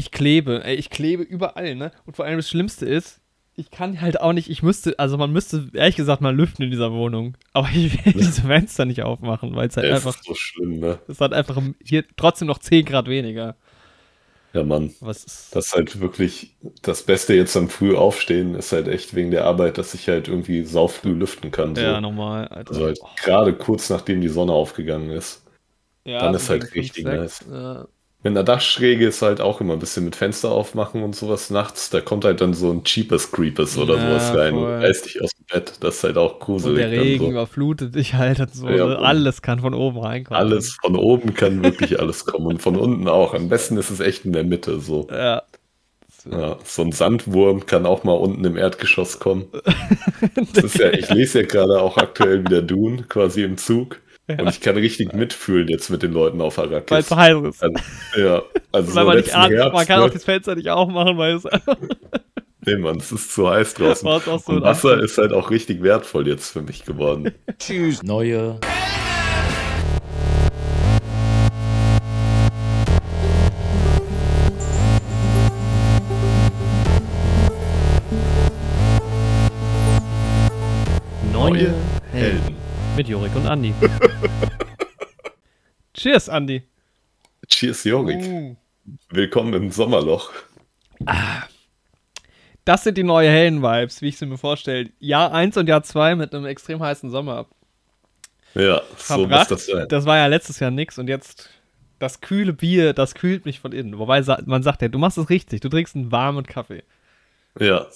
ich klebe, ey, ich klebe überall, ne? Und vor allem das Schlimmste ist, ich kann halt auch nicht, ich müsste, also man müsste ehrlich gesagt mal lüften in dieser Wohnung. Aber ich will diese Fenster nicht aufmachen, weil es halt Es einfach, ist so schlimm, ne? es hat einfach hier trotzdem noch 10 Grad weniger. Ja, Mann. Was ist, Das ist halt wirklich das Beste jetzt am früh aufstehen, ist halt echt wegen der Arbeit, dass ich halt irgendwie saufrüh lüften kann. So. ja, normal, Alter. Also halt gerade kurz nachdem die Sonne aufgegangen ist. ja, dann ist so halt richtig fünf, sechs, äh, Mit einer Dachschräge ist halt auch immer ein bisschen mit Fenster aufmachen und sowas nachts. Da kommt halt dann so ein Cheapest Creepers oder Ja, sowas rein voll. und reißt dich aus dem Bett. Das ist halt auch Und gruselig. der dann Regen so. überflutet dich halt und so. Ja? Mann. Alles kann von oben reinkommen. Alles von oben kann wirklich alles kommen und von unten auch. Am besten ist es echt in der Mitte so. Ja. Ja, so ein Sandwurm kann auch mal unten im Erdgeschoss kommen. Das ist ja, ich lese ja gerade auch aktuell wieder Dune, quasi im Zug. Und ich kann richtig mitfühlen jetzt mit den Leuten auf Weil es Arrakis. heiß ist. Also, ja, also weil so man nicht atmet, Herbst, man kann ne? auch das Fenster nicht aufmachen, weil es Nee, Mann, es ist zu heiß draußen. War es auch so Und Wasser ist halt auch richtig wertvoll jetzt für mich geworden. Tschüss. Neue neue Helden. Mit Jorik und Andi. Cheers, Andi. Cheers, Jorik. Uh. Willkommen im Sommerloch. Das sind die neue Helden-Vibes, wie ich sie mir vorstelle. Jahr 1 und Jahr 2 mit einem extrem heißen Sommer Ja, so muss das sein. das war ja letztes Jahr nix und jetzt das kühle Bier, das kühlt mich von innen. Wobei man sagt ja, du machst es richtig, du trinkst einen warmen Kaffee. Ja,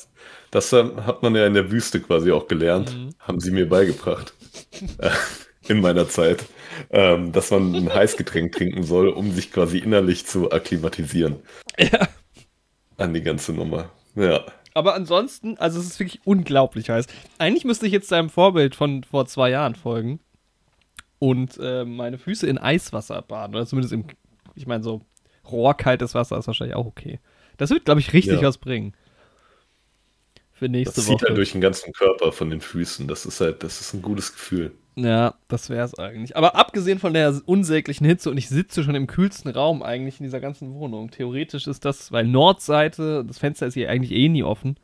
das ähm, hat man ja in der Wüste quasi auch gelernt. Mhm. Haben sie mir beigebracht. Äh, in meiner Zeit. Ähm, dass man ein Heißgetränk trinken soll, um sich quasi innerlich zu akklimatisieren. Ja. An die ganze Nummer. Ja. Aber ansonsten, also es ist wirklich unglaublich heiß. Eigentlich müsste ich jetzt deinem Vorbild von vor zwei Jahren folgen und äh, meine Füße in Eiswasser baden. Oder zumindest im, ich meine, so rohrkaltes Wasser ist wahrscheinlich auch okay. Das wird, glaube ich, richtig Ja. was bringen. Für nächste Das zieht Woche. halt durch den ganzen Körper von den Füßen. Das ist halt, das ist ein gutes Gefühl. Ja, das wäre es eigentlich. Aber abgesehen von der unsäglichen Hitze und ich sitze schon im kühlsten Raum eigentlich in dieser ganzen Wohnung. Theoretisch ist das, weil Nordseite, das Fenster ist hier eigentlich eh nie offen.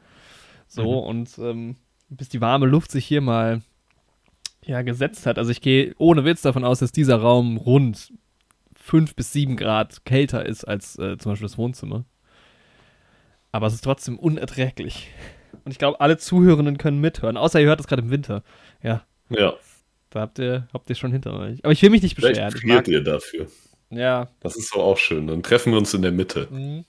So, und ähm, bis die warme Luft sich hier mal ja, gesetzt hat. Also ich gehe ohne Witz davon aus, dass dieser Raum rund 5 bis 7 Grad kälter ist als äh, zum Beispiel das Wohnzimmer. Aber es ist trotzdem unerträglich. Und ich glaube, alle Zuhörenden können mithören, außer ihr hört es gerade im Winter. Ja, Ja, da habt ihr, habt ihr schon hinter euch. Aber ich will mich nicht vielleicht beschweren. Ich friert ihr dafür. ja. Das ist doch auch schön. Dann treffen wir uns in der Mitte. Mhm.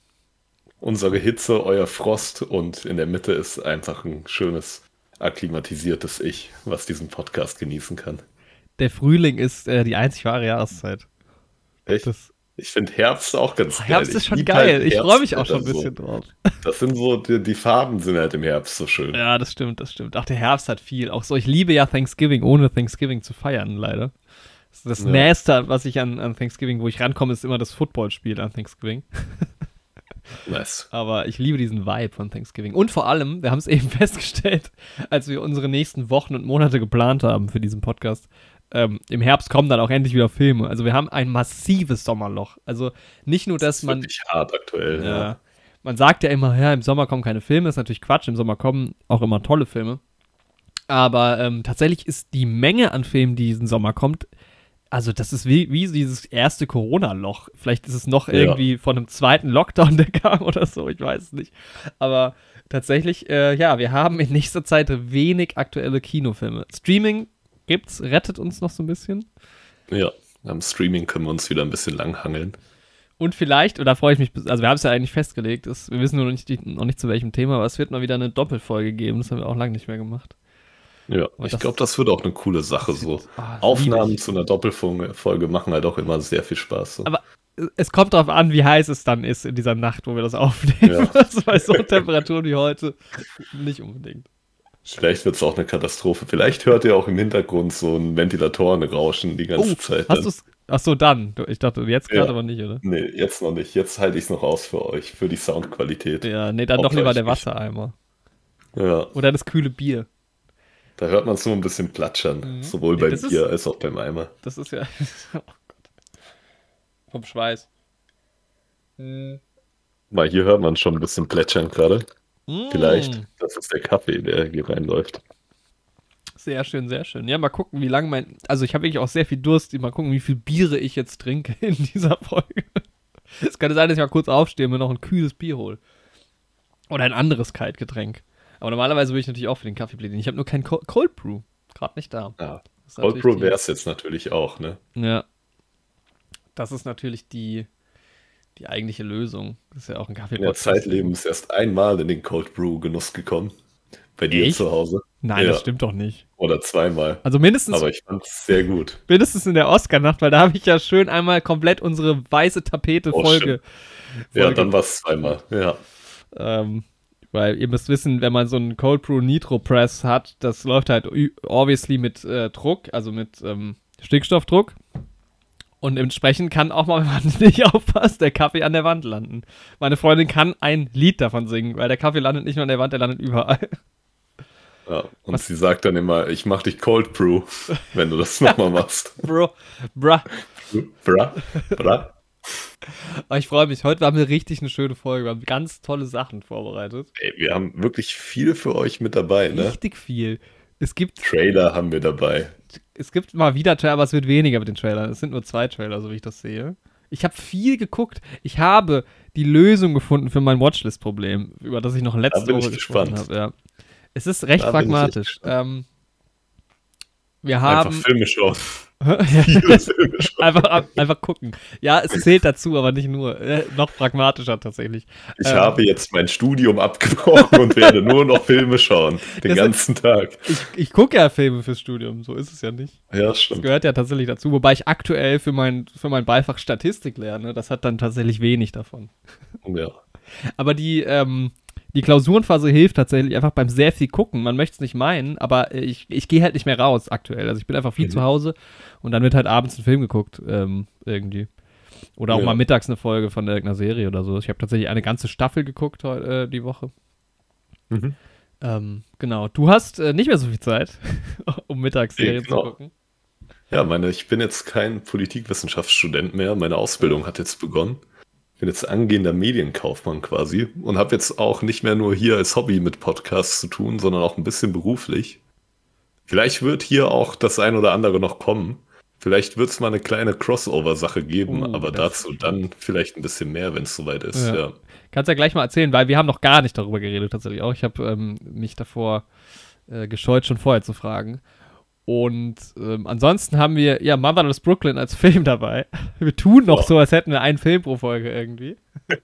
Unsere Hitze, euer Frost und in der Mitte ist einfach ein schönes, akklimatisiertes Ich, was diesen Podcast genießen kann. Der Frühling ist äh, die einzig wahre Jahreszeit. Echt? Das, Ich finde Herbst auch ganz geil. Herbst ist schon geil. halt ich freue mich auch schon ein Herbstwetter bisschen drauf. So. Das sind so, die, die Farben sind halt im Herbst so schön. Ja, das stimmt, das stimmt. Ach, der Herbst hat viel. Auch so, ich liebe ja Thanksgiving, ohne Thanksgiving zu feiern, leider. Das, das Ja. Nächste, was ich an, an Thanksgiving, wo ich rankomme, ist immer das Footballspiel an Thanksgiving. Nice. Aber ich liebe diesen Vibe von Thanksgiving. Und vor allem, wir haben es eben festgestellt, als wir unsere nächsten Wochen und Monate geplant haben für diesen Podcast. Ähm, Im Herbst kommen dann auch endlich wieder Filme. Also wir haben ein massives Sommerloch. Also nicht nur, dass Das ist man. wirklich hart aktuell. Ja. Ja. Man sagt ja immer, ja, im Sommer kommen keine Filme. ist natürlich Quatsch. Im Sommer kommen auch immer tolle Filme. Aber ähm, tatsächlich ist die Menge an Filmen, die diesen Sommer kommt, also das ist wie, wie dieses erste Corona-Loch. Vielleicht ist es noch Ja. irgendwie von einem zweiten Lockdown, der kam oder so, ich weiß es nicht. Aber tatsächlich, äh, ja, wir haben in nächster Zeit wenig aktuelle Kinofilme. Streaming gibt's, rettet uns noch so ein bisschen. ja. Am Streaming können wir uns wieder ein bisschen langhangeln. Und vielleicht, und da freue ich mich, also wir haben es ja eigentlich festgelegt, ist, wir wissen nur noch nicht, noch nicht zu welchem Thema, aber es wird mal wieder eine Doppelfolge geben. Das haben wir auch lange nicht mehr gemacht. Ja, Und ich glaube, das wird auch eine coole Sache. So Ah, das Aufnahmen liebe ich. zu einer Doppelfolge Folge machen halt auch immer sehr viel Spaß. So. Aber es kommt darauf an, wie heiß es dann ist in dieser Nacht, wo wir das aufnehmen. Ja. Also bei so Temperaturen wie heute nicht unbedingt. Vielleicht wird es auch eine Katastrophe. Vielleicht hört ihr auch im Hintergrund so ein Ventilatorenrauschen die ganze Zeit. Oh, hast du's? Ach so, dann. Ich dachte jetzt gerade Ja. aber nicht, oder? Nee, jetzt noch nicht. Jetzt halte ich es noch aus für euch, für die Soundqualität. Ja, nee, dann Auch doch lieber der. Wassereimer. Ja, Oder das kühle Bier. da hört man es nur ein bisschen platschern. Sowohl Nee, beim das ist- Bier als auch beim Eimer. Das ist ja. oh Gott. Vom Schweiß. Hm. Mal hier hört man schon ein bisschen plätschern gerade. Mm. Vielleicht, das ist der Kaffee, der hier reinläuft. Sehr schön, sehr schön. Ja, mal gucken, wie lange mein. Also, ich habe wirklich auch sehr viel Durst. Mal gucken, wie viel Biere ich jetzt trinke in dieser Folge. Es könnte sein, dass ich mal kurz aufstehe und mir noch ein kühles Bier hole. Oder ein anderes Kaltgetränk. Aber normalerweise würde ich natürlich auch für den Kaffee plädieren. Ich habe nur kein Co- Cold Brew. Gerade nicht da. Ja. Cold Brew wäre es jetzt natürlich auch, ne? Ja. Das ist natürlich die, die eigentliche Lösung. Das ist ja auch ein Kaffee. In der Zeitlebens erst einmal in den Cold Brew Genuss gekommen. Bei dir Echt? zu Hause. Nein, Ja. das stimmt doch nicht. Oder zweimal. Also mindestens, Aber ich fand es sehr gut. mindestens in der Oscar-Nacht, weil da habe ich ja schön einmal komplett unsere weiße Tapete-Folge. Ja, Folge- dann war es zweimal. Ja. Ähm, weil ihr müsst wissen, wenn man so einen Cold Brew Nitro Press hat, das läuft halt obviously mit äh, Druck, also mit ähm, Stickstoffdruck. Und entsprechend kann auch mal, wenn man nicht aufpasst, der Kaffee an der Wand landen. Meine Freundin kann ein Lied davon singen, weil der Kaffee landet nicht nur an der Wand, der landet überall. ja. Und sie sagt dann immer, ich mach dich Cold Brew, wenn du das nochmal machst. Bro, bruh. Bra, bra. Aber ich freue mich. Heute haben wir richtig eine schöne Folge. Wir haben ganz tolle Sachen vorbereitet. Ey, wir haben wirklich viel für euch mit dabei, ne? Richtig viel. Es gibt, Trailer haben wir dabei. Es gibt mal wieder Trailer, aber es wird weniger mit den Trailern. Es sind nur zwei Trailer, so wie ich das sehe. Ich habe viel geguckt. Ich habe die Lösung gefunden für mein Watchlist-Problem, über das ich noch letzte bin ich Woche gesprochen gespannt. habe. Ja. Es ist recht Da bin pragmatisch. Ähm, wir Einfach haben. Viele Filme schauen. einfach, einfach gucken. Ja, es zählt dazu, aber nicht nur. Äh, noch pragmatischer tatsächlich. Ich Ähm. habe jetzt mein Studium abgebrochen und werde nur noch Filme schauen. Den Das- ganzen Tag. Ich, ich gucke ja Filme fürs Studium, so ist es ja nicht. Ja, Das stimmt. gehört ja tatsächlich dazu, wobei ich aktuell für mein, für mein Beifach Statistik lerne. Das hat dann tatsächlich wenig davon. Ja. Aber die, ähm, die Klausurenphase hilft tatsächlich einfach beim sehr viel gucken. Man möchte es nicht meinen, aber ich, ich gehe halt nicht mehr raus aktuell. Also ich bin einfach viel Mhm. zu Hause und dann wird halt abends ein Film geguckt, ähm, irgendwie. Oder auch Ja. mal mittags eine Folge von irgendeiner Serie oder so. Ich habe tatsächlich eine ganze Staffel geguckt äh, die Woche. Mhm. Ähm, genau. Du hast äh, nicht mehr so viel Zeit, um Mittagsserien Genau. zu gucken. Ja, meine, ich bin jetzt kein Politikwissenschaftsstudent mehr. Meine Ausbildung hat jetzt begonnen. Ich bin jetzt angehender Medienkaufmann quasi und habe jetzt auch nicht mehr nur hier als Hobby mit Podcasts zu tun, sondern auch ein bisschen beruflich. Vielleicht wird hier auch das ein oder andere noch kommen. Vielleicht wird es mal eine kleine Crossover-Sache geben, Oh, aber dazu dann vielleicht ein bisschen mehr, wenn es soweit ist. Ja. Ja. Kannst ja gleich mal erzählen, weil wir haben noch gar nicht darüber geredet tatsächlich auch. Ich habe ähm, mich davor äh, gescheut, schon vorher zu fragen. Und ähm, ansonsten haben wir ja Motherless Brooklyn als Film dabei. Wir tun noch Wow. so, als hätten wir einen Film pro Folge irgendwie.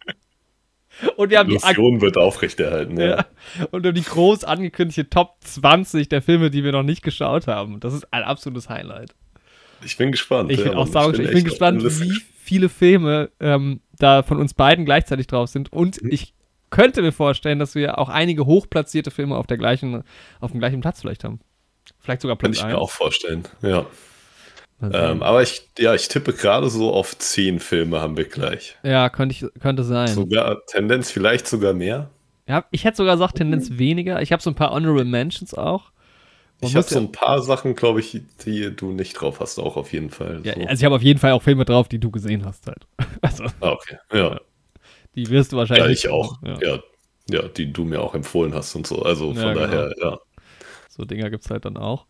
Und wir haben die, Illusion wird aufrechterhalten. Ja. ja, und haben die groß angekündigte Top 20 der Filme, die wir noch nicht geschaut haben. Das ist ein absolutes Highlight. Ich bin gespannt. Ich ja, bin auch Mann, sauer. Ich bin echt auf gespannt, wie viele Filme ähm, da von uns beiden gleichzeitig drauf sind. Und Mhm. ich könnte mir vorstellen, dass wir auch einige hochplatzierte Filme auf, der gleichen, auf dem gleichen Platz vielleicht haben. Vielleicht sogar Kann Platz ich 1. mir auch vorstellen. Ja. Ähm, aber ich, ja, ich tippe gerade so auf zehn Filme haben wir gleich. ja, könnte, ich, könnte sein. Sogar Tendenz vielleicht sogar mehr. Ja, ich hätte sogar gesagt, Tendenz weniger. Ich habe so ein paar Honorable Mentions auch. Man ich habe so ja- ein paar Sachen, glaube ich, die du nicht drauf hast, auch auf jeden Fall. Ja, so. also ich habe auf jeden Fall auch Filme drauf, die du gesehen hast halt. Also, ah, okay. Ja, die wirst du wahrscheinlich ja ich auch. Ja. Ja. ja. die du mir auch empfohlen hast und so. Also Ja, von genau. daher, ja. So Dinger gibt es halt dann auch.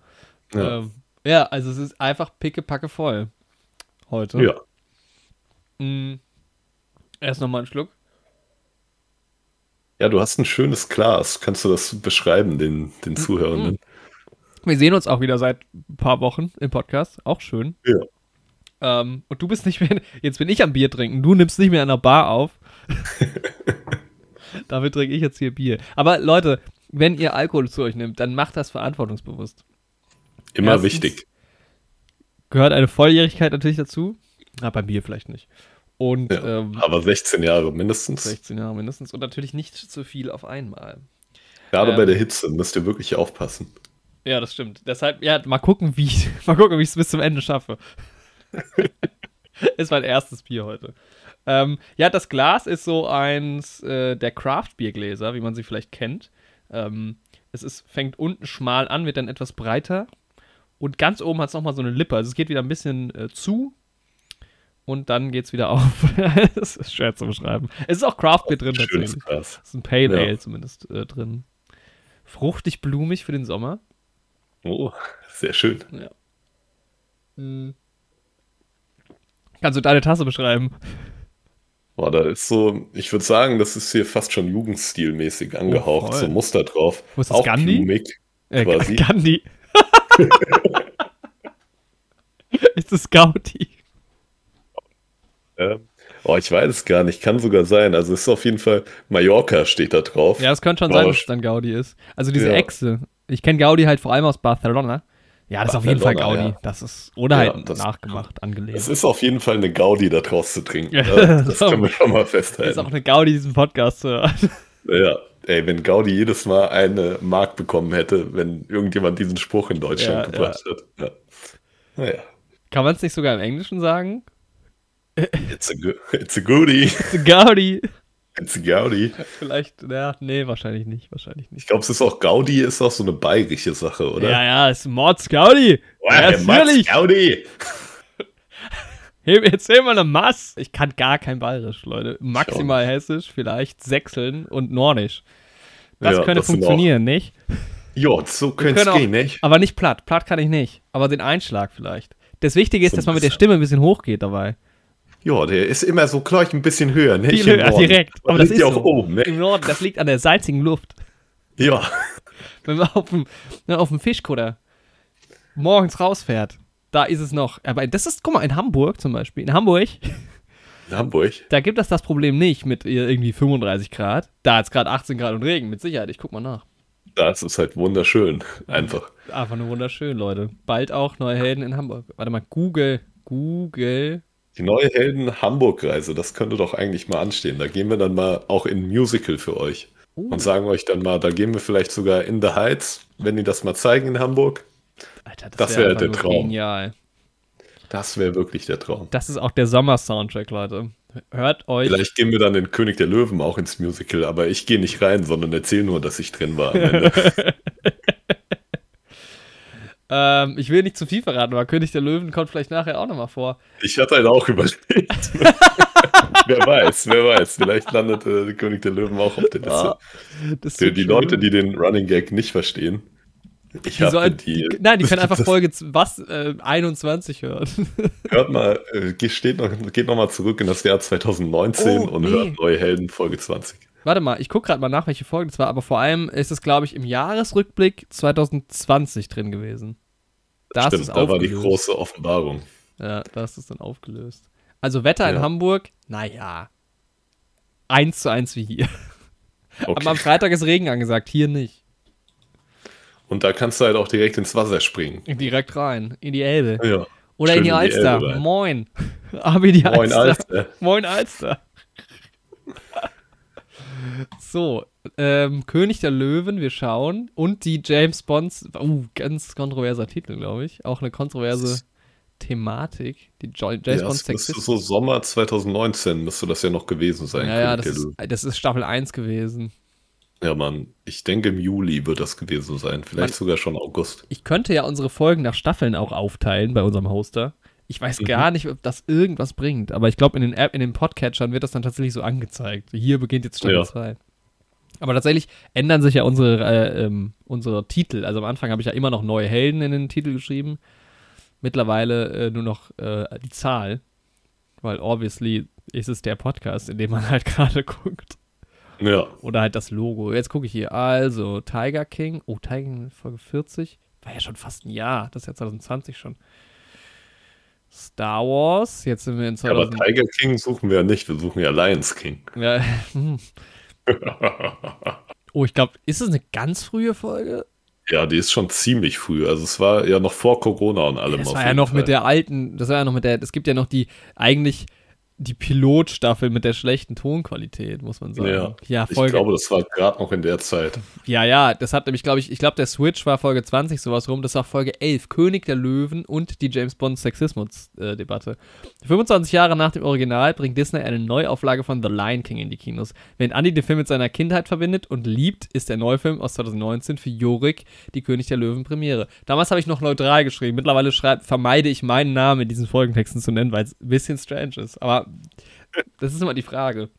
Ja. Ähm, ja, also es ist einfach pickepacke voll heute. ja. Mm. Erst nochmal einen Schluck. Ja, du hast ein schönes Glas. Kannst du das beschreiben, den, den Mhm. Zuhörenden? Wir sehen uns auch wieder seit ein paar Wochen im Podcast. Auch schön. Ja. Ähm, und du bist nicht mehr, jetzt bin ich am Bier trinken. Du nimmst nicht mehr in der Bar auf. Damit trinke ich jetzt hier Bier. Aber Leute, wenn ihr Alkohol zu euch nehmt, dann macht das verantwortungsbewusst. Immer Erstens- wichtig. Gehört eine Volljährigkeit natürlich dazu. Na, beim Bier vielleicht nicht. Und Ja. ähm, Aber 16 Jahre mindestens. 16 Jahre mindestens. Und natürlich nicht zu viel auf einmal. Gerade Ähm. bei der Hitze müsst ihr wirklich aufpassen. Ja, das stimmt. Deshalb, ja, mal gucken, wie mal gucken, wie ich es bis zum Ende schaffe. ist mein erstes Bier heute. Ähm, ja, das Glas ist so eins äh, der Craft-Biergläser, wie man sie vielleicht kennt. Ähm, es ist, fängt unten schmal an, wird dann etwas breiter. Und ganz oben hat es nochmal so eine Lippe. Also es geht wieder ein bisschen äh, zu. und dann geht's wieder auf. das ist schwer zu beschreiben. Es ist auch Craftbeer drin Schönes tatsächlich. Es ist ein Pale Ja. Ale zumindest äh, drin. Fruchtig, blumig für den Sommer. Oh, sehr schön. Mhm. Kannst du deine Tasse beschreiben? Boah, da ist so, ich würde sagen, das ist hier fast schon jugendstilmäßig angehaucht, voll. so Muster drauf. Wo ist das, Auch Gandhi? blumig. Äh, Quasi. Gandhi. ist es Gaudi? Ähm, oh, ich weiß es gar nicht, kann sogar sein. Also es ist auf jeden Fall, Mallorca steht da drauf. Ja, es könnte schon Aber sein, dass es dann Gaudi ist. Also diese Ja. Echse. Ich kenne Gaudi halt vor allem aus Barcelona. Ja, das ist auf jeden Fall Gaudi. ja. Das ist, oder Ja, halt das- nachgemacht, angelehnt. Es ist auf jeden Fall eine Gaudi, da draus zu trinken. Ja, Ja, das können wir schon mal Das ist festhalten. auch eine Gaudi, diesen Podcast zu hören. Ja, ey, wenn Gaudi jedes Mal eine Mark bekommen hätte, wenn irgendjemand diesen Spruch in Deutschland Ja, gebracht hat. Ja. Naja, Kann man es nicht sogar im Englischen sagen? it's a, it's a goodie, it's a Gaudi. Vielleicht, ja, nee, wahrscheinlich nicht, wahrscheinlich nicht. Ich glaube, es ist auch Gaudi, ist auch so eine bayerische Sache, oder? Ja, ja, es ist Mords Gaudi. Oh, ja, der Mats natürlich. Gaudi. Erzähl mal eine Mass. Ich kann gar kein Bayerisch, Leute. Maximal Hessisch, vielleicht Sächseln und Nordisch. Das Ja, könnte das funktionieren, nicht? Ja, so könnte es gehen, nicht? Aber nicht platt. Platt kann ich nicht. Aber den Einschlag vielleicht. Das Wichtige ist, So dass man mit der. Stimme ein bisschen hochgeht dabei. Ja, der ist immer so gleich ein bisschen höher, nicht? Viel Im höher, direkt. Aber das liegt ja ist auch so. oben, ne? Im Norden, das liegt an der salzigen Luft. Ja. Wenn man auf dem, ne, auf dem Fischkutter morgens rausfährt, da ist es noch. Aber das ist, guck mal, in Hamburg zum Beispiel. In Hamburg, In Hamburg. da gibt es das Problem nicht mit ihr irgendwie 35 Grad. Da hat es gerade 18 Grad und Regen, mit Sicherheit. Ich guck mal nach. Das ist halt wunderschön. Einfach. Einfach nur wunderschön, Leute. Bald auch neue Helden in Hamburg. Warte mal, Google. Google. Die neue Helden-Hamburg-Reise, das könnte doch eigentlich mal anstehen. Da gehen wir dann mal auch in ein Musical für euch. Uh. Und sagen euch dann mal, da gehen wir vielleicht sogar in the Heights, wenn die das mal zeigen in Hamburg. Alter, Das wär wär einfach der Traum. Genial. Das wäre wirklich der Traum. Das ist auch der Sommer-Soundtrack, Leute. Hört euch. Vielleicht gehen wir dann in König der Löwen auch ins Musical, aber ich gehe nicht rein, sondern erzähle nur, dass ich drin war. Ähm, ich will nicht zu viel verraten, aber König der Löwen kommt vielleicht nachher auch nochmal vor. ich hatte halt auch überlegt. wer weiß, wer weiß. Vielleicht landet äh, König der Löwen auch auf der Liste. Ah, das Für wird die schön. Leute, die den Running Gag nicht verstehen. Ich Die habe sollen, die. nein, die können einfach Folge was, äh, 21 hören. Hört mal, äh, geht, noch, geht noch mal zurück in das Jahr 2019 Oh, und nee. hört Neue Helden Folge 20. Warte mal, ich gucke gerade mal nach, welche Folge das war, aber vor allem ist es, glaube ich, im Jahresrückblick 2020 drin gewesen. Da ist es Stimmt, da war die aufgelöst. große Offenbarung. Ja, da ist es dann aufgelöst. Also Wetter in Ja. Hamburg, naja. Eins zu eins wie hier. Aber Okay. am Freitag ist Regen angesagt, hier nicht. Und da kannst du halt auch direkt ins Wasser springen. Direkt rein, in die Elbe. Ja. Oder schön in die in die Alster. Elbe rein. Moin. Aber die Moin, Alster. Alster. Moin, Alster. so, ähm, König der Löwen, wir schauen. Und die James Bonds, uh, ganz kontroverser Titel, glaube ich. Auch eine kontroverse Thematik. Die jo James Ja, Bond es müsste Sexist. so Sommer 2019 müsste das ja noch gewesen sein. Ja, ja, das ist, das ist Staffel 1 gewesen. ja, Mann. Ich denke, im Juli wird das gewesen sein. Vielleicht Man- sogar schon August. Ich könnte ja unsere Folgen nach Staffeln auch aufteilen bei unserem Hoster. Ich weiß Mhm. gar nicht, ob das irgendwas bringt, aber ich glaube, in den App, in den Podcatchern wird das dann tatsächlich so angezeigt. Hier beginnt jetzt Staffel Ja. 2. Aber tatsächlich ändern sich ja unsere, äh, ähm, unsere Titel. Also am Anfang habe ich ja immer noch neue Helden in den Titel geschrieben. Mittlerweile äh, nur noch äh, die Zahl. Weil obviously ist es der Podcast, in dem man halt gerade guckt. Ja. Oder halt das Logo. Jetzt gucke ich hier. Also, Tiger King. Oh, Tiger King Folge 40. War ja schon fast ein Jahr. Das ist ja 2020 schon. Star Wars. Jetzt sind wir in Ja, aber 2000. Tiger King suchen wir ja nicht. Wir suchen ja Lions King. Ja, oh, ich glaube, ist es eine ganz frühe Folge? Ja, die ist schon ziemlich früh. Also es war ja noch vor Corona und allem. Das war ja noch Fall. mit der alten, das war ja noch mit der, es gibt ja noch die eigentlich die Pilotstaffel mit der schlechten Tonqualität, muss man sagen. Ja, ja Folge, ich glaube, das war gerade noch in der Zeit. Ja, ja, das hat nämlich, glaube ich, ich glaube, der Switch war Folge 20 sowas rum, das war Folge 11, König der Löwen und die James Bond Sexismus-Debatte. 25 Jahre nach dem Original bringt Disney eine Neuauflage von The Lion King in die Kinos. Während Andy den Film mit seiner Kindheit verbindet und liebt, ist der Neufilm aus 2019 für Jorik die König der Löwen Premiere. Damals habe ich noch neutral geschrieben, mittlerweile schreib, vermeide ich meinen Namen in diesen Folgentexten zu nennen, weil es ein bisschen strange ist. Aber das ist immer die Frage.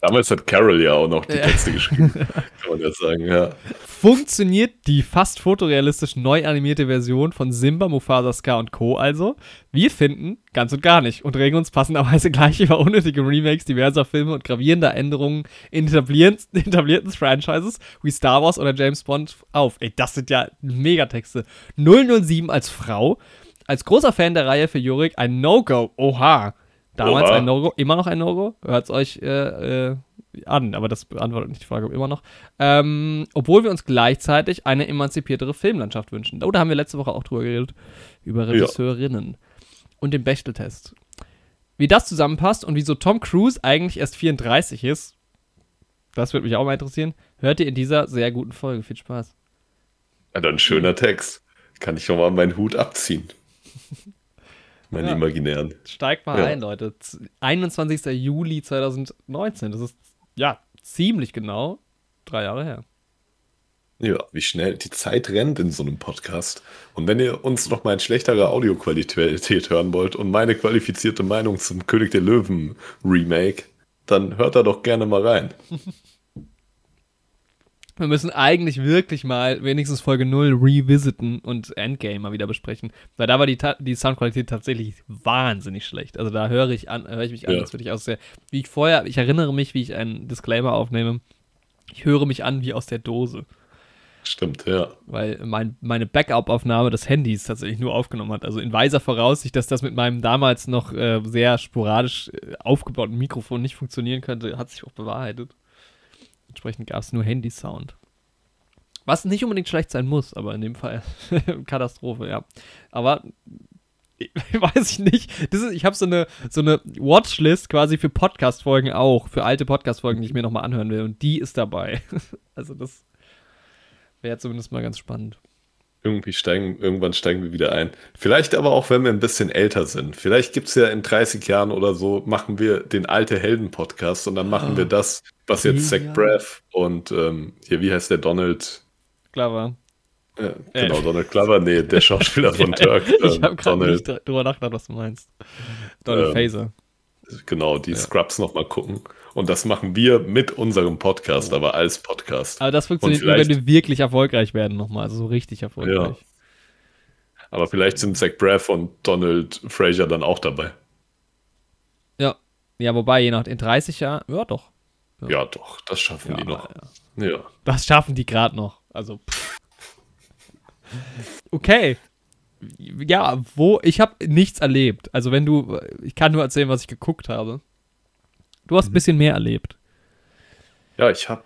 Damals hat Carol ja auch noch die Texte geschrieben, kann man ja sagen, ja. Funktioniert die fast fotorealistisch neu animierte Version von Simba, Mufasa, Scar und Co. also? Wir finden ganz und gar nicht und regen uns passenderweise gleich über unnötige Remakes diverser Filme und gravierender Änderungen in etablierten, etablierten Franchises wie Star Wars oder James Bond auf. Ey, das sind ja Megatexte. 007 als Frau, als großer Fan der Reihe für Jurik ein No-Go. Oha. Damals Oha. ein No-Go, immer noch ein No-Go. Hört es euch äh, äh, an, aber das beantwortet nicht die Frage, ob immer noch. Ähm, obwohl wir uns gleichzeitig eine emanzipiertere Filmlandschaft wünschen. Oh, da haben wir letzte Woche auch drüber geredet. Über Regisseurinnen. Ja. Und den Bechteltest. Wie das zusammenpasst und wieso Tom Cruise eigentlich erst 34 ist, das würde mich auch mal interessieren, hört ihr in dieser sehr guten Folge. Viel Spaß. Ja, dann schöner Text. Kann ich schon mal meinen Hut abziehen. Meine ja. imaginären. Steigt mal ja. ein, Leute. 21. Juli 2019. Das ist ja ziemlich genau drei Jahre her. Ja, wie schnell die Zeit rennt in so einem Podcast. Und wenn ihr uns noch mal in schlechterer Audioqualität hören wollt und meine qualifizierte Meinung zum König der Löwen Remake, dann hört da doch gerne mal rein. Wir müssen eigentlich wirklich mal wenigstens Folge 0 revisiten und Endgame mal wieder besprechen. Weil da war die, die Soundqualität tatsächlich wahnsinnig schlecht. Also da höre ich an, höre ich mich an, ja. als würde ich aus der, wie ich vorher, ich erinnere mich, wie ich einen Disclaimer aufnehme. Ich höre mich an wie aus der Dose. Stimmt, ja. Weil mein, meine Backup-Aufnahme des Handys tatsächlich nur aufgenommen hat. Also in weiser Voraussicht, dass das mit meinem damals noch äh, sehr sporadisch äh, aufgebauten Mikrofon nicht funktionieren könnte, hat sich auch bewahrheitet. Entsprechend gab es nur Handy-Sound. Was nicht unbedingt schlecht sein muss, aber in dem Fall Katastrophe, ja. Aber weiß ich nicht. Ist, ich habe so eine, so eine Watchlist quasi für Podcast-Folgen auch, für alte Podcast-Folgen, die ich mir nochmal anhören will. Und die ist dabei. also das wäre zumindest mal ganz spannend. Irgendwie steigen, irgendwann steigen wir wieder ein. Vielleicht aber auch, wenn wir ein bisschen älter sind. Vielleicht gibt es ja in 30 Jahren oder so, machen wir den alte Helden-Podcast und dann machen oh, wir das, was jetzt Zach Braff und ähm, hier, wie heißt der Donald? Glover. Ja, genau, äh. Donald Glover, nee, der Schauspieler von Turk. Äh, ich habe gerade nicht drüber nachgedacht, was du meinst. Donald ähm, Faser. Genau, die ja. Scrubs nochmal gucken. Und das machen wir mit unserem Podcast, aber als Podcast. Aber das funktioniert nur, wenn wir wirklich erfolgreich werden nochmal, also so richtig erfolgreich. Ja. Aber vielleicht sind Zach Braff und Donald Fraser dann auch dabei. Ja. Ja, wobei, je nach in 30 Jahren, ja doch. Ja, ja doch, das schaffen ja, die noch. Ja. ja. Das schaffen die gerade noch. Also. okay. Ja, wo, ich habe nichts erlebt. Also wenn du, ich kann nur erzählen, was ich geguckt habe. Du hast ein bisschen mehr erlebt. Ja, ich habe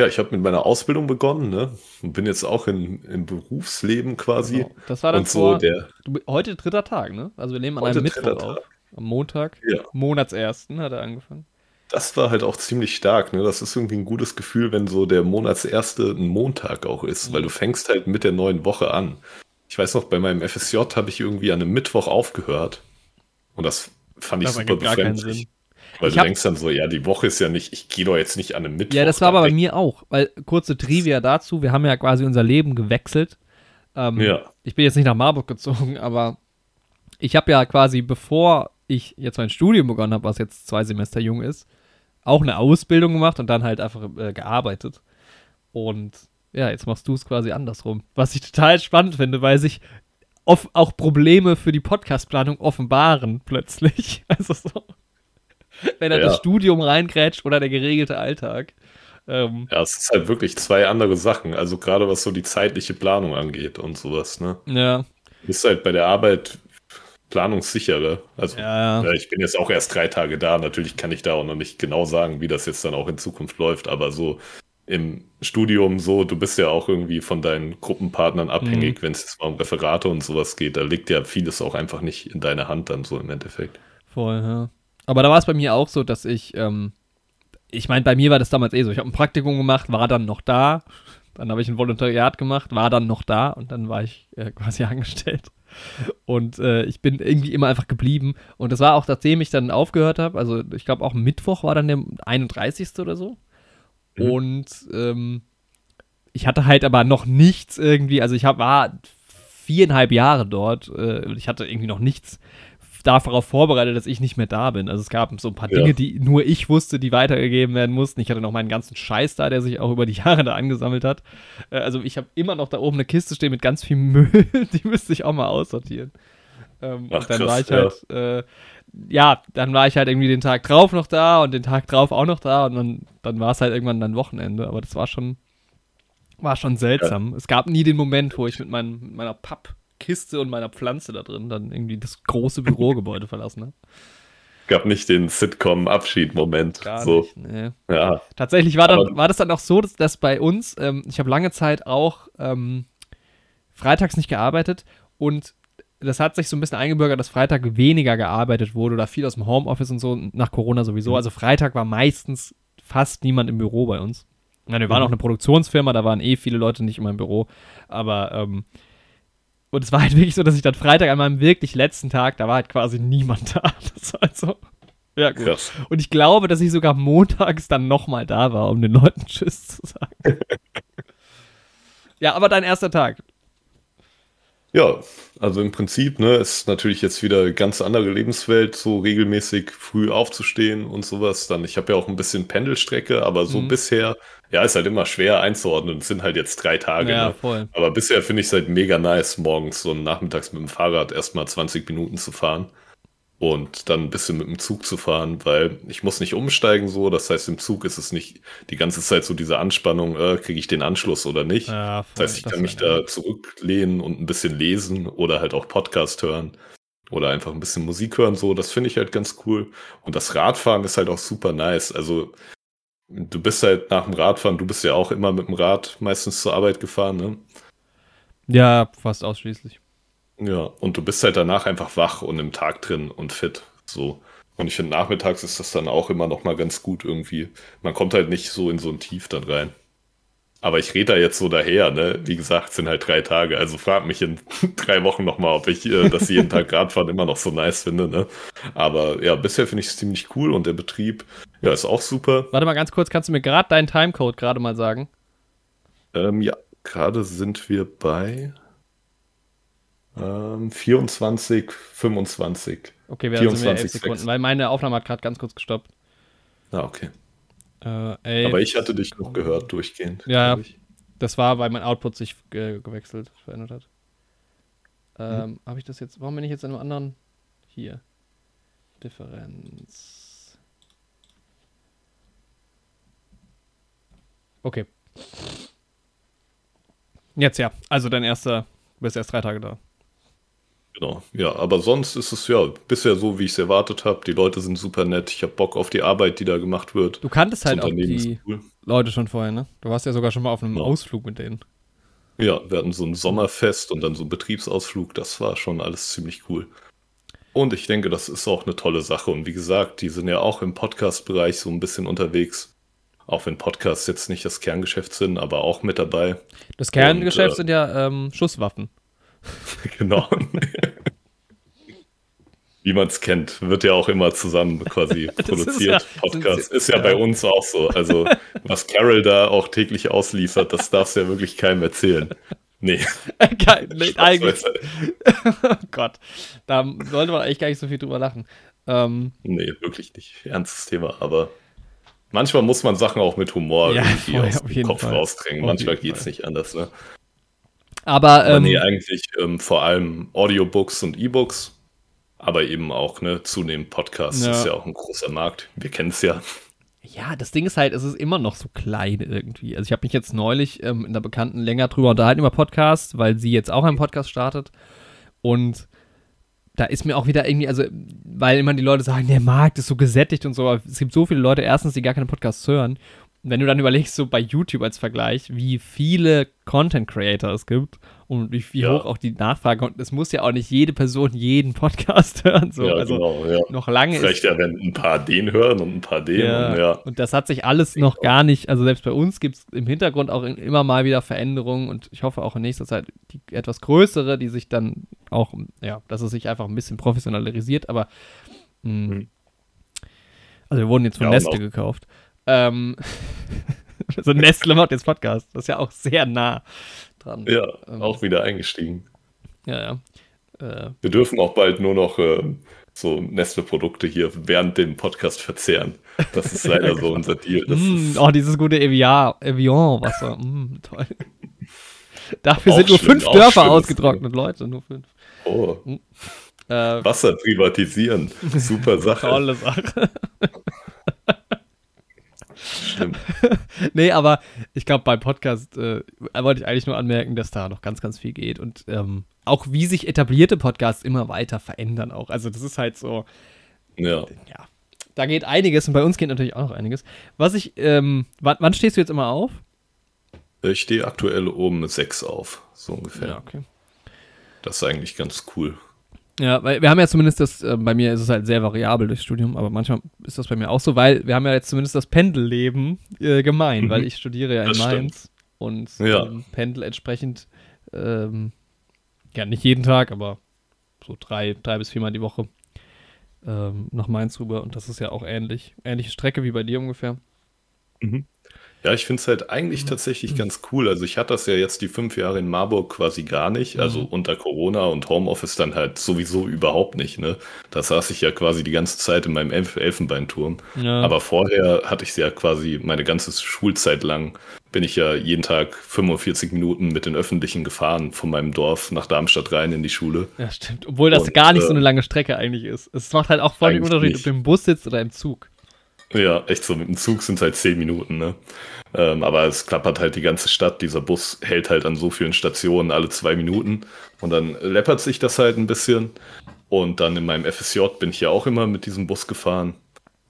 ja, ich habe mit meiner Ausbildung begonnen, ne? Und bin jetzt auch in, im Berufsleben quasi. Genau. Das war dann und vor, der, du, heute dritter Tag, ne? Also wir nehmen an einem Mittwoch auf. Am Montag, ja. Monatsersten hat er angefangen. Das war halt auch ziemlich stark, ne? Das ist irgendwie ein gutes Gefühl, wenn so der Monatserste ein Montag auch ist, mhm. weil du fängst halt mit der neuen Woche an. Ich weiß noch, bei meinem FSJ habe ich irgendwie an einem Mittwoch aufgehört. Und das fand ich das super befremdlich. Weil ich du denkst dann so, ja, die Woche ist ja nicht, ich gehe doch jetzt nicht an einem Mittwoch. Ja, das war aber bei mir auch, weil kurze Trivia dazu, wir haben ja quasi unser Leben gewechselt. Ähm, ja. Ich bin jetzt nicht nach Marburg gezogen, aber ich habe ja quasi, bevor ich jetzt mein Studium begonnen habe, was jetzt zwei Semester jung ist, auch eine Ausbildung gemacht und dann halt einfach äh, gearbeitet. Und ja, jetzt machst du es quasi andersrum. Was ich total spannend finde, weil sich auch Probleme für die Podcastplanung offenbaren plötzlich. Also so wenn er ja. das Studium reingrätscht oder der geregelte Alltag. Ähm, ja, es ist halt wirklich zwei andere Sachen. Also gerade was so die zeitliche Planung angeht und sowas, ne? Ja. Du bist halt bei der Arbeit planungssicherer. Also ja, ja. ich bin jetzt auch erst drei Tage da. Natürlich kann ich da auch noch nicht genau sagen, wie das jetzt dann auch in Zukunft läuft, aber so im Studium so, du bist ja auch irgendwie von deinen Gruppenpartnern abhängig, mhm. wenn es jetzt mal um Referate und sowas geht. Da liegt ja vieles auch einfach nicht in deiner Hand dann so im Endeffekt. Voll, ja. Aber da war es bei mir auch so, dass ich, ähm, ich meine, bei mir war das damals eh so. Ich habe ein Praktikum gemacht, war dann noch da. Dann habe ich ein Volontariat gemacht, war dann noch da und dann war ich äh, quasi angestellt. Und äh, ich bin irgendwie immer einfach geblieben. Und das war auch, nachdem ich dann aufgehört habe. Also, ich glaube, auch Mittwoch war dann der 31. oder so. Mhm. Und ähm, ich hatte halt aber noch nichts irgendwie. Also, ich hab, war viereinhalb Jahre dort. Äh, ich hatte irgendwie noch nichts darauf vorbereitet, dass ich nicht mehr da bin. Also es gab so ein paar Dinge, ja. die nur ich wusste, die weitergegeben werden mussten. Ich hatte noch meinen ganzen Scheiß da, der sich auch über die Jahre da angesammelt hat. Äh, also ich habe immer noch da oben eine Kiste stehen mit ganz viel Müll, die müsste ich auch mal aussortieren. Ähm, Ach, und dann krass, war ich halt, ja. Äh, ja, dann war ich halt irgendwie den Tag drauf noch da und den Tag drauf auch noch da und dann, dann war es halt irgendwann dann Wochenende. Aber das war schon, war schon seltsam. Ja. Es gab nie den Moment, wo ich mit, mein, mit meiner Papp Kiste und meiner Pflanze da drin dann irgendwie das große Bürogebäude verlassen habe. Gab nicht den Sitcom-Abschied-Moment. So. Nicht, nee. ja. Tatsächlich war, dann, war das dann auch so, dass, dass bei uns, ähm, ich habe lange Zeit auch ähm, freitags nicht gearbeitet und das hat sich so ein bisschen eingebürgert, dass Freitag weniger gearbeitet wurde oder viel aus dem Homeoffice und so, nach Corona sowieso. Mhm. Also Freitag war meistens fast niemand im Büro bei uns. Ja, wir waren mhm. auch eine Produktionsfirma, da waren eh viele Leute nicht immer im Büro. Aber ähm, und es war halt wirklich so, dass ich dann Freitag an meinem wirklich letzten Tag, da war halt quasi niemand da. Das war halt so. Ja, gut. Krass. Und ich glaube, dass ich sogar montags dann nochmal da war, um den Leuten Tschüss zu sagen. ja, aber dein erster Tag. Ja, also im Prinzip, ne, ist natürlich jetzt wieder eine ganz andere Lebenswelt, so regelmäßig früh aufzustehen und sowas. Dann, ich habe ja auch ein bisschen Pendelstrecke, aber so mhm. bisher, ja, ist halt immer schwer einzuordnen. Es sind halt jetzt drei Tage. Ja, ne? voll. Aber bisher finde ich es halt mega nice, morgens so nachmittags mit dem Fahrrad erstmal 20 Minuten zu fahren und dann ein bisschen mit dem Zug zu fahren, weil ich muss nicht umsteigen so. Das heißt, im Zug ist es nicht die ganze Zeit so diese Anspannung, äh, kriege ich den Anschluss oder nicht. Ja, voll, das heißt, ich das kann mich da zurücklehnen und ein bisschen lesen oder halt auch Podcast hören oder einfach ein bisschen Musik hören so. Das finde ich halt ganz cool. Und das Radfahren ist halt auch super nice. Also du bist halt nach dem Radfahren, du bist ja auch immer mit dem Rad meistens zur Arbeit gefahren, ne? Ja, fast ausschließlich. Ja, und du bist halt danach einfach wach und im Tag drin und fit. So. Und ich finde, nachmittags ist das dann auch immer noch mal ganz gut irgendwie. Man kommt halt nicht so in so ein Tief dann rein. Aber ich rede da jetzt so daher, ne? Wie gesagt, sind halt drei Tage. Also frag mich in drei Wochen noch mal, ob ich äh, das jeden Tag Radfahren immer noch so nice finde, ne? Aber ja, bisher finde ich es ziemlich cool und der Betrieb, ja, ist auch super. Warte mal ganz kurz, kannst du mir gerade deinen Timecode gerade mal sagen? Ähm, ja, gerade sind wir bei ähm, 24, 25. Okay, wir 24, sind wir 11 Sekunden, 6. weil meine Aufnahme hat gerade ganz kurz gestoppt. Ah, okay. Äh, Aber ich hatte dich noch gehört, durchgehend. Ja, das war, weil mein Output sich ge gewechselt, verändert hat. Ähm, hm. Habe ich das jetzt, warum bin ich jetzt in einem anderen? Hier. Differenz. Okay. Jetzt ja, also dein erster, du bist erst drei Tage da. Genau, ja, aber sonst ist es ja bisher so, wie ich es erwartet habe. Die Leute sind super nett. Ich habe Bock auf die Arbeit, die da gemacht wird. Du kanntest halt auch die cool. Leute schon vorher, ne? Du warst ja sogar schon mal auf einem ja. Ausflug mit denen. Ja, wir hatten so ein Sommerfest und dann so einen Betriebsausflug. Das war schon alles ziemlich cool. Und ich denke, das ist auch eine tolle Sache. Und wie gesagt, die sind ja auch im Podcast-Bereich so ein bisschen unterwegs. Auch wenn Podcasts jetzt nicht das Kerngeschäft sind, aber auch mit dabei. Das Kerngeschäft und, äh, sind ja ähm, Schusswaffen. genau. Wie man es kennt, wird ja auch immer zusammen quasi produziert. Ist ja, Podcast ist ja, bei uns auch so. Also, was Carol da auch täglich ausliefert, das darfst du ja wirklich keinem erzählen. Nee. Geil, nee eigentlich. oh Gott. Da sollte man eigentlich gar nicht so viel drüber lachen. Ähm, nee, wirklich nicht. Ernstes Thema, aber manchmal muss man Sachen auch mit Humor ja, irgendwie voll, aus dem Kopf Fall. rausdrängen. Manchmal geht es nicht anders, ne? Aber, ähm, nee, eigentlich ähm, vor allem Audiobooks und E-Books, aber eben auch ne, zunehmend Podcasts. Ja. ist ja auch ein großer Markt. Wir kennen es ja. Ja, das Ding ist halt, es ist immer noch so klein irgendwie. Also ich habe mich jetzt neulich ähm, in der Bekannten länger drüber unterhalten über Podcasts, weil sie jetzt auch einen Podcast startet. Und da ist mir auch wieder irgendwie, also, weil immer die Leute sagen, der Markt ist so gesättigt und so, aber es gibt so viele Leute, erstens, die gar keine Podcasts hören wenn du dann überlegst, so bei YouTube als Vergleich, wie viele Content Creator es gibt und wie, wie Ja. hoch auch die Nachfrage und es muss ja auch nicht jede Person jeden Podcast hören. So. ja, also genau, ja. noch lange ist Vielleicht ja, wenn ein paar den hören und ein paar den. ja, Und ja. Und das hat sich alles noch gar nicht, also selbst bei uns gibt es im Hintergrund auch immer mal wieder Veränderungen und ich hoffe auch in nächster Zeit die etwas größere, die sich dann auch, ja, dass es sich einfach ein bisschen professionalisiert, aber mh, Mhm. also wir wurden jetzt von Nestle gekauft. Ähm, also Nestle macht jetzt Podcast, das ist ja auch sehr nah dran. ja, Ähm, auch wieder eingestiegen. Ja, ja. Äh, Wir dürfen auch bald nur noch ähm, so Nestle-Produkte hier während dem Podcast verzehren. Das ist leider so unser Deal. Mm, oh, dieses gute Evian, Evian-Wasser, mm, toll. Dafür Auch sind nur schlimm, fünf Dörfer ausgetrocknet, Leute, nur fünf. oh, Äh, Wasser privatisieren. Super Sache. tolle Sache. Stimmt. nee, aber ich glaube, beim Podcast äh, wollte ich eigentlich nur anmerken, dass da noch ganz, ganz viel geht und ähm, auch wie sich etablierte Podcasts immer weiter verändern auch. Also das ist halt so, Ja. ja, da geht einiges und bei uns geht natürlich auch noch einiges. Was ich, ähm, wann, wann stehst du jetzt immer auf? Ich stehe aktuell um sechs auf, so ungefähr. okay. Das ist eigentlich ganz cool. Ja, weil wir haben ja zumindest das, äh, bei mir ist es halt sehr variabel durchs Studium, aber manchmal ist das bei mir auch so, weil wir haben ja jetzt zumindest das Pendelleben äh, gemein, Mhm. weil ich studiere ja in Das stimmt. Mainz und Ja. ähm, pendel entsprechend, ähm, ja nicht jeden Tag, aber so drei, drei bis viermal die Woche ähm, nach Mainz rüber und das ist ja auch ähnlich, ähnliche Strecke wie bei dir ungefähr. Ja, ich finde es halt eigentlich tatsächlich ganz cool. Also ich hatte das ja jetzt die fünf Jahre in Marburg quasi gar nicht. Also Mhm. unter Corona und Homeoffice dann halt sowieso überhaupt nicht. Ne? Da saß ich ja quasi die ganze Zeit in meinem Elf Elfenbeinturm. Ja. Aber vorher hatte ich ja quasi meine ganze Schulzeit lang bin ich ja jeden Tag 45 Minuten mit den Öffentlichen gefahren von meinem Dorf nach Darmstadt rein in die Schule. ja, stimmt. Obwohl das Und, gar nicht so äh, eine lange Strecke eigentlich ist. Es macht halt auch voll den Unterschied, nicht. ob du im Bus sitzt oder im Zug. Ja, echt so. Mit dem Zug sind es halt zehn Minuten, ne? Ähm, aber es klappert halt die ganze Stadt. Dieser Bus hält halt an so vielen Stationen alle zwei Minuten. Und dann läppert sich das halt ein bisschen. Und dann in meinem FSJ bin ich ja auch immer mit diesem Bus gefahren.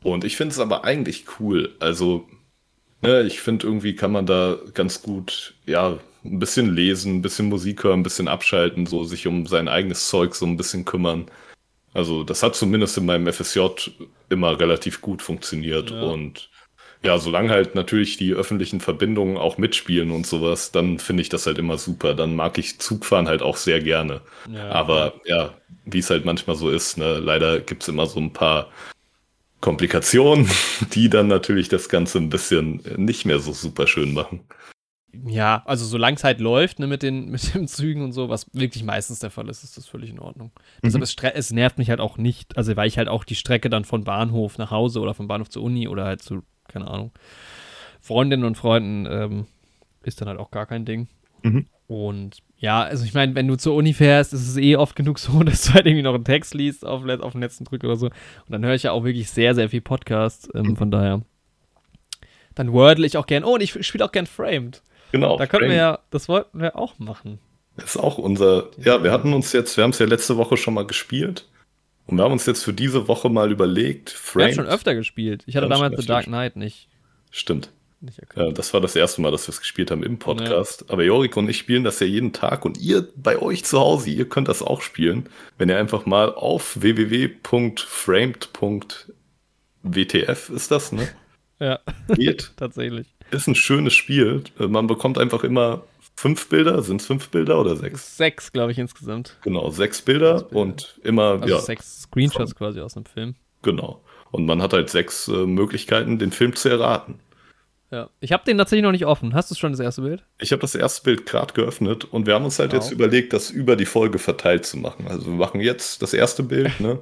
Und ich finde es aber eigentlich cool. Also, ne, ich finde irgendwie kann man da ganz gut, ja, ein bisschen lesen, ein bisschen Musik hören, ein bisschen abschalten, so sich um sein eigenes Zeug so ein bisschen kümmern. Also das hat zumindest in meinem FSJ immer relativ gut funktioniert. Ja. Und ja, solange halt natürlich die öffentlichen Verbindungen auch mitspielen und sowas, dann finde ich das halt immer super. Dann mag ich Zugfahren halt auch sehr gerne. Ja. Aber ja, wie es halt manchmal so ist, ne, leider gibt's immer so ein paar Komplikationen, die dann natürlich das Ganze ein bisschen nicht mehr so super schön machen. Ja, also solange es halt läuft, ne, mit den, mit den Zügen und so, was wirklich meistens der Fall ist, ist das völlig in Ordnung. Deshalb es, es nervt mich halt auch nicht, also weil ich halt auch die Strecke dann von Bahnhof nach Hause oder von Bahnhof zur Uni oder halt zu, keine Ahnung, Freundinnen und Freunden, ähm, ist dann halt auch gar kein Ding. Mhm. Und ja, also ich meine, wenn du zur Uni fährst, ist es eh oft genug so, dass du halt irgendwie noch einen Text liest auf, auf den letzten Drück oder so. Und dann höre ich ja auch wirklich sehr, sehr viel Podcast, ähm, von daher. Dann wordle ich auch gern. Oh, und ich spiele auch gern Framed. Genau. Da könnten wir ja, das wollten wir auch machen. ist auch unser, ja, wir hatten uns jetzt, wir haben es ja letzte Woche schon mal gespielt. Und wir haben uns jetzt für diese Woche mal überlegt, Wir haben Framed. schon öfter gespielt. Ich hatte Wir haben damals The Dark Knight nicht, Stimmt. nicht Ja, das war das erste Mal, dass wir es gespielt haben im Podcast. Aber Jorik und ich spielen das ja jeden Tag und ihr bei euch zu Hause, ihr könnt das auch spielen, wenn ihr einfach mal auf www.framed.wtf ist das, ne? Ja, Geht. tatsächlich. Ist ein schönes Spiel. Man bekommt einfach immer fünf Bilder. Sind es fünf Bilder oder sechs? Sechs, glaube ich, insgesamt. Genau, sechs Bilder, Sechs Bilder. und immer, Also ja, sechs Screenshots quasi aus einem Film. genau. Und man hat halt sechs äh, Möglichkeiten, den Film zu erraten. Ja. Ich habe den tatsächlich noch nicht offen. Hast du schon das erste Bild? Ich habe das erste Bild gerade geöffnet und wir haben uns halt Wow. jetzt überlegt, das über die Folge verteilt zu machen. Also wir machen jetzt das erste Bild, ne?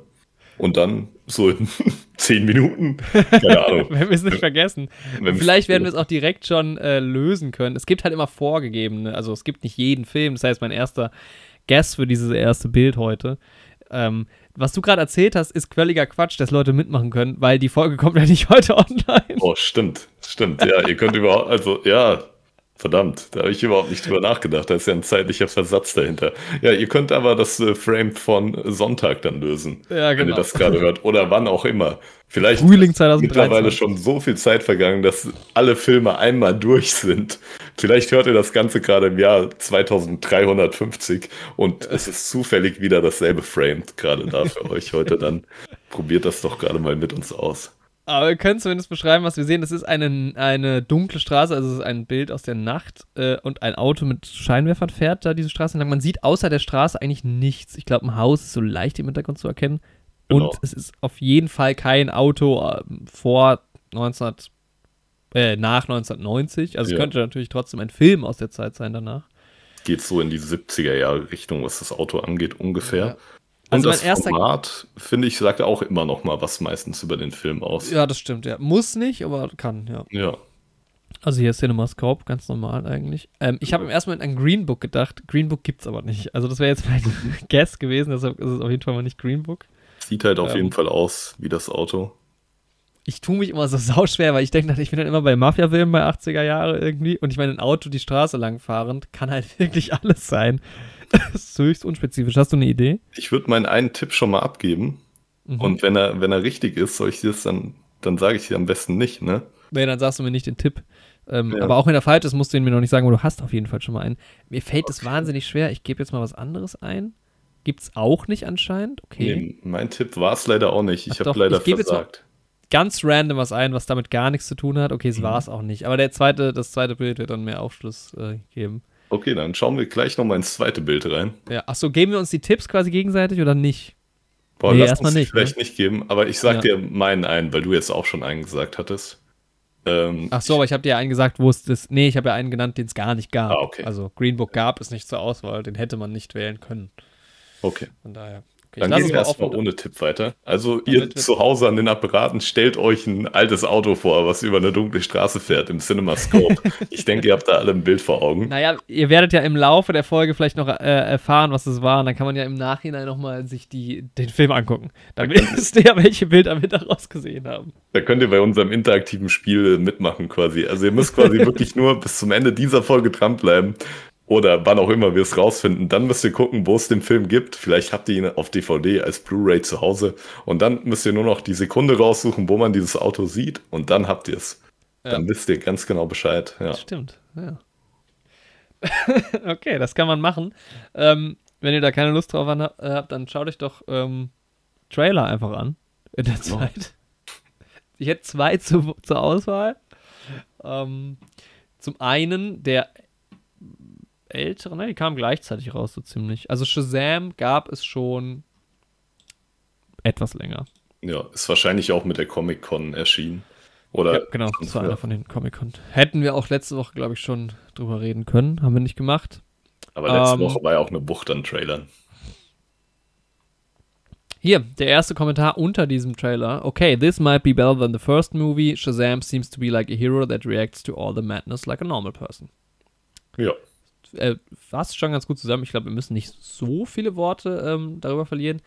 Und dann so in zehn Minuten, keine Ahnung. Wenn wir es nicht vergessen. Vielleicht werden wir es auch direkt schon äh, lösen können. Es gibt halt immer vorgegebene, also es gibt nicht jeden Film. Das heißt, mein erster Guess für dieses erste Bild heute. Ähm, was du gerade erzählt hast, ist völliger Quatsch, dass Leute mitmachen können, weil die Folge kommt ja nicht heute online. Oh, stimmt, stimmt. Ja, ihr könnt überhaupt, also ja, Verdammt, da habe ich überhaupt nicht drüber nachgedacht. Da ist ja ein zeitlicher Versatz dahinter. Ja, ihr könnt aber das äh, Frame von Sonntag dann lösen, Ja, wenn ihr genau. das gerade hört. Oder wann auch immer. Vielleicht Frühling ist mittlerweile 2023. schon so viel Zeit vergangen, dass alle Filme einmal durch sind. Vielleicht hört ihr das Ganze gerade im Jahr 2350 und es ist zufällig wieder dasselbe Frame gerade da für euch heute. Dann probiert das doch gerade mal mit uns aus. Aber wir können zumindest beschreiben, was wir sehen. Das ist eine, eine dunkle Straße, also es ist ein Bild aus der Nacht äh, und ein Auto mit Scheinwerfern fährt da diese Straße entlang. Man sieht außer der Straße eigentlich nichts. Ich glaube, ein Haus ist so leicht im Hintergrund zu erkennen. Genau. Und es ist auf jeden Fall kein Auto äh, vor 19, äh, nach 1990. Also Ja. es könnte natürlich trotzdem ein Film aus der Zeit sein danach. Geht so in die 70er Jahre Richtung, was das Auto angeht, ungefähr. Ja. Und Also das mein erster- Format, finde ich, sagt auch immer noch mal was meistens über den Film aus. Ja, das stimmt, ja. Muss nicht, aber kann, ja. Ja. Also hier ist CinemaScope, ganz normal eigentlich. Ähm, ich habe im ersten Moment an Green Book gedacht. Green Book gibt's aber nicht. Also das wäre jetzt mein Guess gewesen, deshalb ist es auf jeden Fall mal nicht Green Book. Sieht halt auf Ähm. jeden Fall aus wie das Auto. Ich tue mich immer so sauschwer, weil ich denke, ich bin dann immer bei Mafia-Filmen bei 80er Jahre irgendwie. Und ich meine, ein Auto die Straße lang fahrend kann halt wirklich alles sein. Das ist höchst unspezifisch. Hast du eine Idee? Ich würde meinen einen Tipp schon mal abgeben. Mhm. Und wenn er, wenn er richtig ist, soll ich dir das dann, dann sage ich dir am besten nicht, ne? Nee, dann sagst du mir nicht den Tipp. Ähm, Ja. Aber auch wenn er falsch ist, musst du ihn mir noch nicht sagen, aber du hast auf jeden Fall schon mal einen. Mir fällt es wahnsinnig schwer. Ich gebe jetzt mal was anderes ein. Gibt's auch nicht anscheinend. Okay. Nee, mein Tipp war es leider auch nicht. Ich habe leider ich versagt. Ganz random was ein, was damit gar nichts zu tun hat. Okay, es Mhm. war es auch nicht. Aber der zweite, das zweite Bild wird dann mehr Aufschluss äh, geben. Okay, dann schauen wir gleich noch mal ins zweite Bild rein. Ja, achso, geben wir uns die Tipps quasi gegenseitig oder nicht? Boah, Nee, lass uns nicht, vielleicht nicht geben, aber ich sag Ja. dir meinen ein, weil du jetzt auch schon einen gesagt hattest. Ähm, Ach so, aber ich habe dir einen gesagt, wo es das. Nee, ich habe ja einen genannt, den es gar nicht gab. Ah, okay. Also Green Book gab es nicht zur Auswahl, den hätte man nicht wählen können. okay. Von daher. Okay, Dann wir mal erstmal ohne Tipp weiter. Also Damit ihr zu Hause an den Apparaten stellt euch ein altes Auto vor, was über eine dunkle Straße fährt im CinemaScope. ich denke, ihr habt da alle ein Bild vor Augen. Naja, ihr werdet ja im Laufe der Folge vielleicht noch äh, erfahren, was es war. Und dann kann man ja im Nachhinein nochmal sich die, den Film angucken. Dann wisst ihr ja, welche Bilder wir daraus gesehen haben. Da könnt ihr bei unserem interaktiven Spiel mitmachen quasi. Also ihr müsst quasi wirklich nur bis zum Ende dieser Folge dranbleiben. Oder wann auch immer wir es rausfinden. Dann müsst ihr gucken, wo es den Film gibt. Vielleicht habt ihr ihn auf DVD als Blu-ray zu Hause. Und dann müsst ihr nur noch die Sekunde raussuchen, wo man dieses Auto sieht. Und dann habt ihr es. Ja. Dann wisst ihr ganz genau Bescheid. Ja. Stimmt, ja. okay, das kann man machen. Ähm, wenn ihr da keine Lust drauf äh, habt, dann schaut euch doch ähm, Trailer einfach an in der Genau. Zeit. Ich hätte zwei zu, zur Auswahl. Ähm, zum einen der ältere, ne, die kamen gleichzeitig raus, so ziemlich. Also Shazam gab es schon etwas länger. ja, ist wahrscheinlich auch mit der Comic-Con erschienen. Oder Ja, genau, das war Ja. einer von den Comic-Con. Hätten wir auch letzte Woche, glaube ich, schon drüber reden können. Haben wir nicht gemacht. Aber letzte Ähm, Woche war ja auch eine Bucht an Trailern. Hier, der erste Kommentar unter diesem Trailer. Okay, this might be better than the first movie. Shazam seems to be like a hero that reacts to all the madness like a normal person. Ja. Äh, fasst schon ganz gut zusammen. Ich glaube, wir müssen nicht so viele Worte ähm, darüber verlieren.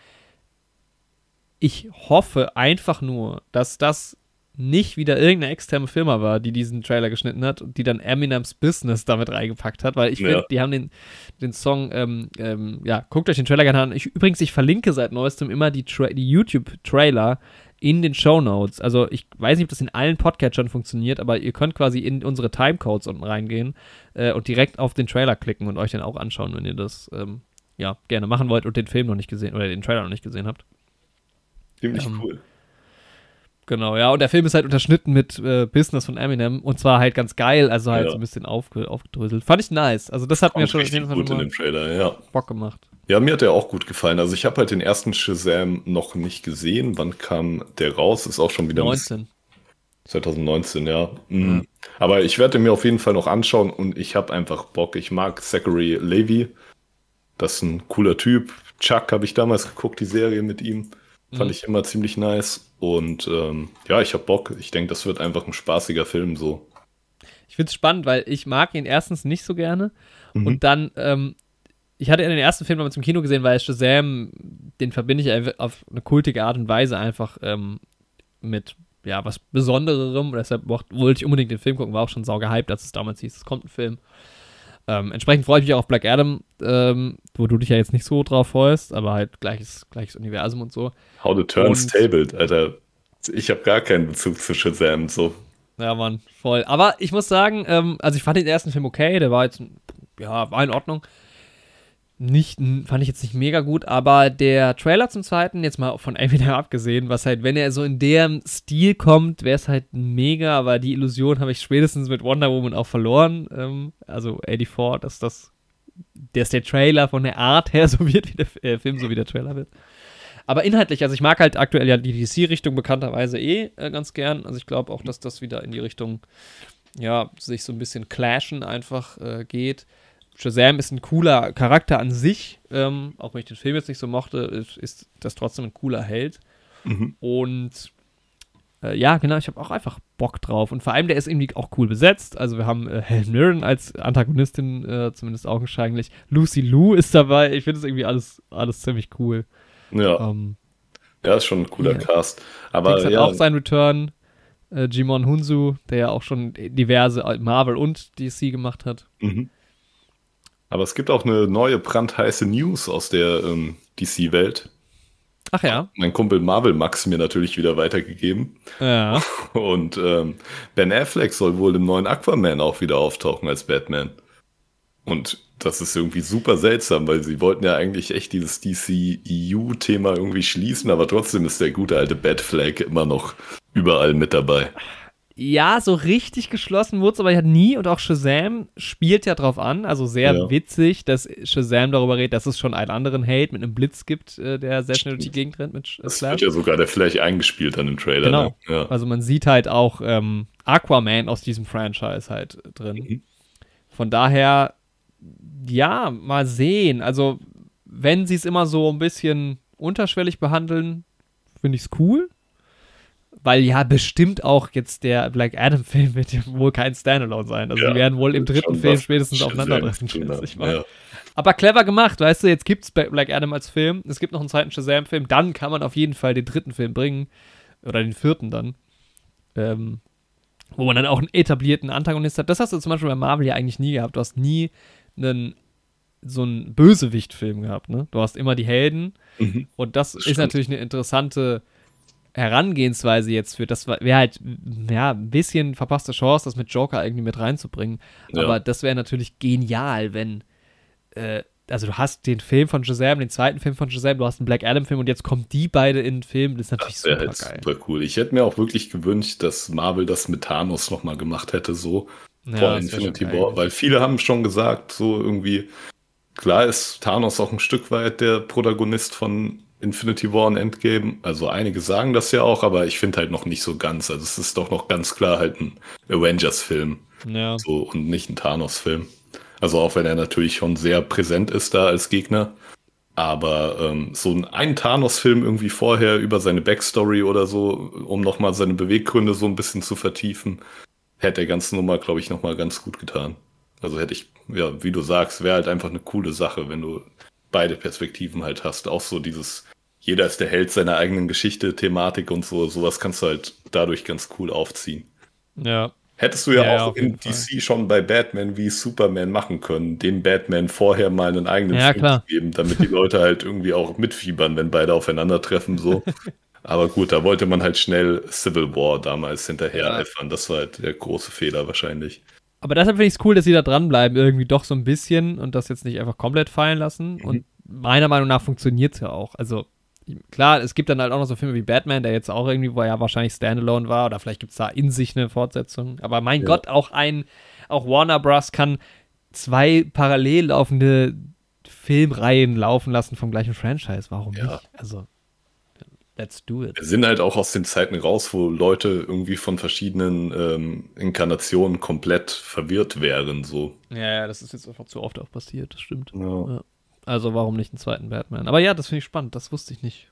Ich hoffe einfach nur, dass das nicht wieder irgendeine externe Firma war, die diesen Trailer geschnitten hat und die dann Eminems Business damit reingepackt hat, weil ich finde, Ja. die haben den, den Song, ähm, ähm, ja, guckt euch den Trailer gerne an. Ich, übrigens, ich verlinke seit neuestem immer die, Tra die YouTube-Trailer in den Show Notes. Also ich weiß nicht, ob das in allen Podcatchern funktioniert, aber ihr könnt quasi in unsere Timecodes unten reingehen äh, und direkt auf den Trailer klicken und euch den auch anschauen, wenn ihr das ähm, ja gerne machen wollt und den Film noch nicht gesehen oder den Trailer noch nicht gesehen habt. Ziemlich Ähm, cool. Genau, ja, und der Film ist halt unterschnitten mit äh, Business von Eminem und zwar halt ganz geil, also halt Ja. so ein bisschen aufge aufgedröselt. Fand ich nice. Also das hat mir Kommt schon auf jeden Fall schon mal Trailer, ja. Bock gemacht. Ja, mir hat der auch gut gefallen. Also ich habe halt den ersten Shazam noch nicht gesehen. Wann kam der raus? Ist auch schon wieder ein bisschen- 19. 2019, ja. Mhm. Aber ich werde mir auf jeden Fall noch anschauen und ich habe einfach Bock. Ich mag Zachary Levy. Das ist ein cooler Typ. Chuck habe ich damals geguckt, die Serie mit ihm. Fand Mhm. ich immer ziemlich nice. Und ähm, ja, ich habe Bock. Ich denke, das wird einfach ein spaßiger Film so. Ich find's spannend, weil ich mag ihn erstens nicht so gerne Mhm. und dann, ähm, ich hatte den ersten Film damals im Kino gesehen, weil Shazam, den verbinde ich auf eine kultige Art und Weise einfach ähm, mit ja, was Besondererem. Deshalb wollte ich unbedingt den Film gucken, war auch schon sauger hyped, als es damals hieß, es kommt ein Film. Ähm, entsprechend freue ich mich auch auf Black Adam, ähm, wo du dich ja jetzt nicht so drauf freust, aber halt gleiches, gleiches Universum und so. How the Turns Tabled, Alter. Ich habe gar keinen Bezug zu Shazam, so. Ja, Mann, voll. Aber ich muss sagen, ähm, also ich fand den ersten Film okay, der war jetzt, ja, war in Ordnung nicht, fand ich jetzt nicht mega gut, aber der Trailer zum zweiten, jetzt mal von Eminem abgesehen, was halt, wenn er so in dem Stil kommt, wäre es halt mega, aber die Illusion habe ich spätestens mit Wonder Woman auch verloren. Ähm, also 84, dass das, dass der Trailer von der Art her so wird, wie der äh, Film so wie der Trailer wird. Aber inhaltlich, also ich mag halt aktuell ja die DC-Richtung bekannterweise eh äh, ganz gern. Also ich glaube auch, dass das wieder in die Richtung, ja, sich so ein bisschen clashen einfach äh, geht. Shazam ist ein cooler Charakter an sich, ähm, auch wenn ich den Film jetzt nicht so mochte, ist, ist das trotzdem ein cooler Held. Mhm. Und äh, ja, genau, ich habe auch einfach Bock drauf. Und vor allem, der ist irgendwie auch cool besetzt. Also wir haben äh, Helen Mirren als Antagonistin, äh, zumindest augenscheinlich. Lucy Liu ist dabei. Ich finde es irgendwie alles, alles ziemlich cool. Ja. Ähm, ja, ist schon ein cooler yeah. Cast. Aber Dings ja. hat auch sein Return. Äh, Jimon Hunsu, der ja auch schon diverse Marvel und DC gemacht hat. Mhm. Aber es gibt auch eine neue brandheiße News aus der ähm, DC-Welt. Ach ja. Mein Kumpel Marvel Max mir natürlich wieder weitergegeben. Ja. Und ähm, Ben Affleck soll wohl im neuen Aquaman auch wieder auftauchen als Batman. Und das ist irgendwie super seltsam, weil sie wollten ja eigentlich echt dieses DC-EU-Thema irgendwie schließen, aber trotzdem ist der gute alte Batflag immer noch überall mit dabei. Ja, so richtig geschlossen wurde es aber ja nie und auch Shazam spielt ja drauf an. Also sehr ja. witzig, dass Shazam darüber redet, dass es schon einen anderen Held mit einem Blitz gibt, äh, der sehr schnell durch die Gegend rennt mit Flash. Das wird ja sogar der Flash eingespielt dann im Trailer. Genau. Ne? Ja. Also man sieht halt auch ähm, Aquaman aus diesem Franchise halt drin. Mhm. Von daher, ja, mal sehen. Also wenn sie es immer so ein bisschen unterschwellig behandeln, finde ich es cool weil ja bestimmt auch jetzt der Black Adam Film wird ja wohl kein Standalone sein. Also ja, die werden wohl im dritten Film spätestens aufeinandertreffen. Ja. Aber clever gemacht, weißt du, jetzt gibt es Black Adam als Film, es gibt noch einen zweiten Shazam-Film, dann kann man auf jeden Fall den dritten Film bringen. Oder den vierten dann. Ähm, wo man dann auch einen etablierten Antagonist hat. Das hast du zum Beispiel bei Marvel ja eigentlich nie gehabt. Du hast nie einen so einen Bösewicht-Film gehabt, ne? Du hast immer die Helden. Mhm. Und das, das ist natürlich eine interessante Herangehensweise jetzt führt, das wäre halt, ja, ein bisschen verpasste Chance, das mit Joker irgendwie mit reinzubringen. Ja. Aber das wäre natürlich genial, wenn, äh, also du hast den Film von Shazam, den zweiten Film von Shazam, du hast einen Black Adam-Film und jetzt kommen die beide in den Film. Das ist natürlich das super halt geil. Super cool. Ich hätte mir auch wirklich gewünscht, dass Marvel das mit Thanos nochmal gemacht hätte, so ja, vor Infinity War, weil viele haben schon gesagt, so irgendwie, klar ist Thanos auch ein Stück weit der Protagonist von Infinity War und Endgame. Also einige sagen das ja auch, aber ich finde halt noch nicht so ganz. Also es ist doch noch ganz klar halt ein Avengers-Film. Ja. So, und nicht ein Thanos-Film. Also auch wenn er natürlich schon sehr präsent ist da als Gegner. Aber ähm, so ein, ein Thanos-Film irgendwie vorher über seine Backstory oder so, um nochmal seine Beweggründe so ein bisschen zu vertiefen, hätte der ganzen Nummer, glaube ich, nochmal ganz gut getan. Also hätte ich, ja, wie du sagst, wäre halt einfach eine coole Sache, wenn du beide Perspektiven halt hast. Auch so dieses, jeder ist der Held seiner eigenen Geschichte, Thematik und so, sowas kannst du halt dadurch ganz cool aufziehen. Ja. Hättest du ja, ja auch in DC Fall. schon bei Batman wie Superman machen können, dem Batman vorher mal einen eigenen ja, Film geben, damit die Leute halt irgendwie auch mitfiebern, wenn beide aufeinandertreffen, so. Aber gut, da wollte man halt schnell Civil War damals hinterher ja. eifern. Das war halt der große Fehler wahrscheinlich. Aber deshalb finde ich es cool, dass sie da dranbleiben, irgendwie doch so ein bisschen und das jetzt nicht einfach komplett fallen lassen. Mhm. Und meiner Meinung nach funktioniert es ja auch. Also, klar, es gibt dann halt auch noch so Filme wie Batman, der jetzt auch irgendwie, wo er ja wahrscheinlich Standalone war, oder vielleicht gibt es da in sich eine Fortsetzung. Aber mein ja. Gott, auch ein, auch Warner Bros. kann zwei parallel laufende Filmreihen laufen lassen vom gleichen Franchise. Warum ja. nicht? Also, Let's do it. Wir sind halt auch aus den Zeiten raus, wo Leute irgendwie von verschiedenen ähm, Inkarnationen komplett verwirrt wären. So. Ja, ja, das ist jetzt einfach zu oft auch passiert, das stimmt. Ja. Ja. Also warum nicht einen zweiten Batman? Aber ja, das finde ich spannend, das wusste ich nicht.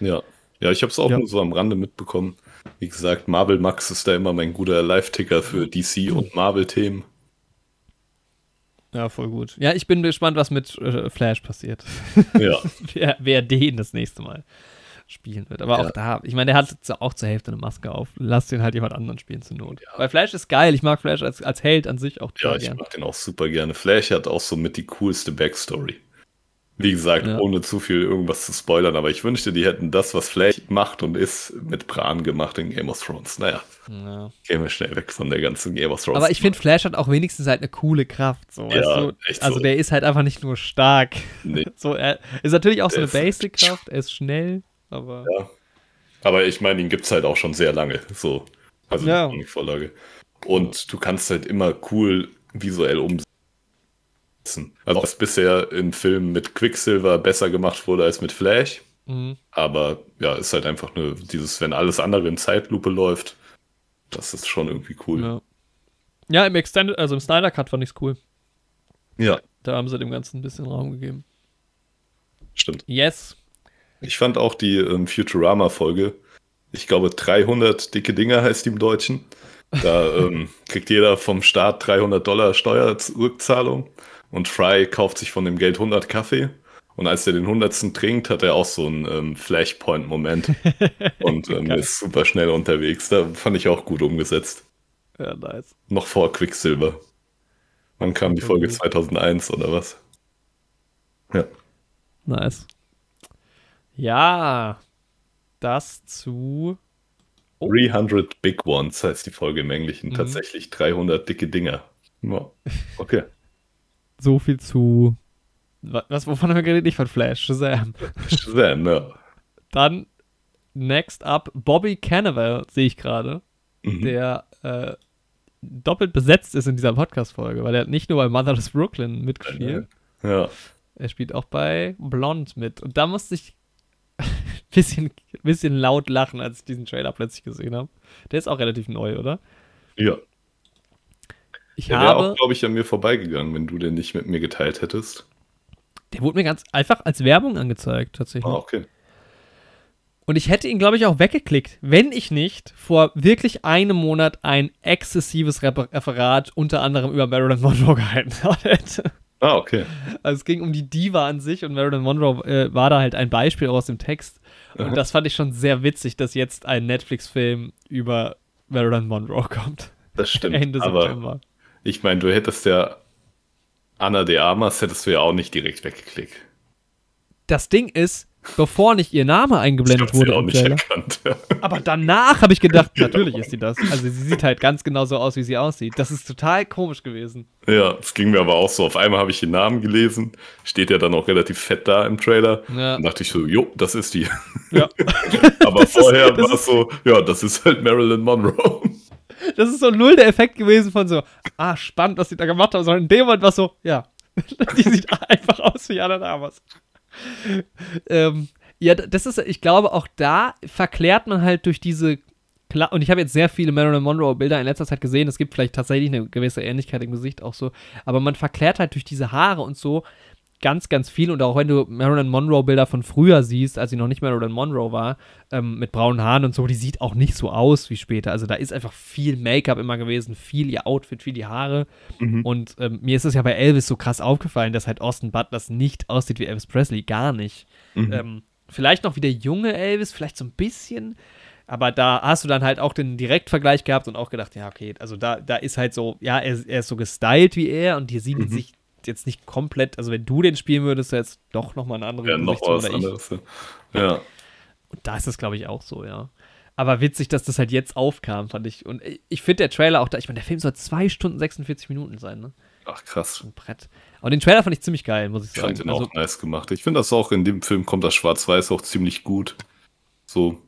Ja. Ja, ich habe es auch ja. nur so am Rande mitbekommen. Wie gesagt, Marvel Max ist da immer mein guter Live-Ticker für DC und Marvel-Themen. Ja, voll gut. Ja, ich bin gespannt, was mit äh, Flash passiert. Ja. wer, wer den das nächste Mal spielen wird. Aber Ja. auch da, ich meine, der hat auch zur Hälfte eine Maske auf. Lass den halt jemand anderen spielen zur Not. Weil Flash ist geil. Ich mag Flash als, als Held an sich auch Ja, ich gern. mag den auch super gerne. Flash hat auch so mit die coolste Backstory. Wie gesagt, Ja. ohne zu viel irgendwas zu spoilern, aber ich wünschte, die hätten das, was Flash macht und ist, mit Bran gemacht in Game of Thrones. Naja, Ja. gehen wir schnell weg von der ganzen Game of Thrones. Aber ich finde, Flash hat auch wenigstens halt eine coole Kraft. So, Ja, weißt du? Also so. der ist halt einfach nicht nur stark. Nee. So, er ist natürlich auch so eine Basic-Kraft, er ist schnell, aber. Ja. Aber ich meine, ihn gibt es halt auch schon sehr lange. So. Also Ja. die Vorlage. Und du kannst halt immer cool visuell umsetzen. Also was bisher in Filmen mit Quicksilver besser gemacht wurde als mit Flash. Mhm. Aber ja, ist halt einfach nur dieses, wenn alles andere in Zeitlupe läuft, das ist schon irgendwie cool. Ja. ja, im Extended, also im Snyder Cut fand ich's cool. Ja, Da haben sie dem Ganzen ein bisschen Raum gegeben. stimmt. Yes. Ich fand auch die ähm, Futurama-Folge, ich glaube 300 dicke Dinger heißt die im Deutschen. Da ähm, kriegt jeder vom Staat 300 Dollar Steuerrückzahlung und Fry kauft sich von dem Geld 100 Kaffee. Und als er den 100. trinkt, hat er auch so einen ähm, Flashpoint-Moment und ähm, ist super schnell unterwegs. Da fand ich auch gut umgesetzt. Ja, nice. Noch vor Quicksilver. Wann kam die Folge gut. 2001 oder was? Ja. Nice. Ja, das zu. Oh. 300 Big Ones heißt die Folge im Englischen. Mhm. Tatsächlich 300 dicke Dinger. Okay. So viel zu. wa- Was, wovon haben wir geredet? Nicht von Flash, Shazam. Shazam, ja. Dann, next up, Bobby Cannavale, sehe ich gerade, Mhm. der äh, doppelt besetzt ist in dieser Podcast-Folge, weil er hat nicht nur bei Motherless Brooklyn mitgespielt, Ja. er spielt auch bei Blonde mit. Und da musste ich ein bisschen, bisschen laut lachen, als ich diesen Trailer plötzlich gesehen habe. Der ist auch relativ neu, oder? Ja. Ich Der wäre auch, glaube ich, an mir vorbeigegangen, wenn du den nicht mit mir geteilt hättest. der wurde mir ganz einfach als Werbung angezeigt, tatsächlich. Ah, okay. Und ich hätte ihn, glaube ich, auch weggeklickt, wenn ich nicht vor wirklich einem Monat ein exzessives Refer- Referat unter anderem über Marilyn Monroe gehalten hätte. Ah, okay. Also es ging um die Diva an sich und Marilyn Monroe äh, war da halt ein Beispiel aus dem Text. Und Aha. das fand ich schon sehr witzig, dass jetzt ein Netflix-Film über Marilyn Monroe kommt. Das stimmt. Ende September. Ich meine, du hättest ja Anna de Armas hättest du ja auch nicht direkt weggeklickt. Das Ding ist, bevor nicht ihr Name eingeblendet wurde im Trailer, erkannt. aber danach habe ich gedacht, natürlich ist sie das. Also sie sieht halt ganz genau so aus, wie sie aussieht. Das ist total komisch gewesen. ja, es ging mir aber auch so. Auf einmal habe ich den Namen gelesen. Steht ja dann auch relativ fett da im Trailer. Ja. Dann dachte ich so, jo, das ist die. Ja. Aber Das vorher war es so, ja, das ist halt Marilyn Monroe. Das ist so null der Effekt gewesen von so, ah, spannend, was sie da gemacht haben, sondern in dem Moment war so, ja, die sieht einfach aus wie Anna Damas. ähm, ja, das ist, ich glaube, auch da verklärt man halt durch diese, Kla und ich habe jetzt sehr viele Marilyn Monroe-Bilder in letzter Zeit gesehen, es gibt vielleicht tatsächlich eine gewisse Ähnlichkeit im Gesicht auch so, aber man verklärt halt durch diese Haare und so ganz, ganz viel und auch wenn du Marilyn Monroe-Bilder von früher siehst, als sie noch nicht Marilyn Monroe war, ähm, mit braunen Haaren und so, die sieht auch nicht so aus wie später. Also da ist einfach viel Make-up immer gewesen, viel ihr Outfit, viel die Haare. Und ähm, mir ist es ja bei Elvis so krass aufgefallen, dass halt Austin Butlers nicht aussieht wie Elvis Presley, gar nicht. Ähm, vielleicht noch wie der junge Elvis, vielleicht so ein bisschen. Aber da hast du dann halt auch den Direktvergleich gehabt und auch gedacht, ja, okay, also da, da ist halt so, ja, er, er ist so gestylt wie er und hier sieht Mhm. sich jetzt nicht komplett, also wenn du den spielen würdest, jetzt doch nochmal eine andere Ja, noch was oder ich. anderes. Ja. Und da ist es, glaube ich, auch so, ja. Aber witzig, dass das halt jetzt aufkam, fand ich. Und ich finde der Trailer auch da, ich meine, der Film soll 2 Stunden 46 Minuten sein, ne? Ach, krass. Ein Brett. Aber den Trailer fand ich ziemlich geil, muss ich Ich fand sagen. den Also, auch nice gemacht. Ich finde das auch, in dem Film kommt das Schwarz-Weiß auch ziemlich gut. So.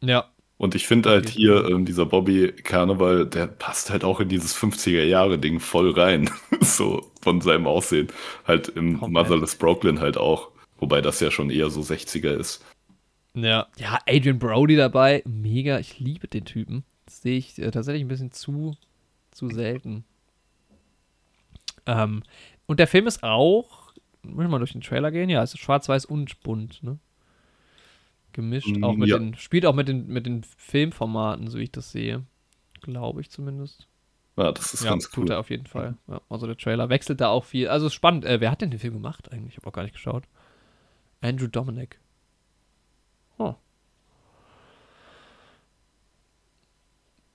ja, Und ich finde halt hier, ähm, dieser Bobby Karneval, der passt halt auch in dieses 50er-Jahre-Ding voll rein. so von seinem Aussehen. Halt im Komplett. Motherless Brooklyn halt auch. Wobei das ja schon eher so 60er ist. ja. Ja, Adrian Brody dabei, mega. Ich liebe den Typen. Das sehe ich äh, tatsächlich ein bisschen zu, zu selten. Ähm, und der Film ist auch, muss ich mal durch den Trailer gehen? Ja, es ist schwarz-weiß und bunt, ne? gemischt. Mm, auch mit ja. den, spielt auch mit den, mit den Filmformaten, so wie ich das sehe. Glaube ich zumindest. Ja, das ist ja, ganz cool. Tut er auf jeden Fall. Ja, also der Trailer wechselt da auch viel. Also spannend. Äh, wer hat denn den Film gemacht eigentlich? Ich habe auch gar nicht geschaut. Andrew Dominic. Oh.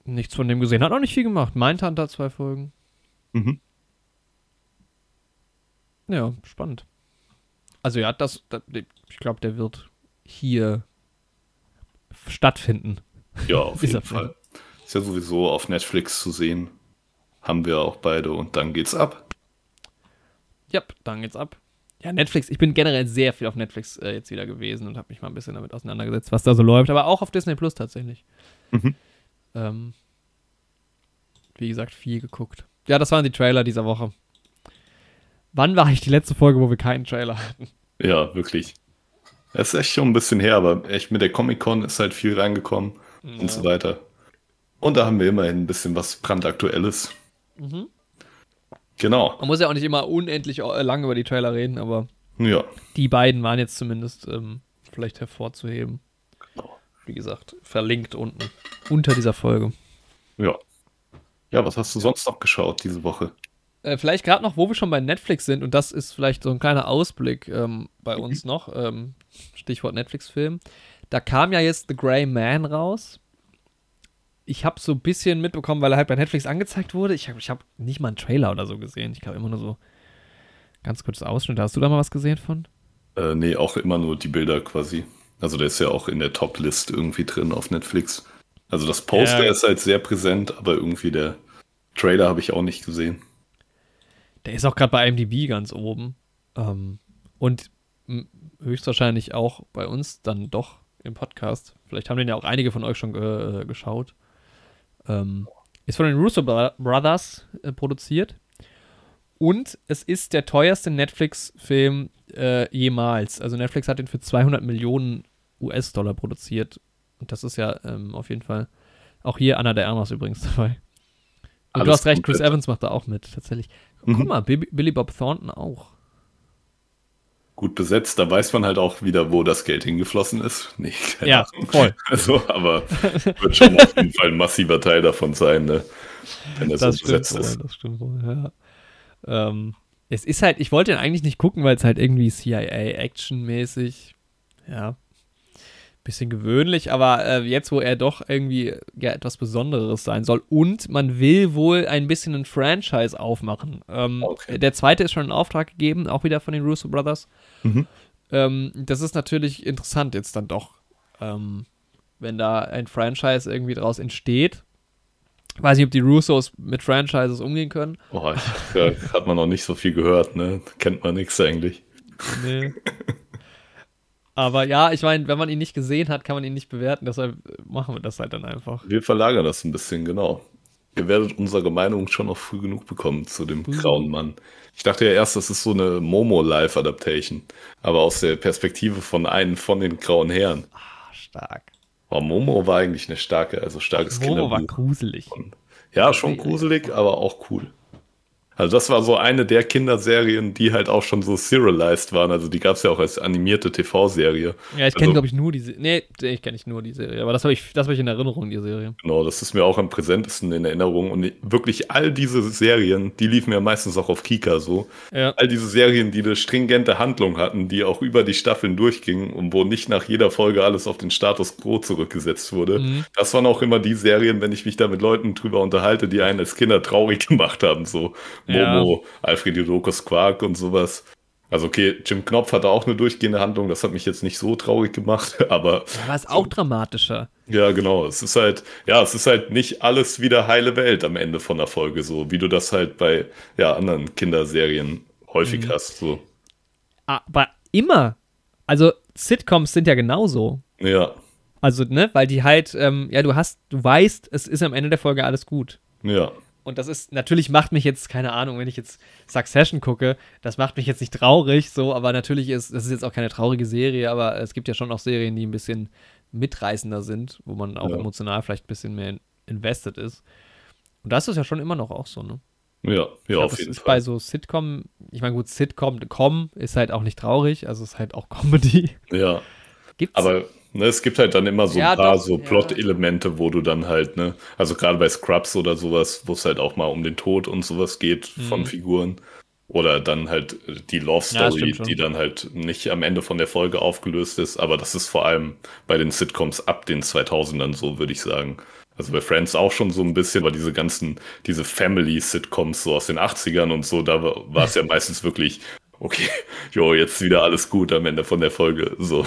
Nichts von dem gesehen. Hat auch nicht viel gemacht. Mindhunter zwei Folgen. Mhm. Ja, spannend. Also ja, das, das ich glaube, der wird hier stattfinden. Ja, auf jeden Fall. Ist ja sowieso auf Netflix zu sehen. Haben wir auch beide und dann geht's ab. Ja, dann geht's ab. Ja, Netflix, ich bin generell sehr viel auf Netflix äh, jetzt wieder gewesen und habe mich mal ein bisschen damit auseinandergesetzt, was da so läuft, aber auch auf Disney Plus tatsächlich. Mhm. Ähm, wie gesagt, viel geguckt. Ja, das waren die Trailer dieser Woche. Wann war eigentlich die letzte Folge, wo wir keinen Trailer hatten? Ja, wirklich. Es ist echt schon ein bisschen her, aber echt mit der Comic-Con ist halt viel reingekommen und so weiter. Und da haben wir immerhin ein bisschen was brandaktuelles. Mhm. Genau. Man muss ja auch nicht immer unendlich äh, lang über die Trailer reden, aber Ja. die beiden waren jetzt zumindest ähm, vielleicht hervorzuheben. Genau. Wie gesagt, verlinkt unten unter dieser Folge. Ja. Ja, was hast du sonst noch geschaut diese Woche? Äh, vielleicht gerade noch, wo wir schon bei Netflix sind, und das ist vielleicht so ein kleiner Ausblick ähm, bei uns noch, ähm, Stichwort Netflix-Film. Da kam ja jetzt The Grey Man raus. Ich habe so ein bisschen mitbekommen, weil er halt bei Netflix angezeigt wurde. Ich habe ich hab nicht mal einen Trailer oder so gesehen. Ich glaube immer nur so ganz kurzes Ausschnitt. Hast du da mal was gesehen von? Äh, nee, auch immer nur die Bilder quasi. Also der ist ja auch in der Top-List irgendwie drin auf Netflix. Also das Poster Ja. ist halt sehr präsent, aber irgendwie der Trailer habe ich auch nicht gesehen. Der ist auch gerade bei IMDb ganz oben. Ähm, und höchstwahrscheinlich auch bei uns dann doch im Podcast. Vielleicht haben den ja auch einige von euch schon äh, geschaut. Ähm, ist von den Russo Bro- Brothers äh, produziert. Und es ist der teuerste Netflix-Film äh, jemals. Also Netflix hat den für 200 Millionen US-Dollar produziert. Und das ist ja ähm, auf jeden Fall auch hier Anna der Armas übrigens dabei. Und du hast recht, Chris. Evans macht da auch mit, tatsächlich. Mhm. Guck mal, Billy, Billy Bob Thornton auch. Gut besetzt, da weiß man halt auch wieder, wo das Geld hingeflossen ist. Nee, Ja, Ahnung. voll. Also, aber wird schon auf jeden Fall ein massiver Teil davon sein, ne? Wenn er so Das stimmt besetzt wohl, ist. das stimmt wohl, ja. Ähm, es ist halt, ich wollte ihn eigentlich nicht gucken, weil es halt irgendwie CIA-Action-mäßig, ja, bisschen gewöhnlich, aber äh, jetzt, wo er doch irgendwie ja, etwas Besonderes sein soll und man will wohl ein bisschen ein Franchise aufmachen. Ähm, Okay. Der zweite ist schon in Auftrag gegeben, auch wieder von den Russo Brothers. Mhm. Ähm, das ist natürlich interessant jetzt dann doch, ähm, wenn da ein Franchise irgendwie draus entsteht. Weiß nicht, ob die Russos mit Franchises umgehen können. Oh, ich, hat man noch nicht so viel gehört, ne? Kennt man nichts eigentlich. Nee. Aber ja, ich meine, wenn man ihn nicht gesehen hat, kann man ihn nicht bewerten. Deshalb machen wir das halt dann einfach. Wir verlagern das ein bisschen, genau. Ihr werdet unsere Meinung schon noch früh genug bekommen zu dem Früh grauen Mann. Ich dachte ja erst, das ist so eine Momo-Live-Adaptation, aber aus der Perspektive von einem von den grauen Herren. Ah, stark. Aber Momo war eigentlich eine starke, also starkes Momo war Kinderbuch. gruselig. Ja, schon gruselig, aber auch cool. Also das war so eine der Kinderserien, die halt auch schon so serialized waren. Also die gab es ja auch als animierte TV-Serie. Ja, ich kenne, Also- glaube ich, nur die Serie. Nee, ich kenne nicht nur die Serie. Aber das habe ich, das hab ich in Erinnerung, die Serie. Genau, das ist mir auch am präsentesten in Erinnerung. Und wirklich all diese Serien, die liefen ja meistens auch auf Kika so. Ja. All diese Serien, die eine stringente Handlung hatten, die auch über die Staffeln durchgingen und wo nicht nach jeder Folge alles auf den Status quo zurückgesetzt wurde. Mhm. Das waren auch immer die Serien, wenn ich mich da mit Leuten drüber unterhalte, die einen als Kinder traurig gemacht haben. So Momo, Alfred Jodokus Quark und sowas. Also okay, Jim Knopf hatte auch eine durchgehende Handlung, das hat mich jetzt nicht so traurig gemacht, aber Aber es auch dramatischer. ja, genau. Es ist halt, ja, es ist halt nicht alles wieder heile Welt am Ende von der Folge, so wie du das halt bei ja, anderen Kinderserien häufig Mhm. hast. So. Aber immer. Also, Sitcoms sind ja genauso. Ja, Also, ne, weil die halt, ähm, ja, du hast, du weißt, es ist am Ende der Folge alles gut. ja, Und das ist, natürlich macht mich jetzt, keine Ahnung, wenn ich jetzt Succession gucke, das macht mich jetzt nicht traurig, so, aber natürlich ist, das ist jetzt auch keine traurige Serie, aber es gibt ja schon auch Serien, die ein bisschen mitreißender sind, wo man auch Ja. emotional vielleicht ein bisschen mehr invested ist. Und das ist ja schon immer noch auch so, ne? ja, ja, glaub, auf das jeden ist Fall. bei so Sitcom, ich meine, gut, Sitcom, Com ist halt auch nicht traurig, also ist halt auch Comedy. Ja, Gibt's? aber ne, es gibt halt dann immer so Ja, ein paar doch, so ja. Plot-Elemente, wo du dann halt, ne, also gerade bei Scrubs oder sowas, wo es halt auch mal um den Tod und sowas geht von Mhm. Figuren. Oder dann halt die Love Ja, Story, schon. die dann halt nicht am Ende von der Folge aufgelöst ist, aber das ist vor allem bei den Sitcoms ab den 2000ern so, würde ich sagen. Also bei Friends auch schon so ein bisschen, aber diese ganzen, diese Family-Sitcoms so aus den 80ern und so, da war es ja meistens wirklich, okay, jo, jetzt wieder alles gut am Ende von der Folge. So.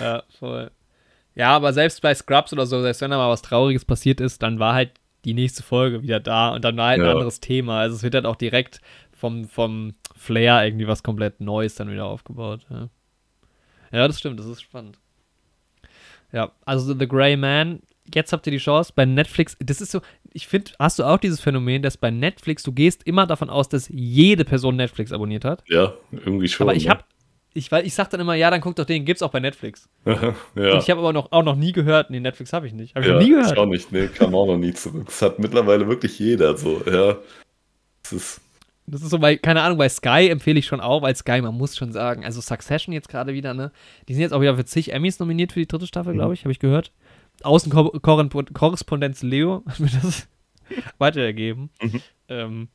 Ja, voll. Ja, aber selbst bei Scrubs oder so, selbst wenn da mal was Trauriges passiert ist, dann war halt die nächste Folge wieder da und dann war halt ein anderes Thema. Also es wird halt auch direkt vom, vom Flair irgendwie was komplett Neues dann wieder aufgebaut. Ja. ja, das stimmt, das ist spannend. Ja, also The Grey Man, jetzt habt ihr die Chance bei Netflix. Das ist so, ich finde, hast du auch dieses Phänomen, dass bei Netflix, du gehst immer davon aus, dass jede Person Netflix abonniert hat? Ja, irgendwie schon. Aber ich habe ich, ich sag dann immer, ja, dann guck doch den, gibt's auch bei Netflix. ja. Und ich habe aber noch, auch noch nie gehört, nee, Netflix habe ich nicht. Hab ich ja, noch nie gehört. Ich auch nicht, nee, kam auch noch nie zurück. Das hat mittlerweile wirklich jeder so, ja. Das ist. Das ist so bei, keine Ahnung, bei Sky empfehle ich schon auch, weil Sky, man muss schon sagen, also Succession jetzt gerade wieder, ne? Die sind jetzt auch wieder für zig Emmys nominiert für die dritte Staffel, glaube mhm. ich, habe ich gehört. Außenkorrespondenz Leo hat mir das weitergegeben. Mhm. Ähm,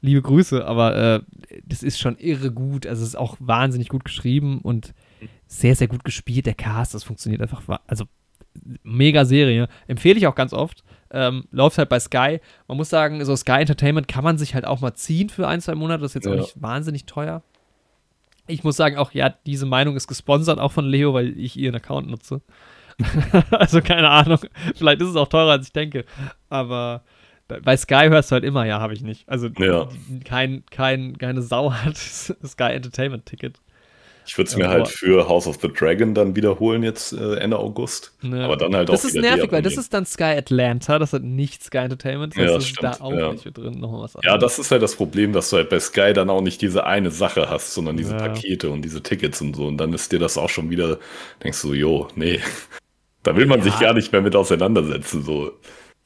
liebe Grüße, aber äh, das ist schon irre gut. Also es ist auch wahnsinnig gut geschrieben und sehr, sehr gut gespielt. Der Cast, das funktioniert einfach, also mega Serie. Empfehle ich auch ganz oft. Ähm, läuft halt bei Sky. Man muss sagen, so Sky Entertainment kann man sich halt auch mal ziehen für ein, zwei Monate. Das ist jetzt ja. auch nicht wahnsinnig teuer. Ich muss sagen, auch ja, diese Meinung ist gesponsert, auch von Leo, weil ich ihren Account nutze. also keine Ahnung. Vielleicht ist es auch teurer, als ich denke. Aber bei Sky hörst du halt immer, ja, habe ich nicht. Also ja. kein, kein, keine Sau hat Sky Entertainment Ticket. Ich würde es mir halt für House of the Dragon dann wiederholen jetzt äh, Ende August. Ja. Aber dann halt das auch Das ist nervig, weil das ist dann Sky Atlanta, das hat nicht Sky Entertainment. Das ja, das stimmt, ist da auch ja. nicht mit drin noch was anderes. Ja, das ist halt das Problem, dass du halt bei Sky dann auch nicht diese eine Sache hast, sondern diese ja. Pakete und diese Tickets und so. Und dann ist dir das auch schon wieder, denkst du, jo, nee, da will man sich gar nicht mehr mit auseinandersetzen. So.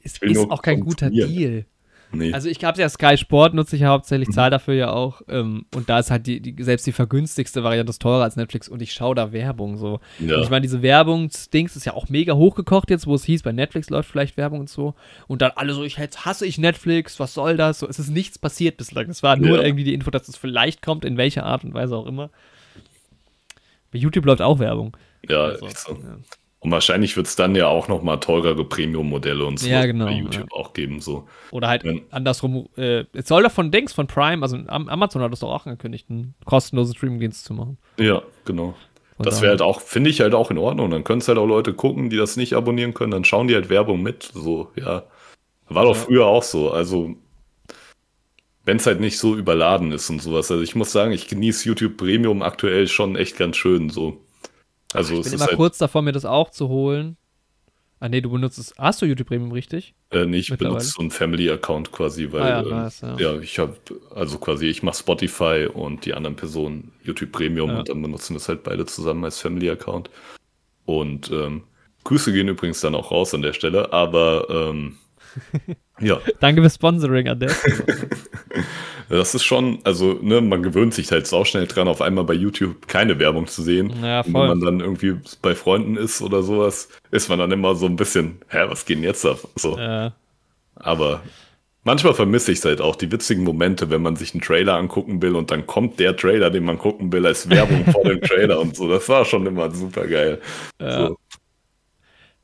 Es ist auch kein guter Deal. Nee. Also ich habe ja Sky Sport, nutze ich ja hauptsächlich, mhm. zahle dafür ja auch. Ähm, und da ist halt die, die, selbst die vergünstigste Variante ist teurer als Netflix und ich schaue da Werbung so. Ja. Und ich meine, diese Werbungsdings ist ja auch mega hochgekocht jetzt, wo es hieß, bei Netflix läuft vielleicht Werbung und so. Und dann alle so, ich jetzt hasse ich Netflix, was soll das? So, es ist nichts passiert bislang. Es war nur ja. irgendwie die Info, dass es vielleicht kommt, in welcher Art und Weise auch immer. Bei YouTube läuft auch Werbung. Ja, also, so. ja. Und wahrscheinlich wird es dann ja auch noch mal teurere Premium-Modelle und so ja, genau, bei YouTube ja. auch geben. So. Oder halt Wenn, andersrum, äh, es soll doch von Dings, von Prime, also Amazon hat es doch auch angekündigt, einen kostenlosen Streaming-Dienst zu machen. Ja, genau. Von das wäre halt auch, finde ich halt auch in Ordnung. Dann können es halt auch Leute gucken, die das nicht abonnieren können, dann schauen die halt Werbung mit. So, ja. War doch früher auch so. Also, wenn es halt nicht so überladen ist und sowas. Also ich muss sagen, ich genieße YouTube Premium aktuell schon echt ganz schön. So. Also ich bin immer halt kurz davor, mir das auch zu holen. Ah, nee, du benutzt es. Hast du YouTube Premium richtig? Äh, nee, ich benutze so einen Family-Account quasi, weil. Ah, ja, nice, ja. ja, ich habe, also quasi, ich mache Spotify und die anderen Personen YouTube Premium ja. und dann benutzen das halt beide zusammen als Family-Account. Und ähm, Grüße gehen übrigens dann auch raus an der Stelle, aber ähm, ja. Danke für Sponsoring an der Stelle. Das ist schon, also, ne, man gewöhnt sich halt auch schnell dran, auf einmal bei YouTube keine Werbung zu sehen. Ja, voll. wenn man dann irgendwie bei Freunden ist oder sowas, ist man dann immer so ein bisschen, hä, was geht denn jetzt ab? So. Ja. Aber manchmal vermisse ich es halt auch, die witzigen Momente, wenn man sich einen Trailer angucken will und dann kommt der Trailer, den man gucken will, als Werbung vor dem Trailer und so. Das war schon immer super geil. Ja. So.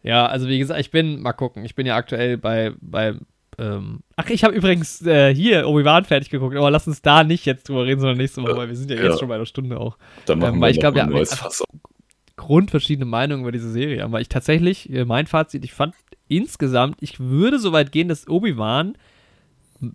Ja, also wie gesagt, ich bin, mal gucken, ich bin ja aktuell bei, bei ähm, ach, ich habe übrigens äh, hier Obi-Wan fertig geguckt, aber lass uns da nicht jetzt drüber reden, sondern nächste Woche, weil wir sind ja, ja. jetzt schon bei einer Stunde auch. Dann machen ähm, wir ich glaube, ja, neues Fass grundverschiedene Meinungen über diese Serie. Aber ich tatsächlich, äh, mein Fazit, ich fand insgesamt, ich würde so weit gehen, dass Obi-Wan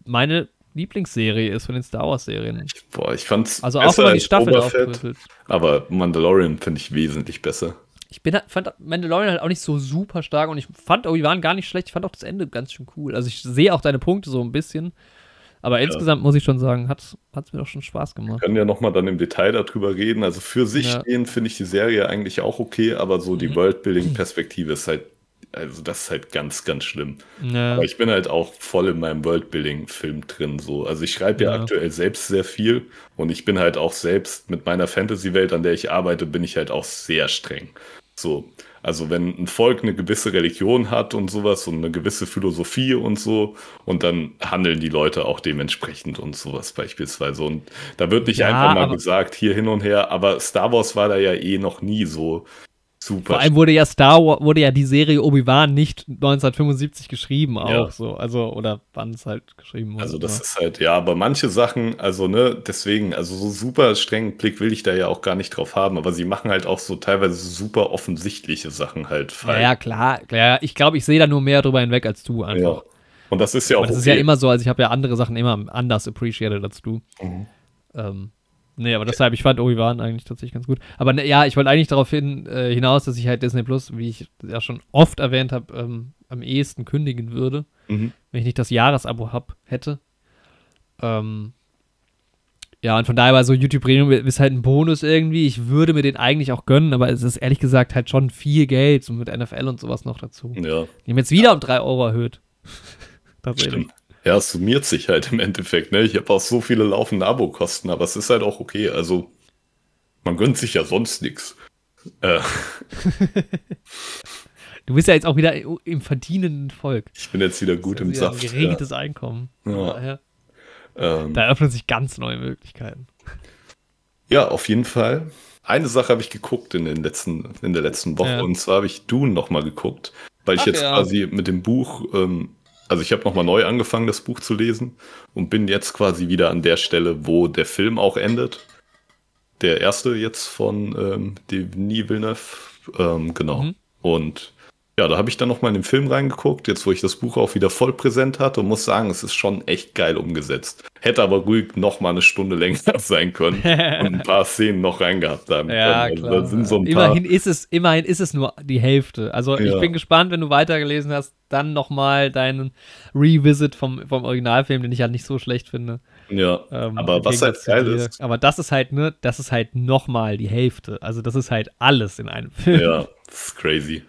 meine Lieblingsserie ist von den Star Wars-Serien. Boah, ich fand's. Also auch wenn man die Staffel aufdröselt. Aber Mandalorian finde ich wesentlich besser ich bin, fand Mandalorian halt auch nicht so super stark und ich fand Obi-Wan gar nicht schlecht. Ich fand auch das Ende ganz schön cool. Also ich sehe auch deine Punkte so ein bisschen. Aber ja. insgesamt muss ich schon sagen, hat es mir doch schon Spaß gemacht. Wir können ja nochmal dann im Detail darüber reden. Also für sich ja. stehen finde ich die Serie eigentlich auch okay, aber so die mhm. Worldbuilding-Perspektive ist halt, also das ist halt ganz, ganz schlimm. Ja. Aber ich bin halt auch voll in meinem Worldbuilding-Film drin. So. Also ich schreibe ja. aktuell selbst sehr viel und ich bin halt auch selbst mit meiner Fantasy-Welt, an der ich arbeite, bin ich halt auch sehr streng. So, also wenn ein Volk eine gewisse Religion hat und sowas und eine gewisse Philosophie und so, und dann handeln die Leute auch dementsprechend und sowas beispielsweise. Und da wird nicht ja, einfach mal gesagt, hier hin und her, aber Star Wars war da ja eh noch nie so. Super. Vor allem wurde ja Star Wars, wurde ja die Serie Obi-Wan nicht 1975 geschrieben auch Ja. so. Also, oder wann es halt geschrieben wurde. Also das aber- ist halt, ja, aber manche Sachen, also ne, deswegen, also so super strengen Blick will ich da ja auch gar nicht drauf haben, aber sie machen halt auch so teilweise super offensichtliche Sachen halt ja, falsch. ja, klar, klar. Ich glaube, ich sehe da nur mehr drüber hinweg als du einfach. Ja. Und das ist ja auch das ist okay. ja immer so, also ich habe ja andere Sachen immer anders appreciated als du. Mhm. Ähm, nee, aber deshalb, ich fand Obi-Wan eigentlich tatsächlich ganz gut. Aber ne, ja, ich wollte eigentlich darauf hin, äh, hinaus, dass ich halt Disney Plus, wie ich ja schon oft erwähnt habe, ähm, am ehesten kündigen würde, Mhm. wenn ich nicht das Jahresabo hab, hätte. Ähm, ja, und von daher war so YouTube Premium ist halt ein Bonus irgendwie. Ich würde mir den eigentlich auch gönnen, aber es ist ehrlich gesagt halt schon viel Geld, so mit NFL und sowas noch dazu. Ja, Die haben jetzt wieder um 3 Euro erhöht. Tatsächlich. stimmt. Ja, es summiert sich halt im Endeffekt, ne? Ich habe auch so viele laufende Abokosten, aber es ist halt auch okay. Also, man gönnt sich ja sonst nichts. Äh, Du bist ja jetzt auch wieder im verdienenden Volk. ich bin jetzt wieder gut im ist ja ein Saft. Ja. geregeltes Einkommen. Ja. Ähm, Da öffnen sich ganz neue Möglichkeiten. Ja, auf jeden Fall. Eine Sache habe ich geguckt in, den letzten, in der letzten Woche Ja. und zwar habe ich Dune nochmal geguckt, weil ich Ach jetzt quasi mit dem Buch, ähm, also ich habe nochmal neu angefangen, das Buch zu lesen und bin jetzt quasi wieder an der Stelle, wo der Film auch endet. Der erste jetzt von ähm, Denis Villeneuve, ähm, genau. Mhm. Und ja, da habe ich dann nochmal in den Film reingeguckt, jetzt wo ich das Buch auch wieder voll präsent hatte und muss sagen, es ist schon echt geil umgesetzt. Hätte aber ruhig nochmal eine Stunde länger sein können und ein paar Szenen noch reingehabt haben Ja, können. Also klar. so immerhin, ist es, immerhin ist es nur die Hälfte. Also ich Ja. bin gespannt, wenn du weitergelesen hast, dann nochmal deinen Revisit vom, vom Originalfilm, den ich halt nicht so schlecht finde. Ja, Ähm, aber was halt geil ist, Aber das ist halt, ne, das ist halt nochmal die Hälfte. Also das ist halt alles in einem Film. ja, das ist crazy.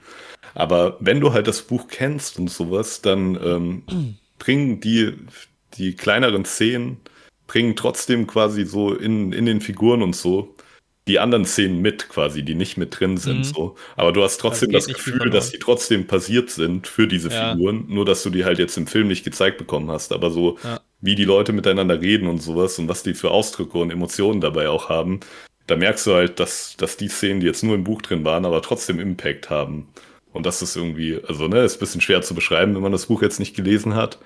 Aber wenn du halt das Buch kennst und sowas, dann ähm, bringen die, die kleineren Szenen, bringen trotzdem quasi so in, in den Figuren und so die anderen Szenen mit quasi, die nicht mit drin sind. Mhm. So. Aber du hast trotzdem das viel Gefühl, dass die trotzdem passiert sind für diese Ja. Figuren, nur dass du die halt jetzt im Film nicht gezeigt bekommen hast. Aber so, Ja. wie die Leute miteinander reden und sowas und was die für Ausdrücke und Emotionen dabei auch haben, da merkst du halt, dass, dass die Szenen, die jetzt nur im Buch drin waren, aber trotzdem Impact haben. Und das ist irgendwie, also ne, ist ein bisschen schwer zu beschreiben, wenn man das Buch jetzt nicht gelesen hat.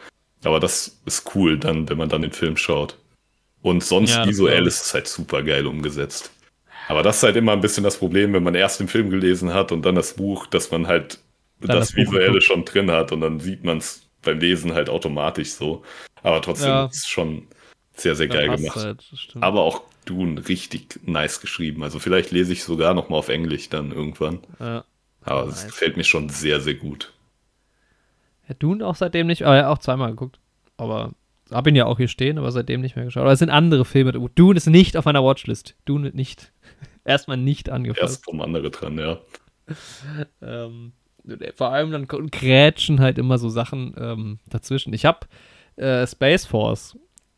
Aber das ist cool dann, wenn man dann den Film schaut. Und sonst Ja, visuell ist es halt super geil umgesetzt. Aber das ist halt immer ein bisschen das Problem, wenn man erst den Film gelesen hat und dann das Buch, dass man halt Dann das, das Visuelle schon drin hat und dann sieht man es beim Lesen halt automatisch so. Aber trotzdem Ja. ist es schon sehr, sehr geil gemacht. halt. Aber auch Dune richtig nice geschrieben. Also vielleicht lese ich sogar noch mal auf Englisch dann irgendwann. ja. Aber es Nice. gefällt mir schon sehr, sehr gut. Ja, Dune auch seitdem nicht, aber ja, auch zweimal geguckt. Aber hab ihn ja auch hier stehen, aber seitdem nicht mehr geschaut. Aber es sind andere Filme. Dune ist nicht auf meiner Watchlist. Dune nicht. Erstmal nicht angefasst. Erst kommen andere dran, ja. Ähm, vor allem dann grätschen halt immer so Sachen ähm, dazwischen. Ich habe äh, Space Force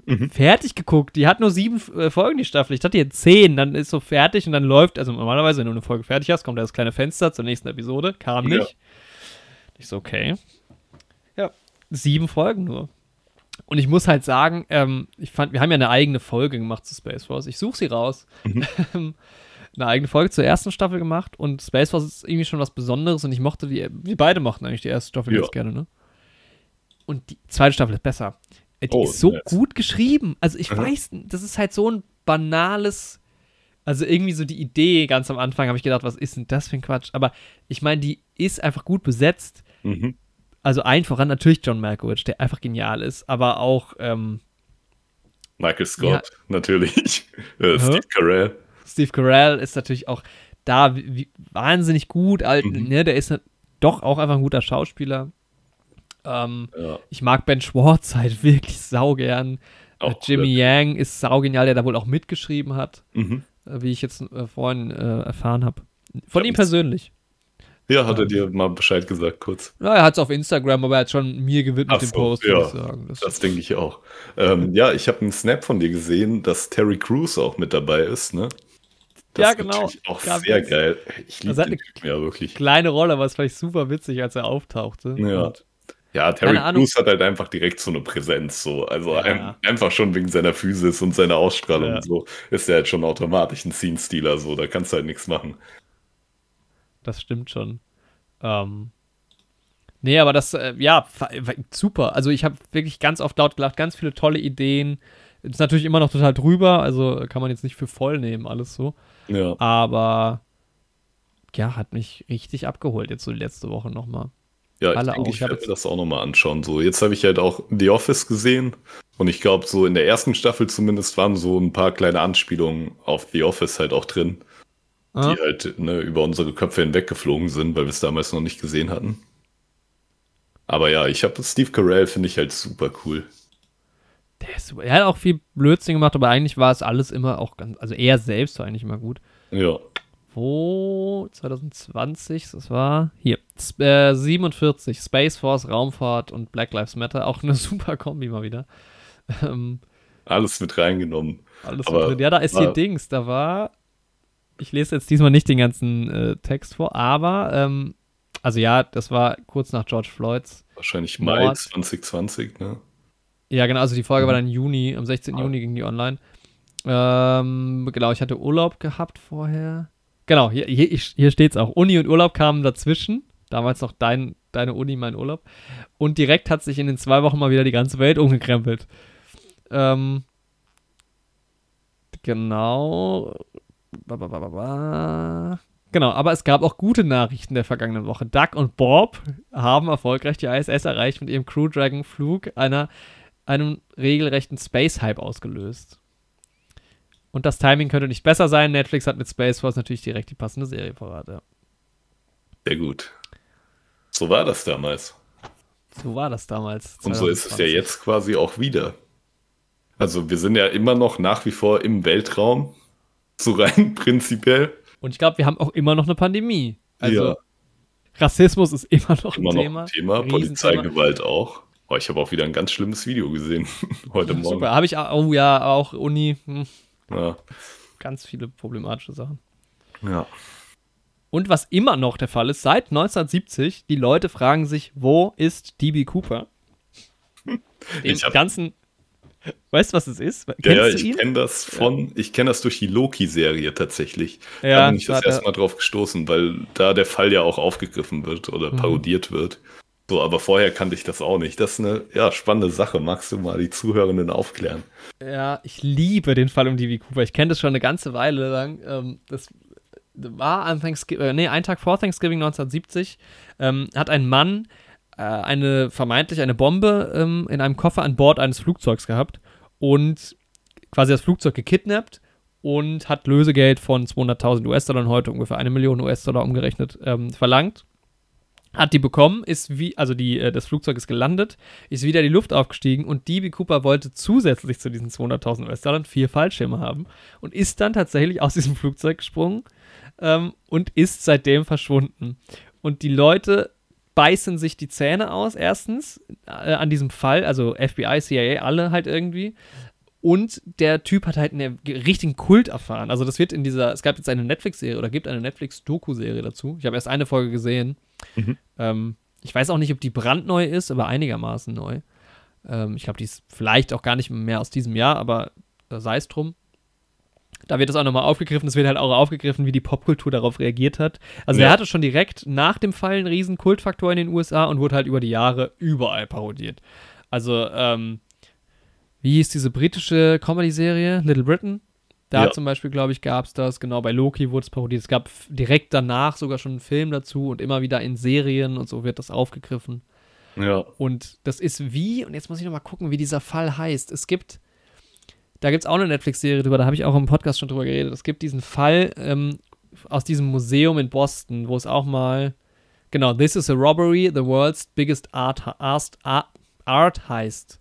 Mhm. fertig geguckt. Die hat nur sieben äh, Folgen, die Staffel. Ich dachte jetzt zehn. Dann ist so fertig und dann läuft, also normalerweise, wenn du eine Folge fertig hast, kommt da das kleine Fenster zur nächsten Episode. Kam Ja. nicht. Ich so, okay. Ja, sieben Folgen nur. Und ich muss halt sagen, ähm, ich fand, wir haben ja eine eigene Folge gemacht zu Space Force. Ich suche sie raus. Mhm. eine eigene Folge zur ersten Staffel gemacht und Space Force ist irgendwie schon was Besonderes und ich mochte die, wir beide mochten eigentlich die erste Staffel Ja. ganz gerne, ne? Und die zweite Staffel ist besser. Die Oh, ist so nice. gut geschrieben. Also ich Mhm. weiß, das ist halt so ein banales, also irgendwie so die Idee ganz am Anfang habe ich gedacht, was ist denn das für ein Quatsch? Aber ich meine, die ist einfach gut besetzt. Mhm. Also allen voran natürlich John Malkovich, der einfach genial ist, aber auch ähm, Michael Scott, natürlich. äh, Steve Carell. Steve Carell ist natürlich auch da wie, wie, wahnsinnig gut. Alt, Mhm. ne, der ist doch auch einfach ein guter Schauspieler. Ähm, Ja, ich mag Ben Schwartz halt wirklich saugern. Äh, auch Jimmy Yang ist saugenial, der da wohl auch mitgeschrieben hat, Mhm. äh, wie ich jetzt äh, vorhin äh, erfahren habe. Von Ja, ihm das- persönlich. Ja, hat er Ja. dir mal Bescheid gesagt, kurz. Ja, er hat es auf Instagram, aber er hat schon mir gewidmet Ach den so, Post, ja. würde ich sagen. Das, Das denke ich auch. Ähm, ja, ich habe einen Snap von dir gesehen, dass Terry Crews auch mit dabei ist, ne? Ja, ist genau. natürlich Auch Gab sehr geil. Ich liebe Das hat den Typen ja wirklich. kleine Rolle, aber es fand ich super witzig, als er auftauchte. Ja. Und Ja, Terry. Crews hat halt einfach direkt so eine Präsenz, so. Also Ja. ein, einfach schon wegen seiner Physis und seiner Ausstrahlung Ja. so, ist er halt schon automatisch ein Scene-Stealer, so. Da kannst du halt nichts machen. Das stimmt schon. Ähm, nee, aber das, äh, ja, super. Also ich habe wirklich ganz oft laut gelacht, ganz viele tolle Ideen. Ist natürlich immer noch total drüber, also kann man jetzt nicht für voll nehmen, alles so. Ja. Aber ja, hat mich richtig abgeholt jetzt so die letzte Woche nochmal. Ja, ich denke, ich werde mir das auch nochmal anschauen. So, jetzt habe ich halt auch The Office gesehen und ich glaube, so in der ersten Staffel zumindest waren so ein paar kleine Anspielungen auf The Office halt auch drin, ah. die halt ne, über unsere Köpfe hinweggeflogen sind, weil wir es damals noch nicht gesehen hatten. Aber ja, ich habe Steve Carell, finde ich halt super cool. Der ist super. Er hat auch viel Blödsinn gemacht, aber eigentlich war es alles immer auch ganz, also er selbst war eigentlich immer gut. Ja 2020, das war hier, äh, 47, Space Force, Raumfahrt und Black Lives Matter, auch eine super Kombi mal wieder. Ähm, alles mit reingenommen. Alles mit drin. Ja, da ist hier Dings, da war, ich lese jetzt diesmal nicht den ganzen äh, Text vor, aber, ähm, also ja, das war kurz nach George Floyds. Wahrscheinlich Mai Mord. 2020, ne? Ja, genau, also die Folge mhm. war dann Juni, am 16. Ah. Juni ging die online. Ähm, genau, ich hatte Urlaub gehabt vorher. Genau, hier, hier, steht es auch. Uni und Urlaub kamen dazwischen. Damals noch dein, deine Uni, mein Urlaub. Und direkt hat sich in den zwei Wochen mal wieder die ganze Welt umgekrempelt. Ähm, genau. Genau, aber es gab auch gute Nachrichten der vergangenen Woche. Doug und Bob haben erfolgreich die ISS erreicht mit ihrem Crew Dragon Flug einer, einem regelrechten Space-Hype ausgelöst. Und das Timing könnte nicht besser sein. Netflix hat mit Space Force natürlich direkt die passende Serie parat. Ja. Sehr gut. So war das damals. So war das damals. 2020. Und so ist es ja jetzt quasi auch wieder. Also wir sind ja immer noch nach wie vor im Weltraum. So rein prinzipiell. Und ich glaube, wir haben auch immer noch eine Pandemie. Also ja. Rassismus ist immer noch immer ein noch Thema. Ein Thema. Polizeigewalt auch. Oh, ich habe auch wieder ein ganz schlimmes Video gesehen heute Morgen. Super, habe ich, oh ja, auch Uni. Hm. Ja. Ganz viele problematische Sachen. Ja. Und was immer noch der Fall ist, seit 1970, die Leute fragen sich, wo ist DB Cooper? Den ich hab, ganzen. Weißt du, was es ist? Kennst ja, ich kenne das von, ja. ich kenne das durch die Loki-Serie tatsächlich. Ja, da bin ich das erstmal drauf gestoßen, weil da der Fall ja auch aufgegriffen wird oder mhm. parodiert wird. So, aber vorher kannte ich das auch nicht. Das ist eine ja, spannende Sache. Magst du mal die Zuhörenden aufklären? Ja, ich liebe den Fall um D.B. Cooper. Ich kenne das schon eine ganze Weile lang. Ähm, das war an Thanksgiving, äh, nee, einen Tag vor Thanksgiving 1970, ähm, hat ein Mann äh, eine vermeintlich eine Bombe ähm, in einem Koffer an Bord eines Flugzeugs gehabt und quasi das Flugzeug gekidnappt und hat Lösegeld von 200.000 US-Dollar heute ungefähr eine Million US-Dollar umgerechnet verlangt hat die bekommen, ist wie, also die, äh, das Flugzeug ist gelandet, ist wieder die Luft aufgestiegen und DB Cooper wollte zusätzlich zu diesen 200.000 US-Dollar vier Fallschirme haben und ist dann tatsächlich aus diesem Flugzeug gesprungen ähm, und ist seitdem verschwunden. Und die Leute beißen sich die Zähne aus, erstens, äh, an diesem Fall, also FBI, CIA, alle halt irgendwie. Und der Typ hat halt einen richtigen Kult erfahren. Also das wird in dieser, es gab jetzt eine Netflix-Serie oder gibt eine Netflix-Doku-Serie dazu. Ich habe erst eine Folge gesehen. Mhm. Ähm, ich weiß auch nicht, ob die brandneu ist, aber einigermaßen neu. Ähm, ich glaube, die ist vielleicht auch gar nicht mehr aus diesem Jahr, aber äh, sei es drum. Da wird es auch nochmal aufgegriffen. Es wird halt auch aufgegriffen, wie die Popkultur darauf reagiert hat. Also, ja. er hatte schon direkt nach dem Fall einen riesen Kultfaktor in den USA und wurde halt über die Jahre überall parodiert. Also, ähm, wie hieß diese britische Comedy-Serie? Little Britain? Da ja. zum Beispiel, glaube ich, gab es das. Genau, bei Loki wurde es parodiert. Es gab direkt danach sogar schon einen Film dazu und immer wieder in Serien und so wird das aufgegriffen. Ja. Und das ist wie, und jetzt muss ich nochmal gucken, wie dieser Fall heißt. Es gibt, da gibt es auch eine Netflix-Serie drüber, da habe ich auch im Podcast schon drüber geredet. Es gibt diesen Fall ähm, aus diesem Museum in Boston, wo es auch mal, genau, This is a Robbery, the world's biggest art, art, art heißt.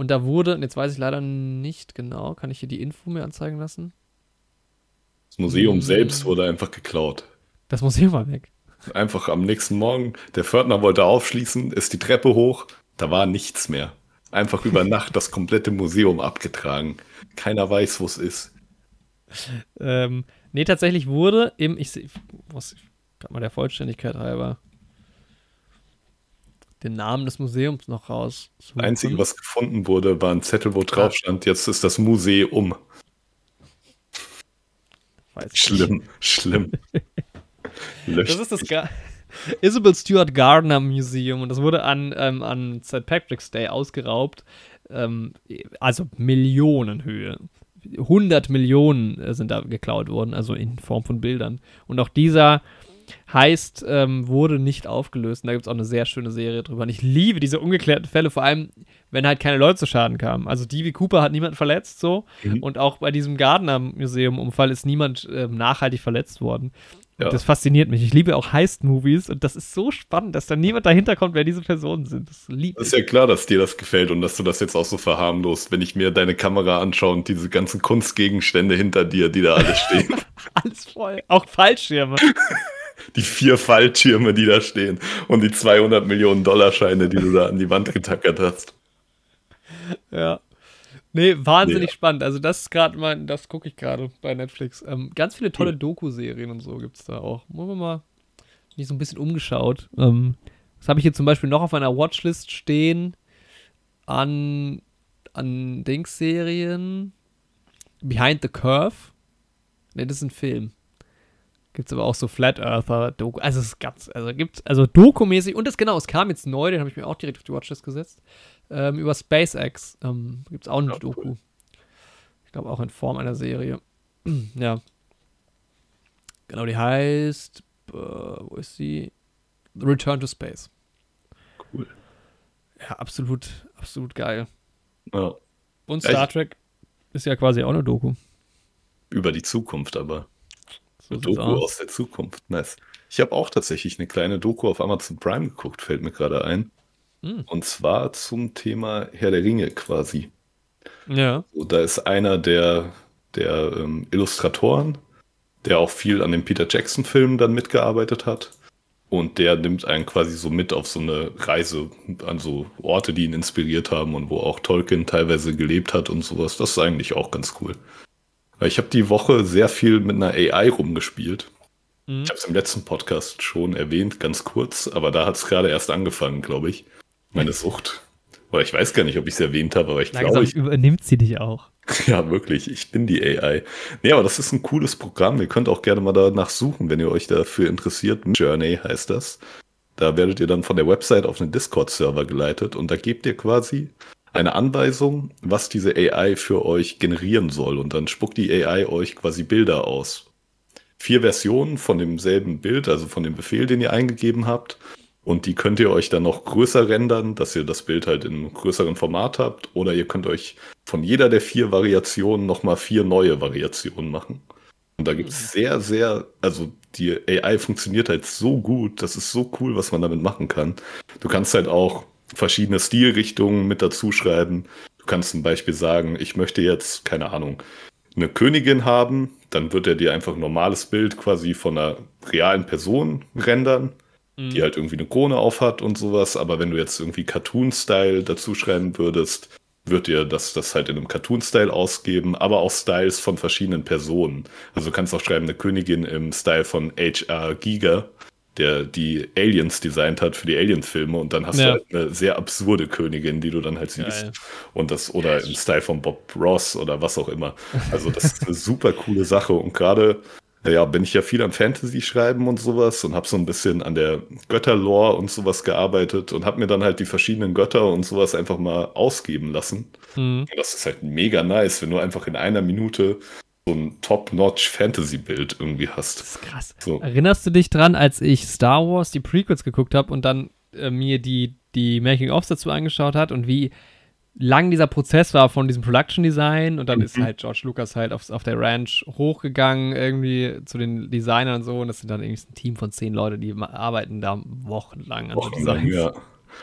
Und da wurde, und jetzt weiß ich leider nicht genau, kann ich hier die Info mir anzeigen lassen? Das Museum hm. selbst wurde einfach geklaut. Das Museum war weg. Einfach am nächsten Morgen, der Pförtner wollte aufschließen, ist die Treppe hoch, da war nichts mehr. Einfach über Nacht das komplette Museum abgetragen. Keiner weiß, wo es ist. Ähm, nee, tatsächlich wurde im, ich, ich muss gerade mal der Vollständigkeit halber, den Namen des Museums noch raus. Das Einzige, was gefunden wurde, war ein Zettel, wo drauf stand, jetzt ist das Museum. Weiß schlimm, nicht. schlimm. das ist das Ga Isabel Stewart Gardner Museum und das wurde an, ähm, an St. Patrick's Day ausgeraubt. Ähm, also Millionenhöhe. 100 Millionen äh, sind da geklaut worden, also in Form von Bildern. Und auch dieser heißt, ähm, wurde nicht aufgelöst. Und da gibt es auch eine sehr schöne Serie drüber. Und ich liebe diese ungeklärten Fälle, vor allem, wenn halt keine Leute zu Schaden kamen. Also D.B. Cooper hat niemanden verletzt, so. Mhm. Und auch bei diesem Gardner-Museum-Unfall ist niemand ähm, nachhaltig verletzt worden. Ja. Das fasziniert mich. Ich liebe auch Heist-Movies und das ist so spannend, dass da niemand dahinter kommt, wer diese Personen sind. Das, das ist ja klar, dass dir das gefällt und dass du das jetzt auch so verharmlost, wenn ich mir deine Kamera anschaue und diese ganzen Kunstgegenstände hinter dir, die da alle stehen. Alles voll. Auch Fallschirme. die vier Fallschirme, die da stehen und die 200 Millionen Dollar Scheine, die du da an die Wand getackert hast. Ja. Nee, wahnsinnig nee. spannend. Also das ist gerade mein, das gucke ich gerade bei Netflix. Ähm, ganz viele tolle Doku-Serien und so gibt es da auch. Wollen wir mal mich so ein bisschen umgeschaut. Ähm, das habe ich hier zum Beispiel noch auf einer Watchlist stehen an, an Dings-Serien. Behind the Curve. Ne, das ist ein Film. Gibt es aber auch so Flat Earther, Doku. Also es ist ganz, also gibt also Doku-mäßig und das genau, es kam jetzt neu, den habe ich mir auch direkt auf die Watchlist gesetzt ähm, über SpaceX. Ähm, Gibt es auch eine ja, Doku. Cool. Ich glaube auch in Form einer Serie. ja. Genau, die heißt, äh, wo ist sie? Return to Space. Cool. Ja, absolut, absolut geil. Ja. Und Star Trek ist ja quasi auch eine Doku. Über die Zukunft aber. So Doku aus. aus der Zukunft. Nice. Ich habe auch tatsächlich eine kleine Doku auf Amazon Prime geguckt, fällt mir gerade ein. Mhm. Und zwar zum Thema Herr der Ringe quasi. Ja. So, da ist einer der, der ähm, Illustratoren, der auch viel an den Peter Jackson-Filmen dann mitgearbeitet hat. Und der nimmt einen quasi so mit auf so eine Reise an so Orte, die ihn inspiriert haben und wo auch Tolkien teilweise gelebt hat und sowas. Das ist eigentlich auch ganz cool. Ich habe die Woche sehr viel mit einer AI rumgespielt. Mhm. Ich habe es im letzten Podcast schon erwähnt, ganz kurz, aber da hat es gerade erst angefangen, glaube ich meine Sucht. Oder ich weiß gar nicht, ob ich es erwähnt habe, aber ich glaube. Ich übernimmt sie dich auch. Ja, wirklich. Ich bin die AI. Nee, aber das ist ein cooles Programm. Ihr könnt auch gerne mal danach suchen, wenn ihr euch dafür interessiert. Journey heißt das. Da werdet ihr dann von der Website auf einen Discord-Server geleitet und da gebt ihr quasi eine Anweisung, was diese AI für euch generieren soll. Und dann spuckt die AI euch quasi Bilder aus. Vier Versionen von demselben Bild, also von dem Befehl, den ihr eingegeben habt. Und die könnt ihr euch dann noch größer rendern, dass ihr das Bild halt in einem größeren Format habt. Oder ihr könnt euch von jeder der vier Variationen nochmal vier neue Variationen machen. Und da gibt es mhm. sehr, sehr, also die AI funktioniert halt so gut, das ist so cool, was man damit machen kann. Du kannst halt auch verschiedene Stilrichtungen mit dazu schreiben. Du kannst zum Beispiel sagen, ich möchte jetzt, keine Ahnung, eine Königin haben, dann wird er dir einfach ein normales Bild quasi von einer realen Person rendern die mhm. halt irgendwie eine Krone aufhat und sowas. Aber wenn du jetzt irgendwie Cartoon-Style dazu schreiben würdest, wird dir das, das halt in einem Cartoon-Style ausgeben, aber auch Styles von verschiedenen Personen. Also du kannst auch schreiben, eine Königin im Style von H.R. Giga, der die Aliens designt hat für die Alien-Filme und dann hast ja. du halt eine sehr absurde Königin, die du dann halt siehst. Geil. Und das, oder im Style von Bob Ross oder was auch immer. Also das ist eine super coole Sache und gerade ja, bin ich ja viel am Fantasy schreiben und sowas und habe so ein bisschen an der Götterlore und sowas gearbeitet und habe mir dann halt die verschiedenen Götter und sowas einfach mal ausgeben lassen. Mhm. Und das ist halt mega nice, wenn du einfach in einer Minute so ein Top-Notch Fantasy-Bild irgendwie hast. Das ist krass. So. Erinnerst du dich dran, als ich Star Wars die Prequels geguckt habe und dann äh, mir die, die Making-ofs dazu angeschaut hat und wie lang dieser Prozess war von diesem Production Design und dann mhm. ist halt George Lucas halt auf, auf der Ranch hochgegangen irgendwie zu den Designern und so und das sind dann irgendwie ein Team von zehn Leute, die arbeiten da wochenlang an Wochenlang, ja.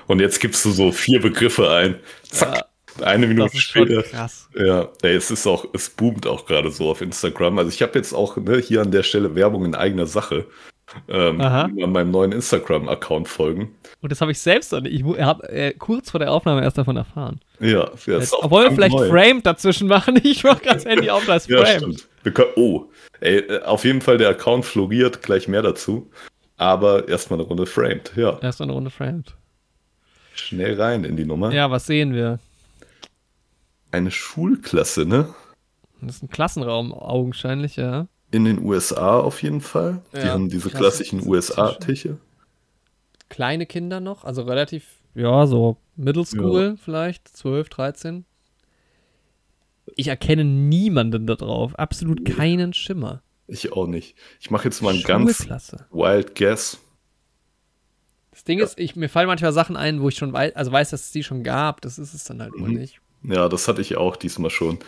Und jetzt gibst du so vier Begriffe ein. Zack. Eine Minute später. Krass. Ja, ey, es ist auch, es boomt auch gerade so auf Instagram. Also ich habe jetzt auch ne, hier an der Stelle Werbung in eigener Sache ähm, an meinem neuen Instagram-Account folgen. Und das habe ich selbst nicht. Ich habe äh, kurz vor der Aufnahme erst davon erfahren. Ja, ja ist Obwohl wir vielleicht neu. Framed dazwischen machen. Ich mache gerade das Handy auf, das ja, Framed. Können, oh, ey, äh, auf jeden Fall der Account floriert, gleich mehr dazu. Aber erstmal eine Runde Framed, ja. Erstmal eine Runde Framed. Schnell rein in die Nummer. Ja, was sehen wir? Eine Schulklasse, ne? Das ist ein Klassenraum, augenscheinlich, ja. In den USA auf jeden Fall. Die Ja, haben diese klassisch- klassischen USA-Tische. Kleine Kinder noch, also relativ, ja, so Middle School vielleicht, 12, 13. Ich erkenne niemanden da drauf, absolut keinen Schimmer. Ich auch nicht. Ich mache jetzt mal einen ganz wild guess. Das Ding ist, ich, mir fallen manchmal Sachen ein, wo ich schon weiß, also weiß, dass es die schon gab. Das ist es dann halt wohl Mhm. nicht. Ja, das hatte ich auch diesmal schon.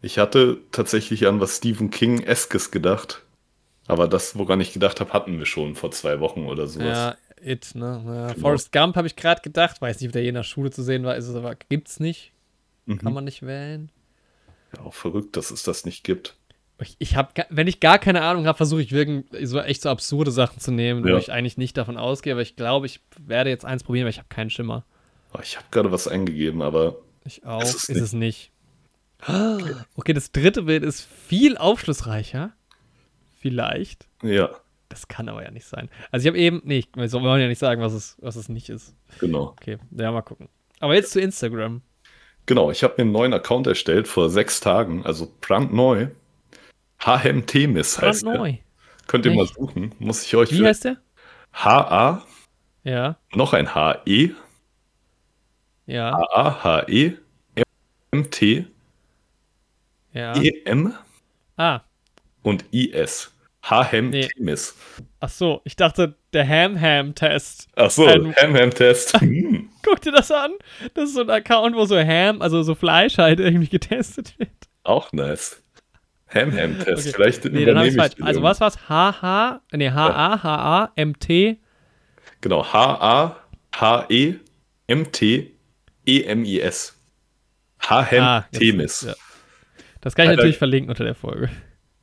Ich hatte tatsächlich an was Stephen King-eskes gedacht. Aber das, woran ich gedacht habe, hatten wir schon vor zwei Wochen oder sowas. Ja, It, ne? Ja, Genau. Forrest Gump habe ich gerade gedacht. Weiß nicht, ob der je in der Schule zu sehen war. Ist es aber, gibt's nicht. Mhm. Kann man nicht wählen. ja auch verrückt, dass es das nicht gibt. Ich, ich habe, wenn ich gar keine Ahnung habe, versuche ich wirklich so echt so absurde Sachen zu nehmen, wo Ja. ich eigentlich nicht davon ausgehe. Aber ich glaube, ich werde jetzt eins probieren, weil ich habe keinen Schimmer. Oh, Ich habe gerade was eingegeben, aber Ich auch. Ist Ist, es es nicht. Okay, das dritte Bild ist viel aufschlussreicher. Vielleicht. ja, Das kann aber ja nicht sein. Also ich habe eben, nee, wir wollen ja nicht sagen, was es, was es nicht ist. genau. Okay, ja, mal gucken. Aber jetzt zu Instagram. Genau, ich habe mir einen neuen Account erstellt vor sechs Tagen, also brandneu. HMTMIS heißt der. Brandneu. Könnt ihr mal Echt? suchen. Muss ich euch Wie heißt der? H-A, Ja, noch ein H-E, ja, A-A-H-E, M-T, ja. E-M Ah, und I-S. HMTMIS. ach so, ich dachte, der Ham-Ham-Test. Ach so, Ham-Ham-Test. Hm. Guck dir das an. Das ist so ein Account, wo so Ham, also so Fleisch halt irgendwie getestet wird. Auch nice. Ham-Ham-Test. Okay. Vielleicht Nee, dann habe ich übernehme falsch. Also was war's? H-H, nee, H-A-H-A-M-T. Genau, H-A-H-E-M-T-E-M-I-S. Ah, jetzt- HMTMIS. ja. Das kann ich Alter. natürlich verlinken unter der Folge.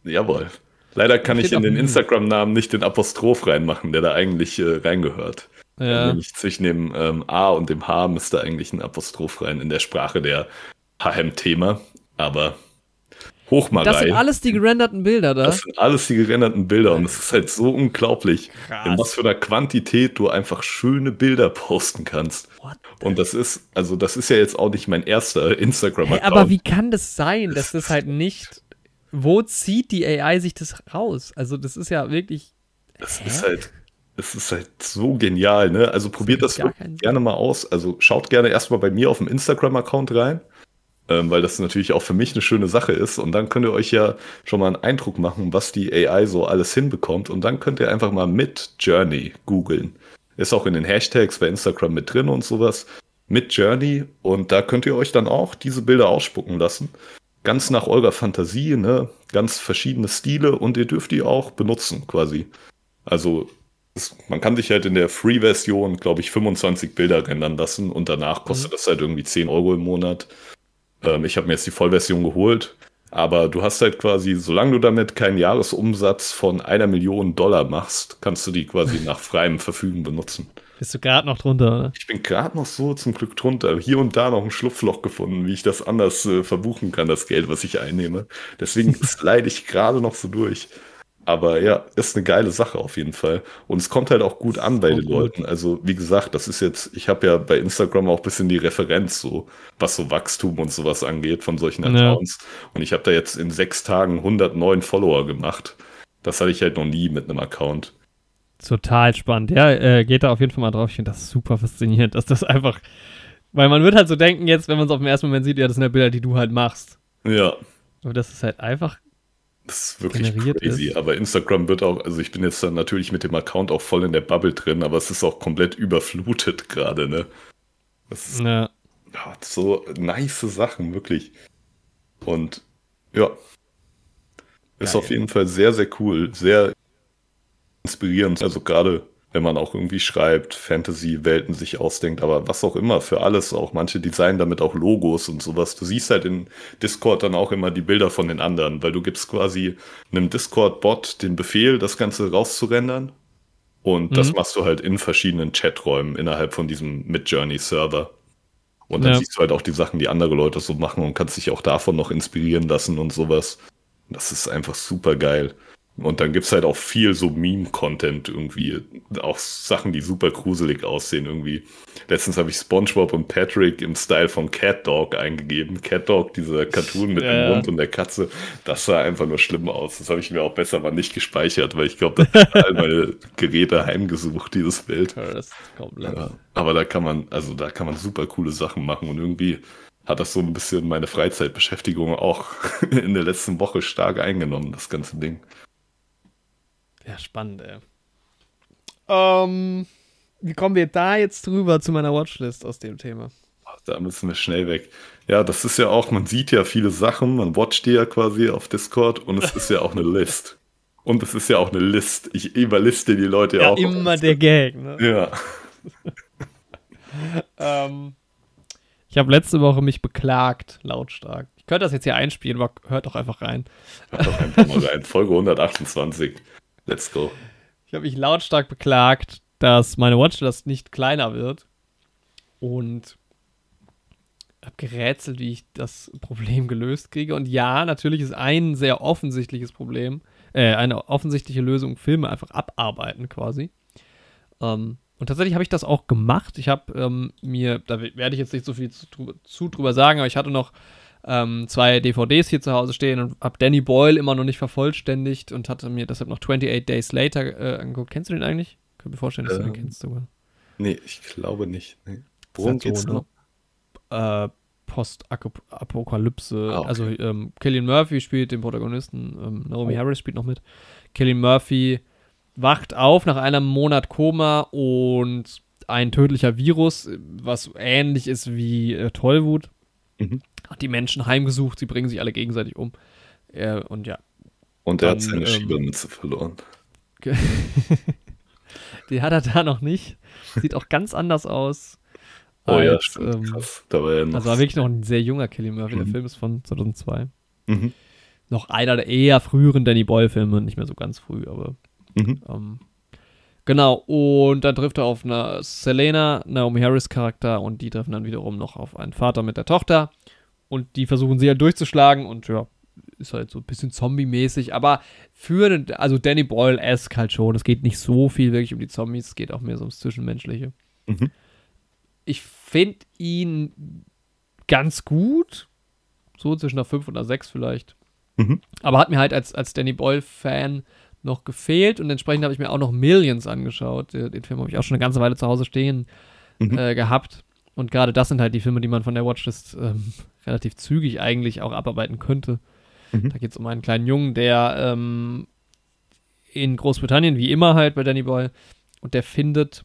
Jawohl. Leider kann ich in den. Instagram-Namen nicht den Apostroph reinmachen, der da eigentlich äh, reingehört. Ja. Nämlich zwischen dem ähm, A und dem H müsste eigentlich ein Apostroph rein in der Sprache der HM-Thema. Aber Hochmarei. Das sind alles die gerenderten Bilder da. Das sind alles die gerenderten Bilder und es ist halt so unglaublich, Krass. in was für einer Quantität du einfach schöne Bilder posten kannst. Und das ist, also das ist ja jetzt auch nicht mein erster Hey, Instagram-Account. aber wie kann das sein, dass Das das halt nicht. Wo zieht die AI sich das raus? Also, das ist ja wirklich. Es Hä? ist halt, es ist halt so genial, ne? Also probiert das gerne mal aus. Also schaut gerne erstmal bei mir auf dem Instagram-Account rein, ähm, weil das natürlich auch für mich eine schöne Sache ist. Und dann könnt ihr euch ja schon mal einen Eindruck machen, was die AI so alles hinbekommt. Und dann könnt ihr einfach mal mit Journey googeln. Ist auch in den Hashtags bei Instagram mit drin und sowas. Mit Journey. Und da könnt ihr euch dann auch diese Bilder ausspucken lassen. Ganz nach eurer Fantasie, ne? Ganz verschiedene Stile und ihr dürft die auch benutzen, quasi. Also man kann sich halt in der Free-Version, glaube ich, 25 Bilder rendern lassen und danach kostet das halt irgendwie 10 Euro im Monat. Ähm, ich habe mir jetzt die Vollversion geholt, aber du hast halt quasi, solange du damit keinen Jahresumsatz von einer Million Dollar machst, kannst du die quasi nach freiem Verfügen benutzen. Bist du gerade noch drunter, oder? Ich bin gerade noch so zum Glück drunter. Hier und da noch ein Schlupfloch gefunden, wie ich das anders äh, verbuchen kann, das Geld, was ich einnehme. Deswegen slide ich gerade noch so durch. Aber ja, ist eine geile Sache auf jeden Fall. Und es kommt halt auch gut an bei den. Leuten. Also, wie gesagt, das ist jetzt, ich habe ja bei Instagram auch ein bisschen die Referenz, so was so Wachstum und sowas angeht von solchen Ja. Accounts. Und ich habe da jetzt in sechs Tagen 109 Follower gemacht. Das hatte ich halt noch nie mit einem Account. Total spannend. Ja, äh, geht da auf jeden Fall mal drauf. Ich finde das super faszinierend, dass das einfach. Weil man wird halt so denken, jetzt, wenn man es auf den ersten Moment sieht, ja, das sind ja Bilder, die du halt machst. Ja, Aber das ist halt einfach. Das ist wirklich crazy. ist. Aber Instagram wird auch, also ich bin jetzt dann natürlich mit dem Account auch voll in der Bubble drin, aber es ist auch komplett überflutet gerade, ne? Das ist ja, so nice Sachen, wirklich. Und ja, ist Geil. auf jeden Fall sehr, sehr cool, sehr inspirierend. Also gerade, wenn man auch irgendwie schreibt, Fantasy-Welten sich ausdenkt, aber was auch immer, für alles auch. Manche designen damit auch Logos und sowas. Du siehst halt in Discord dann auch immer die Bilder von den anderen, weil du gibst quasi einem Discord-Bot den Befehl, das Ganze rauszurendern. Und das Mhm. machst du halt in verschiedenen Chaträumen innerhalb von diesem Midjourney-Server. Und dann Ja. siehst du halt auch die Sachen, die andere Leute so machen und kannst dich auch davon noch inspirieren lassen und sowas. Das ist einfach super geil. Und dann gibt es halt auch viel so Meme-Content irgendwie. Auch Sachen, die super gruselig aussehen irgendwie. Letztens habe ich SpongeBob und Patrick im Style von Cat Dog eingegeben. Cat Dog, dieser Cartoon mit ja. dem Mund und der Katze, das sah einfach nur schlimm aus. Das habe ich mir auch besser mal nicht gespeichert, weil ich glaube, das hat all meine Geräte heimgesucht, dieses Bild. Ja, das ist komplett. Ja, aber da kann man, also da kann man super coole Sachen machen und irgendwie hat das so ein bisschen meine Freizeitbeschäftigung auch in der letzten Woche stark eingenommen, das ganze Ding. Ja, spannend, ey. Ähm, wie kommen wir da jetzt drüber zu meiner Watchlist aus dem Thema? Da müssen wir schnell weg. Ja, das ist ja auch, man sieht ja viele Sachen, man watcht die ja quasi auf Discord und es ist ja auch eine List. Und es ist ja auch eine List. Ich überliste die Leute ja auch. Immer der Gag, ne? Ja. ähm, ich habe letzte Woche mich beklagt, lautstark. Ich könnte das jetzt hier einspielen, aber hört doch einfach rein. Hört doch einfach mal rein. Folge 128. Let's go. Ich habe mich lautstark beklagt, dass meine Watchlist nicht kleiner wird. Und habe gerätselt, wie ich das Problem gelöst kriege. Und ja, natürlich ist ein sehr offensichtliches Problem, äh, eine offensichtliche Lösung, Filme einfach abarbeiten quasi. Ähm, und tatsächlich habe ich das auch gemacht. Ich habe ähm, mir, da werde ich jetzt nicht so viel zu, zu drüber sagen, aber ich hatte noch ähm, zwei DVDs hier zu Hause stehen und habe Danny Boyle immer noch nicht vervollständigt und hatte mir deshalb noch 28 Days Later äh, angeguckt. Kennst du den eigentlich? Ich kann mir vorstellen, dass ähm, du den ähm, kennst sogar. Nee, ich glaube nicht. Nee. Worum geht's so? Ne? Äh, Post-Apokalypse. Ah, okay. Also ähm, Killian Murphy spielt den Protagonisten, ähm, Naomi oh. Harris spielt noch mit. Killian Murphy wacht auf nach einem Monat Koma und ein tödlicher Virus, was ähnlich ist wie äh, Tollwut, mhm hat die Menschen heimgesucht, sie bringen sich alle gegenseitig um. Äh, und ja. Und er hat seine ähm, Schiebernütze verloren. die hat er da noch nicht. Sieht auch ganz anders aus. Oh als, ja, stimmt, ähm, krass. Da war er noch also war wirklich noch ein sehr junger Kelly Murphy. Mhm. Der Film ist von 2002. Mhm. Noch einer der eher früheren Danny Boyle-Filme, nicht mehr so ganz früh, aber. Mhm. Ähm, genau, und dann trifft er auf eine Selena, Naomi Harris Charakter, und die treffen dann wiederum noch auf einen Vater mit der Tochter. Und die versuchen sie halt durchzuschlagen und ja, ist halt so ein bisschen zombie-mäßig, aber für, also Danny Boyle-esque halt schon. Es geht nicht so viel wirklich um die Zombies, es geht auch mehr so ums Zwischenmenschliche. Mhm. Ich finde ihn ganz gut, so zwischen einer 5 und einer 6 vielleicht. Mhm. Aber hat mir halt als, als Danny Boyle-Fan noch gefehlt und entsprechend habe ich mir auch noch Millions angeschaut. Den Film habe ich auch schon eine ganze Weile zu Hause stehen mhm. äh, gehabt. Und gerade das sind halt die Filme, die man von der Watchlist ähm, relativ zügig eigentlich auch abarbeiten könnte. Mhm. Da geht es um einen kleinen Jungen, der ähm, in Großbritannien, wie immer halt bei Danny Boy, und der findet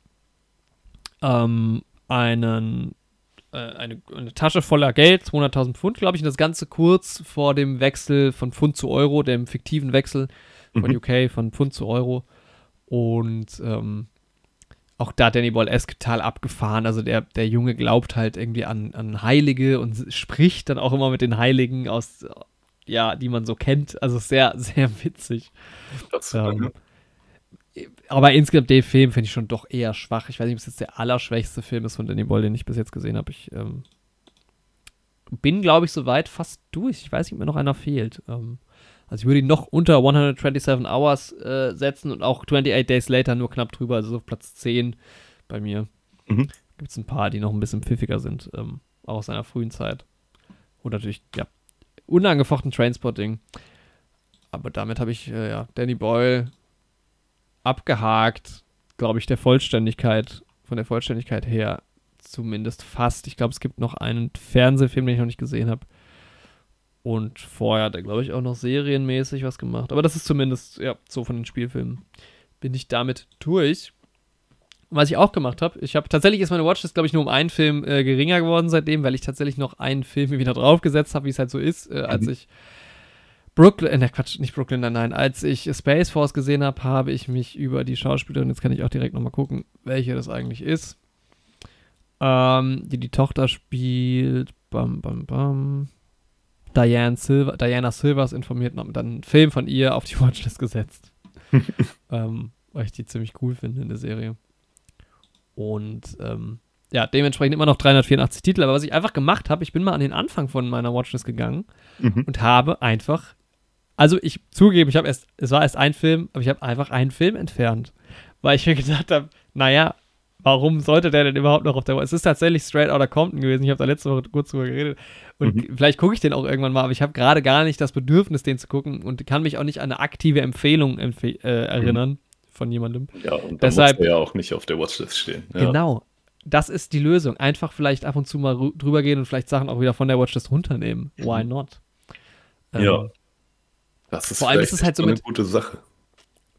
ähm, einen, äh, eine, eine, Tasche voller Geld, 200.000 Pfund, glaube ich, und das Ganze kurz vor dem Wechsel von Pfund zu Euro, dem fiktiven Wechsel von mhm. UK von Pfund zu Euro. Und ähm, auch da Danny Boyle-esque total abgefahren. Also der, der Junge glaubt halt irgendwie an, an Heilige und spricht dann auch immer mit den Heiligen aus, ja, die man so kennt. Also sehr, sehr witzig. Das, ähm, aber insgesamt den Film finde ich schon doch eher schwach. Ich weiß nicht, ob es jetzt der allerschwächste Film ist von Danny Boyle, den ich bis jetzt gesehen habe. Ich ähm, bin, glaube ich, soweit fast durch. Ich weiß nicht, ob mir noch einer fehlt. Ähm, also ich würde ihn noch unter 127 Hours äh, setzen und auch 28 Days Later nur knapp drüber, also so Platz 10 bei mir. Mhm. Gibt es ein paar, die noch ein bisschen pfiffiger sind, ähm, auch aus seiner frühen Zeit. Und natürlich, ja, unangefochten Trainspotting. Aber damit habe ich, äh, ja, Danny Boyle abgehakt, glaube ich, der Vollständigkeit, von der Vollständigkeit her zumindest fast. Ich glaube, es gibt noch einen Fernsehfilm, den ich noch nicht gesehen habe. Und vorher hat er, glaube ich, auch noch serienmäßig was gemacht. Aber das ist zumindest, ja, so von den Spielfilmen. Bin ich damit durch. was ich auch gemacht habe, ich habe tatsächlich ist meine Watchlist, glaube ich, nur um einen Film äh, geringer geworden seitdem, weil ich tatsächlich noch einen Film wieder draufgesetzt habe, wie es halt so ist, äh, als mhm. ich Brooklyn, äh, ne Quatsch, nicht Brooklyn, nein, nein, als ich Space Force gesehen habe, habe ich mich über die Schauspielerin, jetzt kann ich auch direkt nochmal gucken, welche das eigentlich ist, ähm, die die Tochter spielt, bam, bam, bam, Diane Silver, Diana Silvers informiert und dann einen Film von ihr auf die Watchlist gesetzt. ähm, weil ich die ziemlich cool finde in der Serie. Und ähm, ja, dementsprechend immer noch 384 Titel. Aber was ich einfach gemacht habe, ich bin mal an den Anfang von meiner Watchlist gegangen mhm. und habe einfach Also ich zugebe, ich habe erst, es war erst ein Film, aber ich habe einfach einen Film entfernt, weil ich mir gedacht habe, naja, warum sollte der denn überhaupt noch auf der Es ist tatsächlich Straight Outta Compton gewesen. Ich habe da letzte Woche kurz drüber geredet. Und mhm. vielleicht gucke ich den auch irgendwann mal, aber ich habe gerade gar nicht das Bedürfnis, den zu gucken und kann mich auch nicht an eine aktive Empfehlung empf äh, erinnern mhm. von jemandem. Ja, und deshalb muss ja auch nicht auf der Watchlist stehen. Ja. Genau. Das ist die Lösung. Einfach vielleicht ab und zu mal drüber gehen und vielleicht Sachen auch wieder von der Watchlist runternehmen. Mhm. Why not? Ähm, ja. Das ist vor allem ist es halt so eine mit, gute Sache.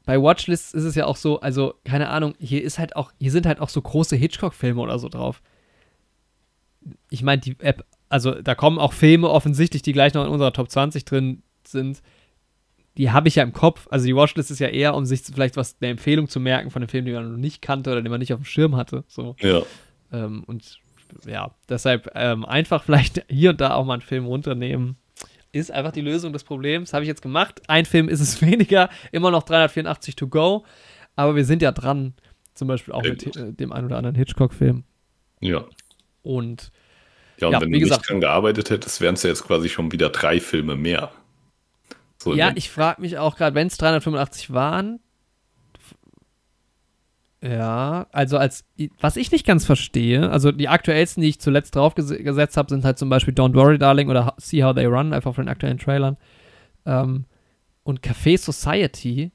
Bei Watchlists ist es ja auch so, also keine Ahnung, hier ist halt auch, hier sind halt auch so große Hitchcock-Filme oder so drauf. Ich meine, die App, also da kommen auch Filme offensichtlich, die gleich noch in unserer Top 20 drin sind. Die habe ich ja im Kopf. Also die Watchlist ist ja eher, um sich vielleicht was eine Empfehlung zu merken von einem Film, den man noch nicht kannte oder den man nicht auf dem Schirm hatte. So. Ja. Ähm, und ja, deshalb ähm, einfach vielleicht hier und da auch mal einen Film runternehmen ist einfach die Lösung des Problems. Habe ich jetzt gemacht. Ein Film ist es weniger, immer noch 384 to go. Aber wir sind ja dran, zum Beispiel auch mit äh, dem einen oder anderen Hitchcock-Film. Ja. Und ja, und ja, wenn du gesagt, nicht dran gearbeitet hättest, wären es ja jetzt quasi schon wieder drei Filme mehr. So ja, ich frage mich auch gerade, wenn es 385 waren, ja, also als was ich nicht ganz verstehe, also die aktuellsten, die ich zuletzt draufgesetzt habe, sind halt zum Beispiel Don't Worry Darling oder See How They Run, einfach von den aktuellen Trailern. Ähm, und Café Society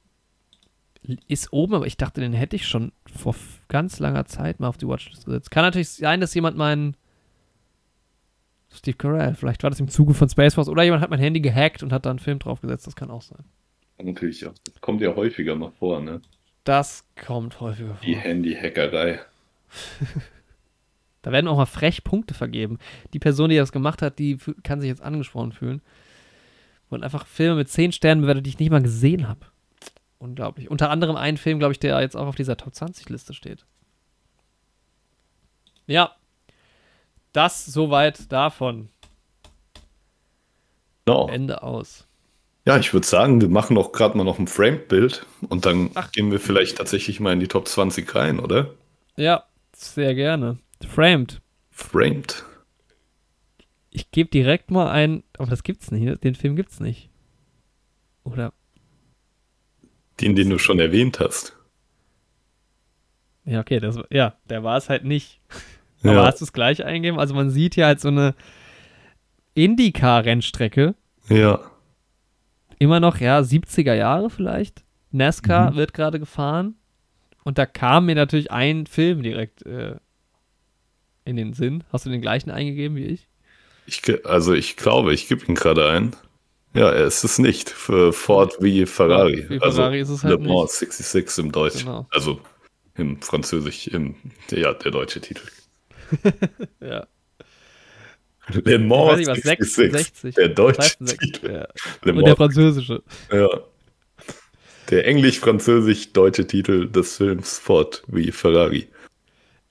ist oben, aber ich dachte, den hätte ich schon vor ganz langer Zeit mal auf die Watchlist gesetzt. Kann natürlich sein, dass jemand meinen Steve Carell, vielleicht war das im Zuge von Space Force oder jemand hat mein Handy gehackt und hat da einen Film draufgesetzt, das kann auch sein. Natürlich, ja. Das kommt ja häufiger mal vor, ne? Das kommt häufiger vor. Die Handy-Hackerei. da werden auch mal frech Punkte vergeben. Die Person, die das gemacht hat, die kann sich jetzt angesprochen fühlen. Und einfach Filme mit 10 Sternen bewertet, die ich nicht mal gesehen habe. Unglaublich. Unter anderem einen Film, glaube ich, der jetzt auch auf dieser Top 20-Liste steht. Ja. Das soweit davon. No. Ende aus. Ja, ich würde sagen, wir machen auch gerade mal noch ein Framed-Bild und dann Ach. gehen wir vielleicht tatsächlich mal in die Top 20 rein, oder? Ja, sehr gerne. Framed. Framed. Ich gebe direkt mal ein, aber das gibt's nicht, den Film gibt's nicht. Oder? Den, den du schon erwähnt hast. Ja, okay, das, ja, der war es halt nicht. Ja. Aber hast du es gleich eingegeben? Also man sieht hier halt so eine Indycar-Rennstrecke. Ja immer noch, ja, 70er Jahre vielleicht. NASCAR mhm. wird gerade gefahren. Und da kam mir natürlich ein Film direkt äh, in den Sinn. Hast du den gleichen eingegeben wie ich? ich also ich glaube, ich gebe ihn gerade ein. Ja, er ist es nicht. Für Ford wie Ferrari. Ja, wie Ferrari also ist es halt Le Mans 66 im Deutsch. Genau. Also im Französisch, im, ja, der deutsche Titel. ja. Le Mans nicht, was, 66, 60, der deutsche Titel. Ja. Und der französische. Ja. Der englisch-französisch-deutsche Titel des Films Ford wie Ferrari.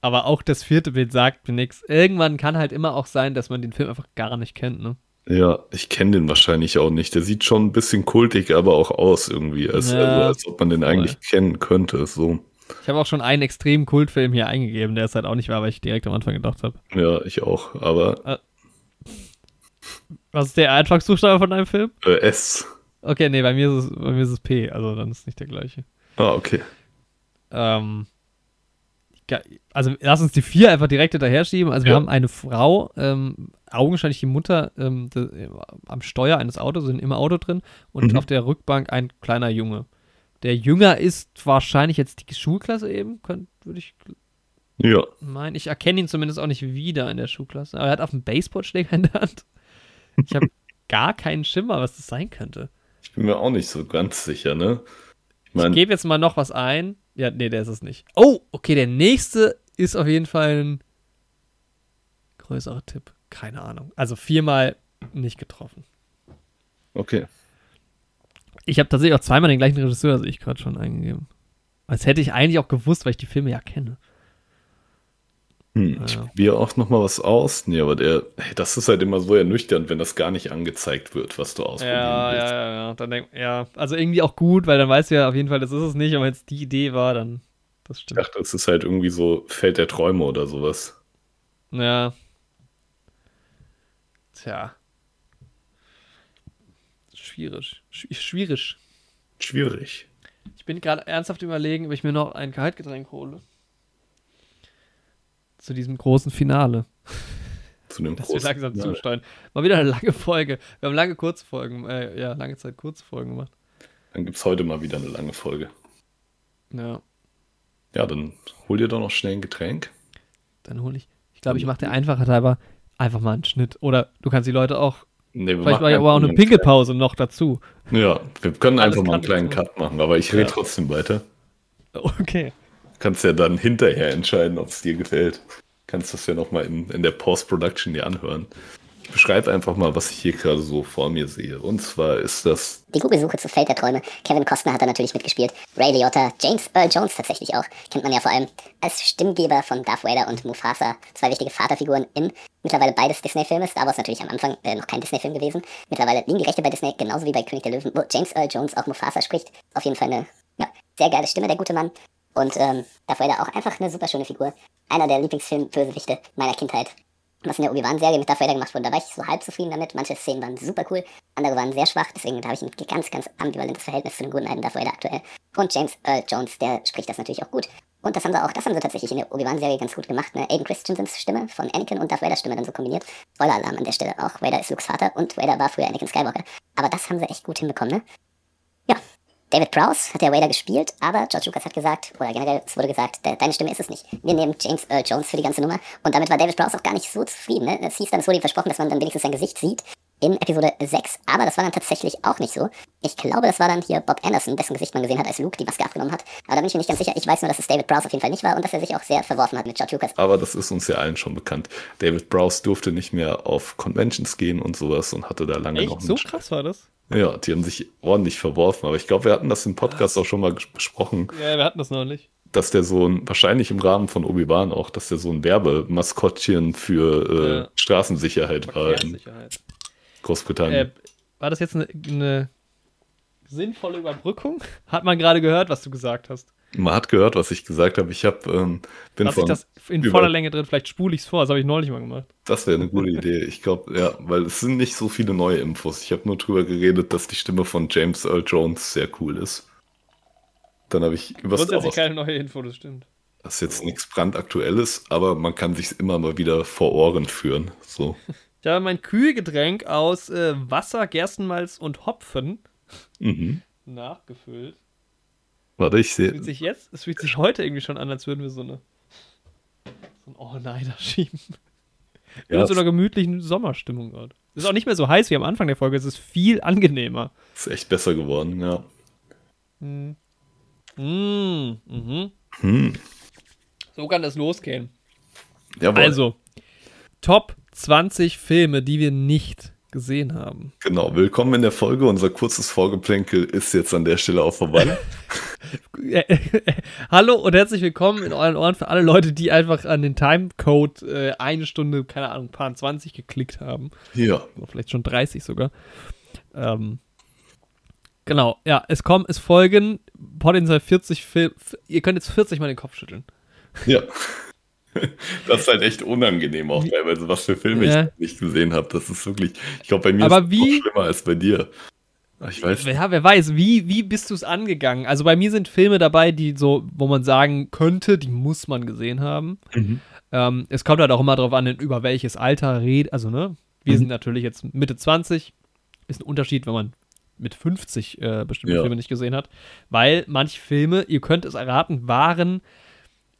Aber auch das vierte Bild sagt mir nichts. Irgendwann kann halt immer auch sein, dass man den Film einfach gar nicht kennt, ne? Ja, ich kenne den wahrscheinlich auch nicht. Der sieht schon ein bisschen kultig, aber auch aus irgendwie, als, ja, also, als ob man den eigentlich kennen könnte. So. Ich habe auch schon einen extremen Kultfilm hier eingegeben, der ist halt auch nicht wahr, weil ich direkt am Anfang gedacht habe. Ja, ich auch, aber. Äh, was ist der Anfangsbuchstabe von deinem Film? Äh, S. Okay, nee, bei mir, ist es, bei mir ist es P, also dann ist es nicht der gleiche. Ah, okay. Ähm, also lass uns die vier einfach direkt hinterher schieben. Also wir ja. haben eine Frau, ähm, augenscheinlich die Mutter ähm, de, am Steuer eines Autos, sind im Auto drin und mhm. auf der Rückbank ein kleiner Junge. Der Jünger ist wahrscheinlich jetzt die Schulklasse eben, würde ich ja. meinen. Ich erkenne ihn zumindest auch nicht wieder in der Schulklasse. Aber er hat auf dem Baseballschläger in der Hand. Ich habe gar keinen Schimmer, was das sein könnte. Ich bin mir auch nicht so ganz sicher, ne? Ich, mein, ich gebe jetzt mal noch was ein. Ja, nee, der ist es nicht. Oh, okay, der nächste ist auf jeden Fall ein größerer Tipp. Keine Ahnung. Also viermal nicht getroffen. Okay. Ich habe tatsächlich auch zweimal den gleichen Regisseur, also ich gerade schon eingegeben. Als hätte ich eigentlich auch gewusst, weil ich die Filme ja kenne. Hm, ich probiere auch noch mal was aus. Nee, aber der, das ist halt immer so ernüchternd, wenn das gar nicht angezeigt wird, was du ausprobieren ja, willst. Ja, ja, ja. Dann denk, ja. Also irgendwie auch gut, weil dann weißt du ja auf jeden Fall, das ist es nicht. Aber wenn es die Idee war, dann das stimmt. Ich dachte, es ist halt irgendwie so Feld der Träume oder sowas. Ja. Tja. schwierig. Sch schwierig. Schwierig. Ich bin gerade ernsthaft überlegen, ob ich mir noch ein Kaltgetränk hole. Zu diesem großen Finale. Zu dem Dass wir großen langsam Finale. zusteuern. Mal wieder eine lange Folge. Wir haben lange Kurzfolgen, äh, ja, lange Zeit Kurzfolgen gemacht. Dann gibt es heute mal wieder eine lange Folge. Ja, Ja, dann hol dir doch noch schnell ein Getränk. dann hole ich. Ich glaube, ich mache der Einfachheit halber einfach mal einen Schnitt. Oder du kannst die Leute auch. Nee, wir Vielleicht war ja aber auch eine Pinkelpause noch dazu. Ja, wir können Alles einfach mal einen kleinen Cut machen, aber ich rede Ja. trotzdem weiter. Okay. Kannst ja dann hinterher entscheiden, ob es dir gefällt. Kannst das ja nochmal in, in der Post-Production dir anhören. Ich beschreibe einfach mal, was ich hier gerade so vor mir sehe. Und zwar ist das Die Google-Suche zu Feld der Träume. Kevin Costner hat da natürlich mitgespielt. Ray Liotta, James Earl Jones tatsächlich auch. Kennt man ja vor allem als Stimmgeber von Darth Vader und Mufasa. Zwei wichtige Vaterfiguren in mittlerweile beides Disney-Filme. Star Wars natürlich am Anfang äh, noch kein Disney-Film gewesen. Mittlerweile liegen die Rechte bei Disney, genauso wie bei König der Löwen, wo James Earl Jones auch Mufasa spricht. Auf jeden Fall eine ja, sehr geile Stimme, der gute Mann. Und ähm, Darth Vader auch einfach eine super schöne Figur. Einer der Lieblingsfilm-Bösewichte meiner Kindheit. Was in der Obi-Wan-Serie mit Darth Vader gemacht wurde, da war ich so halb zufrieden damit. Manche Szenen waren super cool, andere waren sehr schwach, deswegen habe ich ein ganz, ganz ambivalentes Verhältnis zu den guten alten Darth Vader aktuell. Und James Earl Jones, der spricht das natürlich auch gut. Und das haben sie auch, das haben sie tatsächlich in der Obi-Wan-Serie ganz gut gemacht, ne? Aiden Christensens Stimme von Anakin und Darth Vaders Stimme dann so kombiniert. Spoiler-Alarm an der Stelle auch, Vader ist Lukes Vater und Vader war früher Anakin Skywalker. Aber das haben sie echt gut hinbekommen, ne? Ja, David Prowse hat der Vader gespielt, aber George Lucas hat gesagt, oder generell, es wurde gesagt, de deine Stimme ist es nicht. Wir nehmen James Earl Jones für die ganze Nummer. Und damit war David Prowse auch gar nicht so zufrieden. Ne? Es hieß dann, es wurde ihm versprochen, dass man dann wenigstens sein Gesicht sieht in Episode 6. Aber das war dann tatsächlich auch nicht so. Ich glaube, das war dann hier Bob Anderson, dessen Gesicht man gesehen hat, als Luke die Maske abgenommen hat. Aber da bin ich mir nicht ganz sicher. Ich weiß nur, dass es David Prowse auf jeden Fall nicht war und dass er sich auch sehr verworfen hat mit George Lucas. Aber das ist uns ja allen schon bekannt. David Browse durfte nicht mehr auf Conventions gehen und sowas und hatte da lange noch Echt? So einen- krass war das? Ja, die haben sich ordentlich verworfen. Aber ich glaube, wir hatten das im Podcast auch schon mal besprochen, Ja, wir hatten das noch nicht. dass der so ein, wahrscheinlich im Rahmen von Obi-Wan auch, dass der so ein Werbemaskottchen für äh, Ja. Straßensicherheit war in. Großbritannien. Äh, war das jetzt eine, eine sinnvolle Überbrückung? Hat man gerade gehört, was du gesagt hast? Man hat gehört, was ich gesagt habe. Ich hab, ähm, bin Lass ich von, das in voller Länge drin, vielleicht spule ich es vor, das habe ich neulich mal gemacht. Das wäre eine gute Idee. Ich glaube, ja, weil es sind nicht so viele neue Infos. Ich habe nur drüber geredet, dass die Stimme von James Earl Jones sehr cool ist. Dann habe ich über Grundsätzlich keine neue Info, das stimmt. Das ist jetzt nichts brandaktuelles, aber man kann sich immer mal wieder vor Ohren führen. So. Ich habe mein Kühlgetränk aus äh, Wasser, Gerstenmalz und Hopfen Mhm. nachgefüllt. Warte, ich sehe. Fühlt sich jetzt, es fühlt sich heute irgendwie schon an, als würden wir so eine so ein Oh nein, da schieben. Ja, in so einer gemütlichen Sommerstimmung gerade. Es ist auch nicht mehr so heiß wie am Anfang der Folge, es ist viel angenehmer. ist echt besser geworden, ja. Mm. Mm, mhm. Hm. So kann das losgehen. Jawohl. Also, Top 20 Filme, die wir nicht gesehen haben. Genau, willkommen in der Folge. Unser kurzes Vorgeplänkel ist jetzt an der Stelle auch vorbei. Hallo und herzlich willkommen in euren Ohren für alle Leute, die einfach an den Timecode äh, eine Stunde, keine Ahnung, paar 20 geklickt haben. ja, Oder vielleicht schon 30 sogar. Ähm, genau, ja, es kommen, es folgen potenziell 40 Filme. Ihr könnt jetzt 40 mal den Kopf schütteln. ja. Das ist halt echt unangenehm auch teilweise, was für Filme Ja. ich nicht gesehen habe. Das ist wirklich, ich glaube, bei mir Aber ist es wie- noch schlimmer als bei dir. Ach, Ich weiß. Ja, wer weiß, wie, wie bist du es angegangen? Also bei mir sind Filme dabei, die so, wo man sagen könnte, die muss man gesehen haben. Mhm. Ähm, es kommt halt auch immer darauf an, über welches Alter redet. Also, ne? Wir Mhm. sind natürlich jetzt Mitte 20. Ist ein Unterschied, wenn man mit 50 äh, bestimmte Ja. Filme nicht gesehen hat. Weil manche Filme, ihr könnt es erraten, waren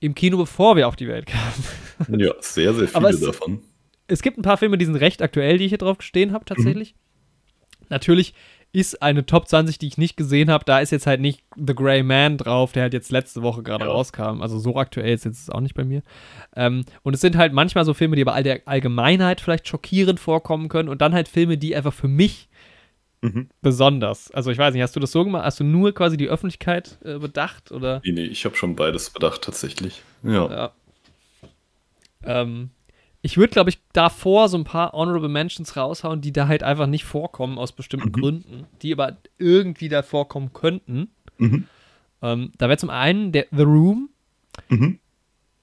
im Kino, bevor wir auf die Welt kamen. Ja, sehr, sehr viele es- davon. Es gibt ein paar Filme, die sind recht aktuell, die ich hier drauf stehen habe, tatsächlich. Natürlich ist eine Top 20, die ich nicht gesehen habe, da ist jetzt halt nicht The Grey Man drauf, der halt jetzt letzte Woche gerade Ja. rauskam. Also so aktuell ist jetzt auch nicht bei mir. Ähm, und es sind halt manchmal so Filme, die aber all der Allgemeinheit vielleicht schockierend vorkommen können und dann halt Filme, die einfach für mich Mhm. besonders. Also ich weiß nicht, hast du das so gemacht? Hast du nur quasi die Öffentlichkeit äh, bedacht oder? Nee, nee, ich habe schon beides bedacht tatsächlich. Ja. Ja. Ähm, ich würde, glaube ich, davor so ein paar Honorable Mentions raushauen, die da halt einfach nicht vorkommen aus bestimmten Mhm. Gründen, die aber irgendwie da vorkommen könnten. Mhm. Ähm, da wäre zum einen der The Room, Mhm.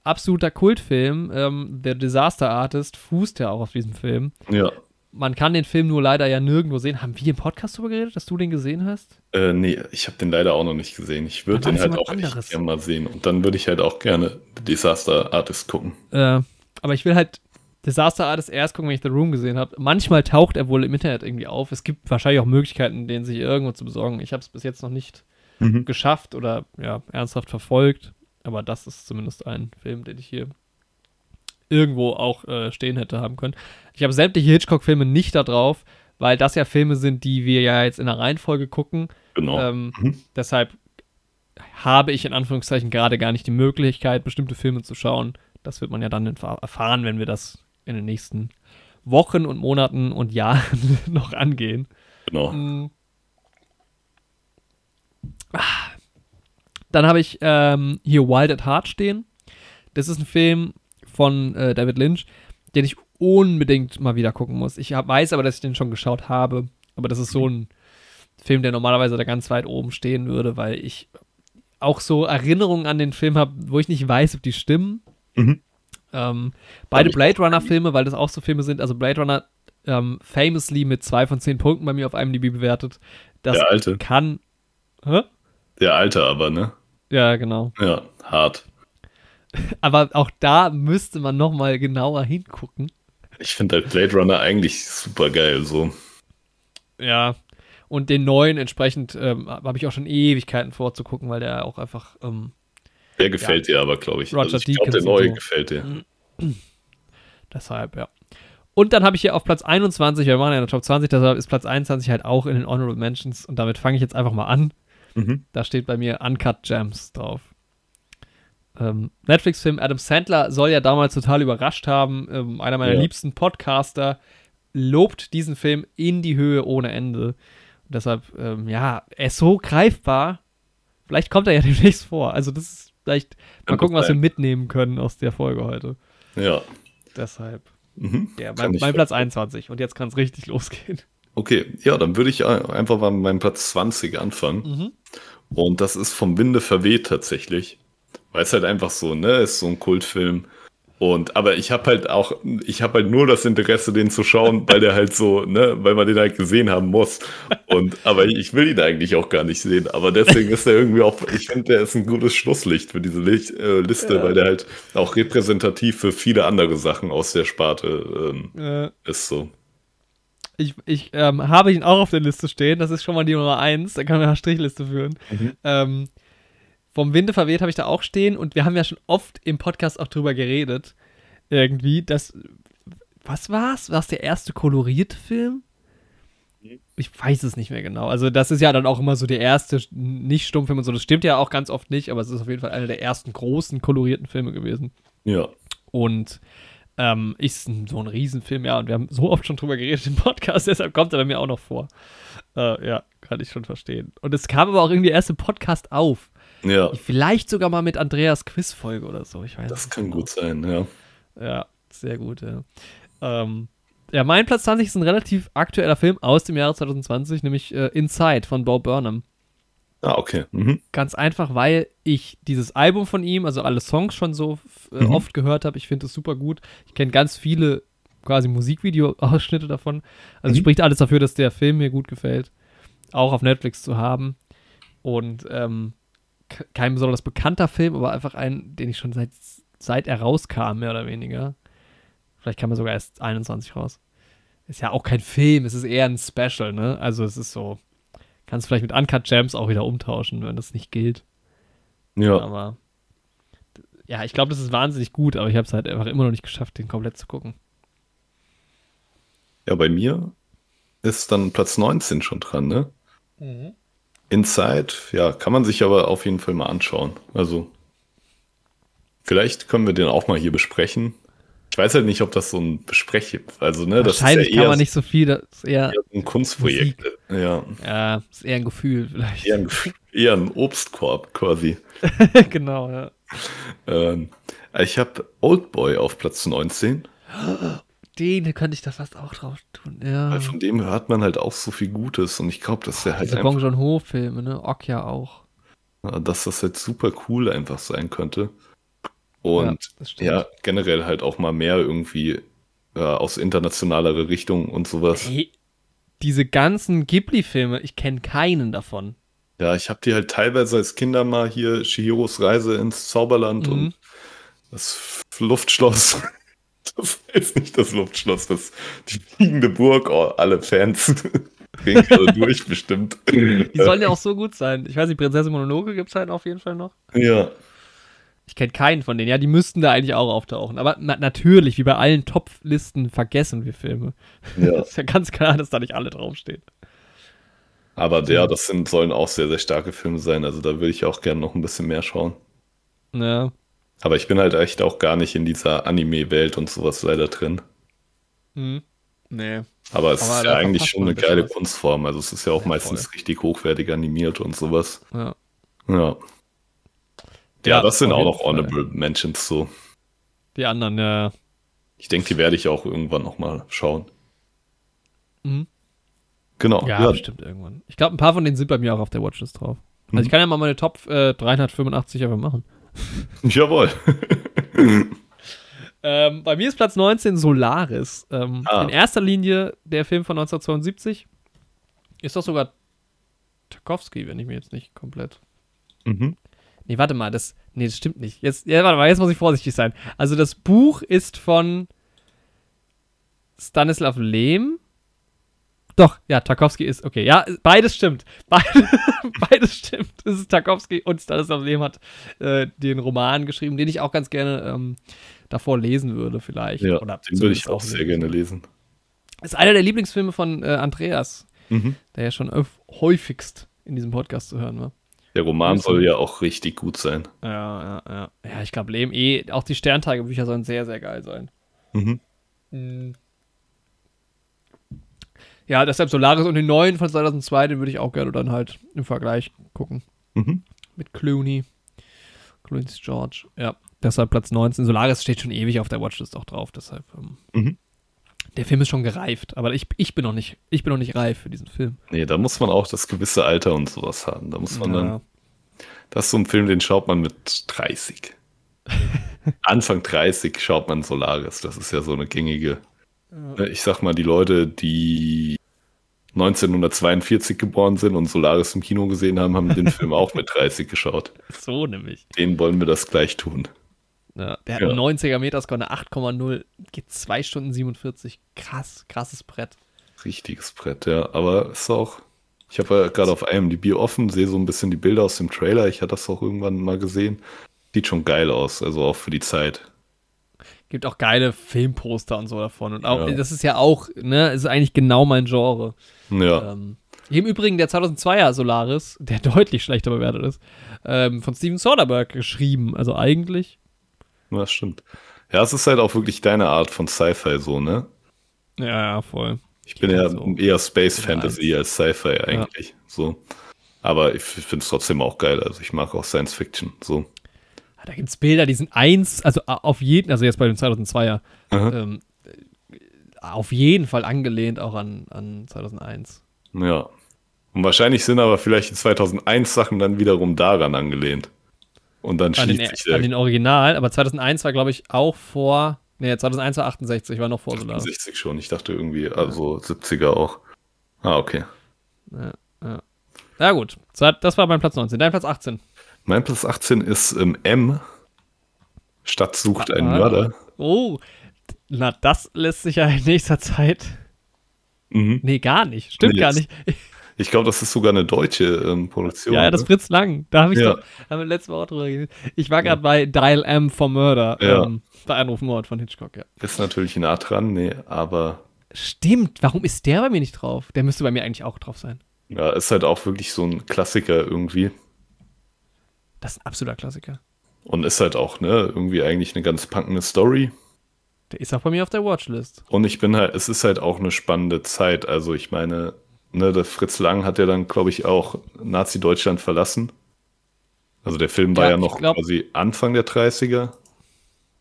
absoluter Kultfilm. Ähm, der Disaster Artist fußt ja auch auf diesem Film. Ja. Man kann den Film nur leider ja nirgendwo sehen. Haben wir im Podcast darüber geredet, dass du den gesehen hast? Äh, nee, ich habe den leider auch noch nicht gesehen. Ich würde den halt auch echt gerne mal sehen. Und dann würde ich halt auch gerne Disaster Artist gucken. Äh, aber ich will halt Disaster Artist erst gucken, wenn ich The Room gesehen habe. Manchmal taucht er wohl im Internet irgendwie auf. Es gibt wahrscheinlich auch Möglichkeiten, den sich irgendwo zu besorgen. Ich habe es bis jetzt noch nicht mhm. geschafft oder ja, ernsthaft verfolgt. Aber das ist zumindest ein Film, den ich hier irgendwo auch äh, stehen hätte haben können. Ich habe sämtliche Hitchcock-Filme nicht da drauf, weil das ja Filme sind, die wir ja jetzt in der Reihenfolge gucken. Genau. Ähm, mhm. Deshalb habe ich in Anführungszeichen gerade gar nicht die Möglichkeit, bestimmte Filme zu schauen. Das wird man ja dann erfahren, wenn wir das in den nächsten Wochen und Monaten und Jahren noch angehen. Genau. Mhm. Dann habe ich ähm, hier Wild at Heart stehen. Das ist ein Film von äh, David Lynch, den ich unbedingt mal wieder gucken muss. Ich hab, weiß aber, dass ich den schon geschaut habe. Aber das ist so ein Film, der normalerweise da ganz weit oben stehen würde, weil ich auch so Erinnerungen an den Film habe, wo ich nicht weiß, ob die stimmen. Mhm. Ähm, beide Blade Runner-Filme, weil das auch so Filme sind. Also Blade Runner ähm, famously mit zwei von zehn Punkten bei mir auf IMDb bewertet. Das Der alte. kann. Hä? Der alte aber, ne? Ja, genau. Ja, hart. Aber auch da müsste man noch mal genauer hingucken. Ich finde halt Blade Runner eigentlich super geil, so. Ja. Und den neuen entsprechend ähm, habe ich auch schon Ewigkeiten vorzugucken, weil der auch einfach. Ähm, der gefällt ja. dir aber, glaube ich. Roger also ich glaube, der neue so. gefällt dir. Deshalb, ja. Und dann habe ich hier auf Platz 21, wir machen ja in der Top 20, deshalb ist Platz 21 halt auch in den Honorable Mentions und damit fange ich jetzt einfach mal an. Mhm. Da steht bei mir Uncut Gems drauf. Ähm, Netflix-Film Adam Sandler soll ja damals total überrascht haben. Ähm, einer meiner ja. liebsten Podcaster lobt diesen Film in die Höhe ohne Ende. Und deshalb, ähm, ja, er ist so greifbar. Vielleicht kommt er ja demnächst vor. Also, das ist vielleicht mal gucken, was wir mitnehmen können aus der Folge heute. Ja. Deshalb. Mhm. Ja, mein, mein Platz 21. Und jetzt kann es richtig losgehen. Okay, ja, dann würde ich einfach mal mit meinem Platz 20 anfangen. Mhm. Und das ist vom Winde verweht tatsächlich. Weil es halt einfach so, ne, ist so ein Kultfilm. Und, aber ich habe halt auch, ich habe halt nur das Interesse, den zu schauen, weil der halt so, ne, weil man den halt gesehen haben muss. Und, aber ich will ihn eigentlich auch gar nicht sehen. Aber deswegen ist er irgendwie auch, ich finde, der ist ein gutes Schlusslicht für diese Licht, äh, Liste, ja. weil der halt auch repräsentativ für viele andere Sachen aus der Sparte ähm, ja. ist so. Ich, ich ähm, habe ihn auch auf der Liste stehen, das ist schon mal die Nummer 1, da kann man eine Strichliste führen. Mhm. Ähm, vom Winde verweht habe ich da auch stehen und wir haben ja schon oft im Podcast auch drüber geredet. Irgendwie, dass. Was war's? War es der erste kolorierte Film? Ich weiß es nicht mehr genau. Also, das ist ja dann auch immer so der erste Nicht-Stummfilm und so. Das stimmt ja auch ganz oft nicht, aber es ist auf jeden Fall einer der ersten großen kolorierten Filme gewesen. Ja. Und ähm, ist so ein Riesenfilm, ja. Und wir haben so oft schon drüber geredet im Podcast, deshalb kommt er bei mir auch noch vor. Äh, ja, kann ich schon verstehen. Und es kam aber auch irgendwie erst im Podcast auf. Ja. Vielleicht sogar mal mit Andreas Quizfolge oder so. Ich weiß das kann genau. gut sein, ja. Ja, sehr gut, ja. Ähm, ja, mein Platz 20 ist ein relativ aktueller Film aus dem Jahre 2020, nämlich äh, Inside von Bo Burnham. Ah, okay. Mhm. Ganz einfach, weil ich dieses Album von ihm, also alle Songs schon so äh, mhm. oft gehört habe. Ich finde es super gut. Ich kenne ganz viele quasi Musikvideo-Ausschnitte davon. Also mhm. spricht alles dafür, dass der Film mir gut gefällt. Auch auf Netflix zu haben. Und ähm, kein besonders bekannter Film, aber einfach ein, den ich schon seit, seit er rauskam, mehr oder weniger. Vielleicht kam er sogar erst 21 raus. Ist ja auch kein Film, es ist eher ein Special, ne? Also es ist so, kannst vielleicht mit Uncut Gems auch wieder umtauschen, wenn das nicht gilt. Ja. Aber ja, ich glaube, das ist wahnsinnig gut, aber ich habe es halt einfach immer noch nicht geschafft, den komplett zu gucken. Ja, bei mir ist dann Platz 19 schon dran, ne? Mhm. Inside, ja, kann man sich aber auf jeden Fall mal anschauen. Also, vielleicht können wir den auch mal hier besprechen. Ich weiß halt nicht, ob das so ein Besprech Also, ne, das ist ja eher, kann man nicht so viel, das ist eher, eher ein Kunstprojekt. Ja. ja, ist eher ein Gefühl vielleicht. Eher ein, eher ein Obstkorb quasi. genau, ja. Ähm, ich habe Oldboy auf Platz 19. den könnte ich da fast auch drauf tun, ja. Weil von dem hört man halt auch so viel Gutes und ich glaube, dass der halt. Diese Bong Joon-ho-Filme, ne? Okja auch. Dass das halt super cool einfach sein könnte. Und ja, ja, generell halt auch mal mehr irgendwie äh, aus internationaler Richtung und sowas. Hey, diese ganzen Ghibli-Filme, ich kenne keinen davon. Ja, ich habe die halt teilweise als Kinder mal hier Shihiros Reise ins Zauberland Mhm. und das Luftschloss. Das ist nicht das Luftschloss, das die fliegende Burg. Oh, alle Fans drehen gerade durch, bestimmt. Die sollen ja auch so gut sein. Ich weiß nicht, Prinzessin Mononoke gibt es halt auf jeden Fall noch. Ja, Ich kenne keinen von denen. Ja, die müssten da eigentlich auch auftauchen. Aber na natürlich, wie bei allen Top-Listen, vergessen wir Filme. ja. ist ja ganz klar, dass da nicht alle draufstehen. Aber der, das sind, sollen auch sehr, sehr starke Filme sein. Also da würde ich auch gerne noch ein bisschen mehr schauen. Ja. Aber ich bin halt echt auch gar nicht in dieser Anime-Welt und sowas leider drin. Hm. Nee. Aber es Aber ist ja eigentlich schon eine geile was. Kunstform. Also es ist ja auch Ja, meistens richtig hochwertig animiert und sowas. Ja. Ja. Ja, Ja, das sind auch noch Fall. Honorable Mentions so. Die anderen, ja. Ich denke, die werde ich auch irgendwann nochmal schauen. Mhm. Genau. Ja, bestimmt irgendwann. Ich glaube, ein paar von denen sind bei mir auch auf der Watchlist drauf. Also Mhm. ich kann ja mal meine Top äh, 385 einfach machen. Jawohl. Ähm, bei mir ist Platz 19 Solaris. Ähm, Ah. In erster Linie der Film von 1972. Ist doch sogar Tarkovsky, wenn ich mir jetzt nicht komplett. mhm. Nee, warte mal, das. Nee, das stimmt nicht. Jetzt, ja, warte mal, jetzt muss ich vorsichtig sein. Also das Buch ist von Stanislav Lem. Doch, ja, Tarkovsky ist, okay, ja, beides stimmt. Beide, beides stimmt. Es ist Tarkovsky und Stanislav Lem hat äh, den Roman geschrieben, den ich auch ganz gerne ähm, davor lesen würde, vielleicht. Ja, Oder den würde ich auch sehr lesen. gerne lesen. Ist einer der Lieblingsfilme von äh, Andreas, Mhm. der ja schon häufigst in diesem Podcast zu hören war. Der Roman soll ja auch richtig gut sein. Ja, ja, ja. Ja, ich glaube, Lehm eh, auch die Sterntagebücher sollen sehr, sehr geil sein. Mhm. Mhm. Ja, deshalb Solaris und den neuen von 2002, den würde ich auch gerne dann halt im Vergleich gucken. Mhm. Mit Clooney. Clooney's George. Ja, deshalb Platz 19. Solaris steht schon ewig auf der Watchlist auch drauf, deshalb. Ähm, Mhm. Der Film ist schon gereift, aber ich, ich, bin noch nicht, ich bin noch nicht reif für diesen Film. Nee, da muss man auch das gewisse Alter und sowas haben. Da muss man Ja. dann. Das ist so ein Film, den schaut man mit 30. Anfang 30 schaut man Solaris. Das ist ja so eine gängige. Äh, Ich sag mal, die Leute, die 1942 geboren sind und Solaris im Kino gesehen haben, haben den Film auch mit 30 geschaut. So nämlich. Denen wollen wir das gleich tun. Ja, der hat Ja. einen 90er Meterscore, eine 8,0, geht 2 Stunden 47. Krass, krasses Brett. Richtiges Brett, ja. Aber ist auch. Ich habe ja gerade auf IMDb offen, sehe so ein bisschen die Bilder aus dem Trailer. Ich hatte das auch irgendwann mal gesehen. Sieht schon geil aus, also auch für die Zeit. Gibt auch geile Filmposter und so davon. Und auch, Ja. das ist ja auch, ne, ist eigentlich genau mein Genre. Ja, Ähm, Im Übrigen der 2002er Solaris, der deutlich schlechter bewertet ist, ähm, von Steven Soderbergh geschrieben. Also eigentlich, das stimmt. Ja, es ist halt auch wirklich deine Art von Sci-Fi so, ne? ja, ja, voll. Ich bin ja so. eher Space bin Fantasy als Sci-Fi eigentlich. So. Aber ich finde es trotzdem auch geil. Also ich mag auch Science Fiction. So. Ah, Da gibt es Bilder, die sind eins, also auf jeden, also jetzt bei dem 2002er, Aha. ähm, äh, auf jeden Fall angelehnt auch an, an 2001. Ja. Und wahrscheinlich sind aber vielleicht die 2001 Sachen dann wiederum daran angelehnt. Und dann An den, schließt sich der an den Original, aber 2001 war, glaube ich, auch vor, nee, 2001 war 68, war noch vor Solaris. 60 schon. Ich dachte irgendwie, also 70er auch. Ah, okay. Ja, ja. Na gut, so, das war mein Platz 19. Dein Platz 18. Mein Platz 18 ist ähm, M. Stadt sucht einen Ah. Mörder. Oh, na, das lässt sich ja in nächster Zeit. Mhm. Nee, gar nicht. Stimmt Nee, gar nicht. Ich glaube, das ist sogar eine deutsche ähm, Produktion. Ja, das ne? Fritz Lang. Da habe ich Ja. doch, haben wir letzte Woche drüber geredet. Ich war gerade bei Dial M for Murder. Ja. Ähm, bei Anrufmord von Hitchcock, ja. ist natürlich nah dran, nee, aber Stimmt, warum ist der bei mir nicht drauf? Der müsste bei mir eigentlich auch drauf sein. ja, ist halt auch wirklich so ein Klassiker irgendwie. Das ist ein absoluter Klassiker. Und ist halt auch, ne, irgendwie eigentlich eine ganz packende Story. Der ist auch bei mir auf der Watchlist. Und ich bin halt, es ist halt auch eine spannende Zeit. Also ich meine, ne, der Fritz Lang hat ja dann, glaube ich, auch Nazi-Deutschland verlassen. Also der Film war Ja, ja, noch glaub- quasi Anfang der 30er.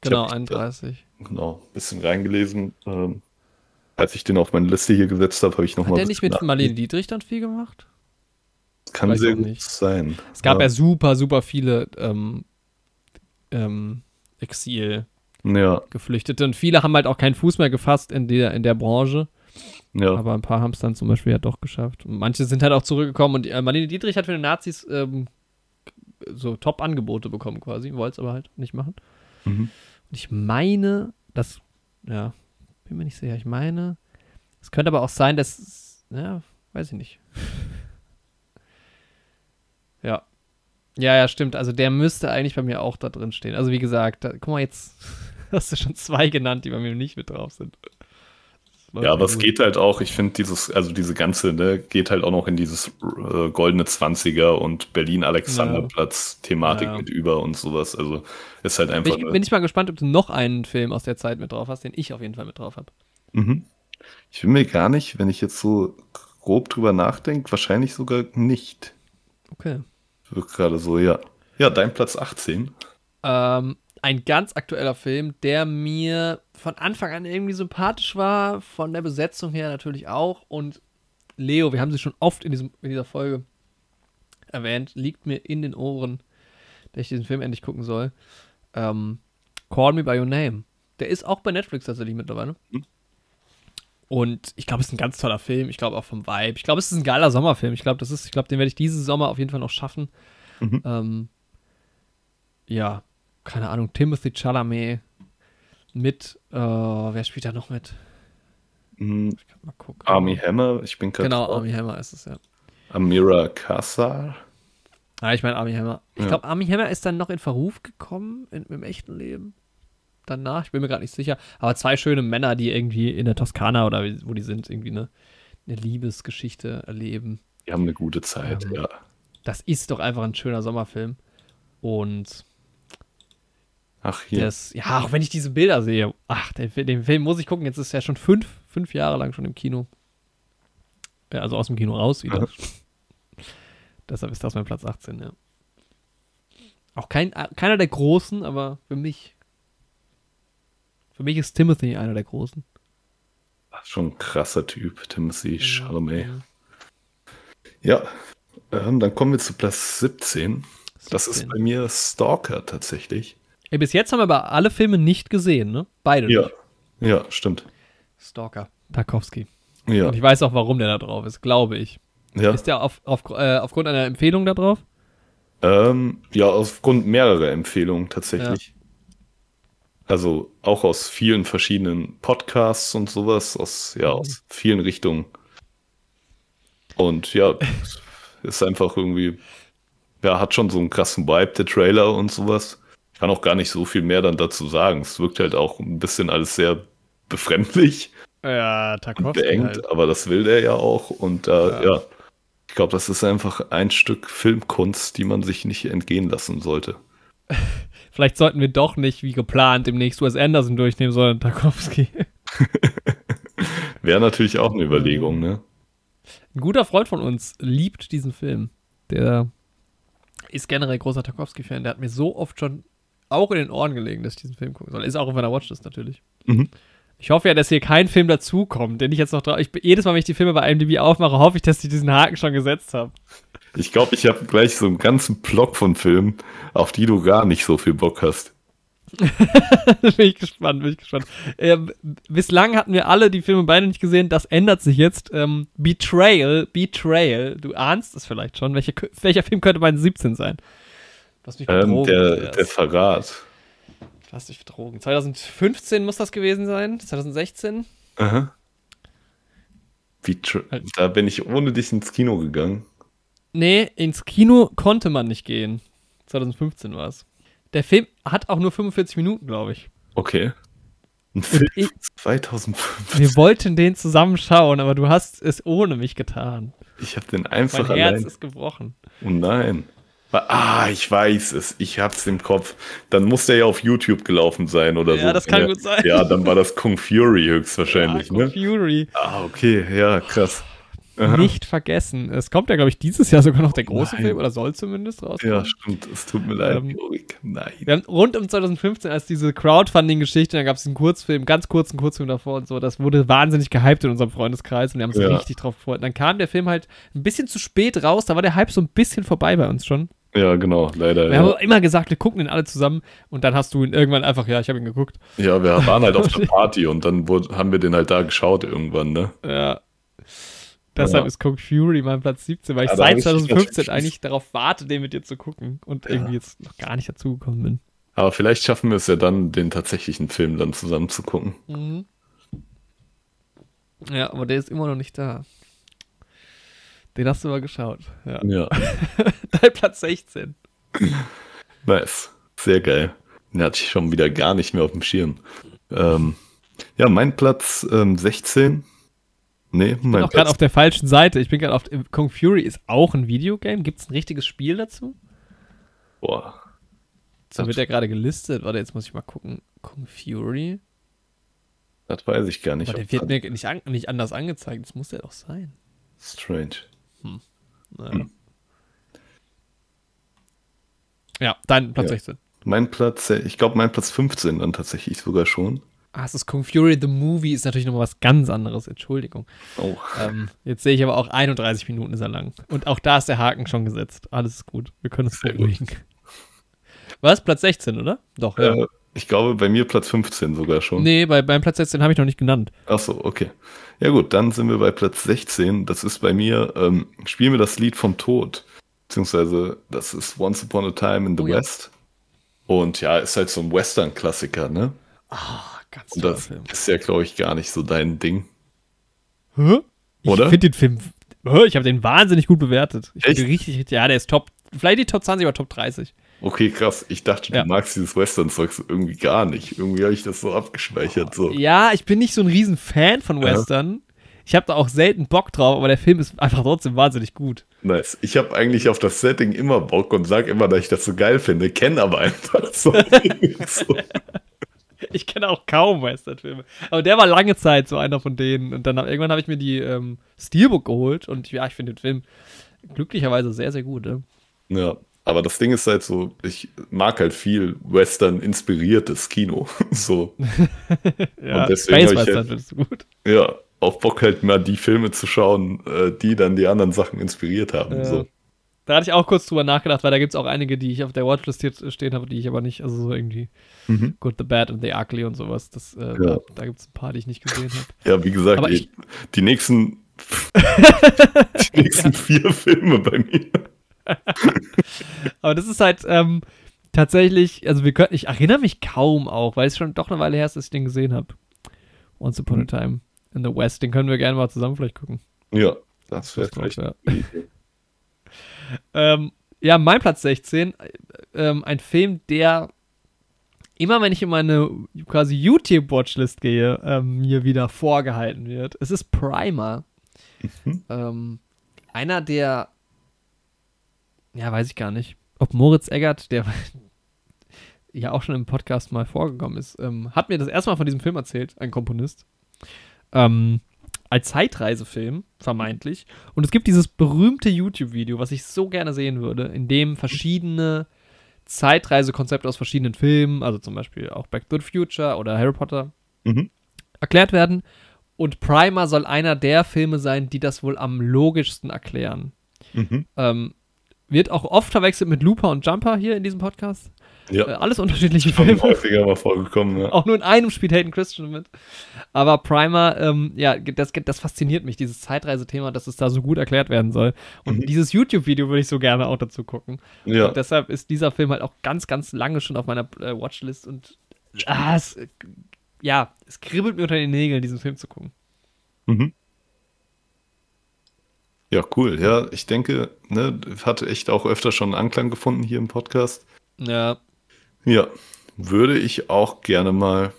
Genau, hab mich da- 31. Genau, bisschen reingelesen. Ähm, als ich den auf meine Liste hier gesetzt habe, habe ich Hat nochmal. der nicht mit Marlene Dietrich dann viel gemacht? Kann Weiß sehr gut nicht. sein. Es gab ja, ja super, super viele ähm, ähm, Exil. Ja, Geflüchtete. Und viele haben halt auch keinen Fuß mehr gefasst in der, in der Branche. ja. Aber ein paar haben es dann zum Beispiel ja doch geschafft. Und manche sind halt auch zurückgekommen und äh, Marlene Dietrich hat für den Nazis ähm, so Top-Angebote bekommen quasi, wollte es aber halt nicht machen. Mhm. Und ich meine, das, ja, bin mir nicht sicher, ich meine, es könnte aber auch sein, dass, ja, weiß ich nicht. ja. Ja, ja, stimmt. Also der müsste eigentlich bei mir auch da drin stehen. Also wie gesagt, da, guck mal, jetzt hast du schon zwei genannt, die bei mir nicht mit drauf sind. Ja, aber es geht halt auch, ich finde dieses, also diese ganze, ne, geht halt auch noch in dieses äh, goldene 20er und Berlin-Alexanderplatz-Thematik Ja. mit über und sowas. Also ist halt einfach. Bin ich, bin ich mal gespannt, ob du noch einen Film aus der Zeit mit drauf hast, den ich auf jeden Fall mit drauf habe. Mhm. Ich bin mir gar nicht, wenn ich jetzt so grob drüber nachdenke, wahrscheinlich sogar nicht. Okay. Wirkt gerade so, ja. Ja, dein Platz 18. Ähm, ein ganz aktueller Film, der mir von Anfang an irgendwie sympathisch war, von der Besetzung her natürlich auch. Und Leo, wir haben sie schon oft in, diesem, in dieser Folge erwähnt, liegt mir in den Ohren, dass ich diesen Film endlich gucken soll. Ähm, Call Me By Your Name. Der ist auch bei Netflix tatsächlich mittlerweile. Mhm. Und ich glaube, es ist ein ganz toller Film. Ich glaube auch vom Vibe. Ich glaube, es ist ein geiler Sommerfilm. Ich glaube, das ist, ich glaube, den werde ich diesen Sommer auf jeden Fall noch schaffen. Mhm. Ähm, ja, keine Ahnung, Timothy Chalamet mit, äh, wer spielt da noch mit? Mhm. Ich kann mal gucken. Army Hammer, ich bin gerade Genau, drauf. Army Hammer ist es, ja. Amira Kassar. Ah, ich meine Army Hammer. Ich Ja. glaube, Army Hammer ist dann noch in Verruf gekommen in, im echten Leben. Danach, ich bin mir gerade nicht sicher. Aber zwei schöne Männer, die irgendwie in der Toskana oder wo die sind, irgendwie eine, eine Liebesgeschichte erleben. Die haben eine gute Zeit, Ähm, ja. Das ist doch einfach ein schöner Sommerfilm. Und Ach, hier. das, ja, auch wenn ich diese Bilder sehe, ach, den, den Film muss ich gucken. Jetzt ist er schon fünf, fünf Jahre lang schon im Kino. Ja, also aus dem Kino raus wieder. Deshalb ist das mein Platz 18, ja. Auch kein, äh, keiner der Großen, aber für mich. Für mich ist Timothy einer der Großen. Schon ein krasser Typ, Timothy Chalamet. Ja. Ja, ähm, dann kommen wir zu Platz 17. Das ist 17. bei mir Stalker tatsächlich. Ey, bis jetzt haben wir aber alle Filme nicht gesehen, ne? Beide. Ja, nicht. ja, stimmt. Stalker, Tarkovsky. Ja, Und ich weiß auch, warum der da drauf ist, glaube ich. ja. Ist der auf, auf, äh, aufgrund einer Empfehlung da drauf? Ähm, ja, aufgrund mehrerer Empfehlungen tatsächlich. Also auch aus vielen verschiedenen Podcasts und sowas, aus, ja, aus vielen Richtungen. Und ja, ist einfach irgendwie, ja, hat schon so einen krassen Vibe, der Trailer und sowas. Ich kann auch gar nicht so viel mehr dann dazu sagen. Es wirkt halt auch ein bisschen alles sehr befremdlich. Ja, Tarkovsky. beengt, halt. aber das will der ja auch. Und äh, Ja. ja. ich glaube, das ist einfach ein Stück Filmkunst, die man sich nicht entgehen lassen sollte. Vielleicht sollten wir doch nicht, wie geplant, demnächst Wes Anderson durchnehmen, sondern Tarkovsky. Wäre natürlich auch eine Überlegung, ne? Ein guter Freund von uns liebt diesen Film. Der ist generell großer Tarkovsky-Fan. Der hat mir so oft schon auch in den Ohren gelegen, dass ich diesen Film gucken soll. Ist auch auf meiner Watchlist natürlich. Mhm. Ich hoffe ja, dass hier kein Film dazukommt, den ich jetzt noch drauf. Ich, jedes Mal, wenn ich die Filme bei IMDb aufmache, hoffe ich, dass ich diesen Haken schon gesetzt habe. Ich glaube, ich habe gleich so einen ganzen Block von Filmen, auf die du gar nicht so viel Bock hast. bin ich gespannt, bin ich gespannt. Ähm, bislang hatten wir alle die Filme beide nicht gesehen. Das ändert sich jetzt. Ähm, Betrayal, Betrayal. Du ahnst es vielleicht schon. Welche, welcher Film könnte mein 17 sein? Du hast mich Ähm, betrogen. der, Andreas. der Verrat. Du hast dich betrogen. 2015 muss das gewesen sein. 2016. Aha. Wie Halt. da bin ich ohne dich ins Kino gegangen. Nee, ins Kino konnte man nicht gehen. 2015 war es. Der Film hat auch nur 45 Minuten, glaube ich. Okay. Ein Film ich- 2005. Wir wollten den zusammen schauen, aber du hast es ohne mich getan. Ich habe den Mein einfach Herz allein. ist gebrochen. Oh nein. Ah, ich weiß es. Ich hab's im Kopf. Dann muss der ja auf YouTube gelaufen sein oder so. Ja, das kann Ja. gut sein. Ja, dann war das Kung Fury höchstwahrscheinlich, Marco ne? Fury. Ah, okay, ja, krass. Aha. Nicht vergessen. Es kommt ja, glaube ich, dieses Jahr sogar noch der große Nein. Film oder soll zumindest rauskommen. Ja, stimmt. Es tut mir leid, Ähm. Nein. Wir haben rund um 2015, als diese Crowdfunding-Geschichte, da gab es einen Kurzfilm, ganz kurzen Kurzfilm davor und so, das wurde wahnsinnig gehypt in unserem Freundeskreis und wir haben uns Ja. richtig drauf gefreut. Und dann kam der Film halt ein bisschen zu spät raus, da war der Hype so ein bisschen vorbei bei uns schon. Ja, genau, leider. Wir ja. haben immer gesagt, wir gucken den alle zusammen und dann hast du ihn irgendwann einfach, ja, ich habe ihn geguckt. Ja, wir waren halt auf der Party und dann wurde, haben wir den halt da geschaut irgendwann, ne? Ja. Deshalb Ja. ist Kung Fury mein Platz 17, weil ich Ja, seit ich dich 2015 natürlich- eigentlich darauf warte, den mit dir zu gucken und irgendwie jetzt noch gar nicht dazugekommen bin. Aber vielleicht schaffen wir es ja dann, den tatsächlichen Film dann zusammen zu gucken. Mhm. Ja, aber der ist immer noch nicht da. Den hast du mal geschaut. Ja. Ja, Dein Platz 16. nice. Sehr geil. Den hatte ich schon wieder gar nicht mehr auf dem Schirm. Ähm, ja, mein Platz ähm, 16. Nee, Ich bin mein auch gerade auf der falschen Seite. Ich bin gerade auf. Kung Fury ist auch ein Videogame. Gibt es ein richtiges Spiel dazu? Boah. So wird er gerade gelistet. Warte, jetzt muss ich mal gucken. Kung Fury. Das weiß ich gar nicht. Aber der wird mir nicht, an, nicht anders angezeigt. Das muss der doch sein. Strange. Naja. Hm. Ja, dein Platz Ja. 16. Mein Platz, äh, ich glaube, mein Platz 15 dann tatsächlich sogar schon. Ah, es ist Kung Fury The Movie, ist natürlich nochmal was ganz anderes. Entschuldigung. Oh. Ähm, jetzt sehe ich aber auch 31 Minuten ist er lang. Und auch da ist der Haken schon gesetzt. Alles ist gut. Wir können uns gut. beruhigen. Was? Platz 16, oder? Doch, ja. Ich glaube, bei mir Platz 15 sogar schon. Nee, bei, beim Platz 16 habe ich noch nicht genannt. Ach so, okay. Ja gut, dann sind wir bei Platz 16. Das ist bei mir, ähm, spielen wir das Lied vom Tod. Beziehungsweise, das ist Once Upon a Time in the Oh ja. West. Und ja, ist halt so ein Western-Klassiker, ne? Ah, ganz Und das Film. ist ja, glaube ich, gar nicht so dein Ding. Hä? Oder? Ich finde den Film, Hä? ich habe den wahnsinnig gut bewertet. Ich finde Echt? richtig, ja, der ist top, vielleicht die Top 20, aber Top 30. Okay, krass. Ich dachte, Ja. du magst dieses Western-Zeug so irgendwie gar nicht. Irgendwie habe ich das so abgespeichert. So. Ja, ich bin nicht so ein riesen Fan von Ja. Western. Ich habe da auch selten Bock drauf, aber der Film ist einfach trotzdem wahnsinnig gut. Nice. Ich habe eigentlich auf das Setting immer Bock und sag immer, dass ich das so geil finde, kenne aber einfach so. so. Ich kenne auch kaum Western-Filme. Aber der war lange Zeit so einer von denen. Und dann irgendwann habe ich mir die ähm, Steelbook geholt und ja, ich finde den Film glücklicherweise sehr, sehr gut. Ne? Ja, aber das Ding ist halt so, ich mag halt viel Western-inspiriertes Kino. so, Ja, Und deswegen Space Western halt- du gut. ja, auch Bock halt mal die Filme zu schauen, äh, die dann die anderen Sachen inspiriert haben. Ja. So. Da hatte ich auch kurz drüber nachgedacht, weil da gibt es auch einige, die ich auf der Watchlist jetzt stehen habe, die ich aber nicht, also so irgendwie Mhm. Good, The Bad and The Ugly und sowas. Das, äh, Da, da gibt es ein paar, die ich nicht gesehen habe. Ja, wie gesagt, ey, ich- die nächsten, die nächsten vier Filme bei mir. Aber das ist halt ähm, tatsächlich, also wir können, ich erinnere mich kaum auch, weil es schon doch eine Weile her ist, dass ich den gesehen habe. Once Upon Mhm. a Time in the West. Den können wir gerne mal zusammen vielleicht gucken. Ja, das wäre vielleicht. ja. Ähm, ja, mein Platz 16, äh, ähm, ein Film, der immer, wenn ich in meine quasi YouTube-Watchlist gehe, ähm, mir wieder vorgehalten wird. Es ist Primer. Mhm. Ähm, einer der, ja, weiß ich gar nicht, ob Moritz Eggert, der ja auch schon im Podcast mal vorgekommen ist, ähm, hat mir das erste Mal von diesem Film erzählt, ein Komponist. Ähm, als Zeitreisefilm, vermeintlich. Und es gibt dieses berühmte YouTube-Video, was ich so gerne sehen würde, in dem verschiedene Zeitreisekonzepte aus verschiedenen Filmen, also zum Beispiel auch Back to the Future oder Harry Potter, Mhm. erklärt werden. Und Primer soll einer der Filme sein, die das wohl am logischsten erklären. Mhm. Ähm, wird auch oft verwechselt mit Looper und Jumper hier in diesem Podcast. Ja, Äh, alles unterschiedliche schon Filme. häufiger mal vorgekommen. Ja. Auch nur in einem spielt Hayden Christian mit. Aber Primer, ähm, ja, das, das fasziniert mich, dieses Zeitreisethema, dass es da so gut erklärt werden soll. Und Mhm. dieses YouTube-Video würde ich so gerne auch dazu gucken. Ja. Und deshalb ist dieser Film halt auch ganz, ganz lange schon auf meiner äh, Watchlist und ah, es, äh, ja, es kribbelt mir unter den Nägeln, diesen Film zu gucken. Mhm. Ja, cool. Ja, ich denke, ne, hat echt auch öfter schon Anklang gefunden hier im Podcast. Ja, Ja, würde ich auch gerne mal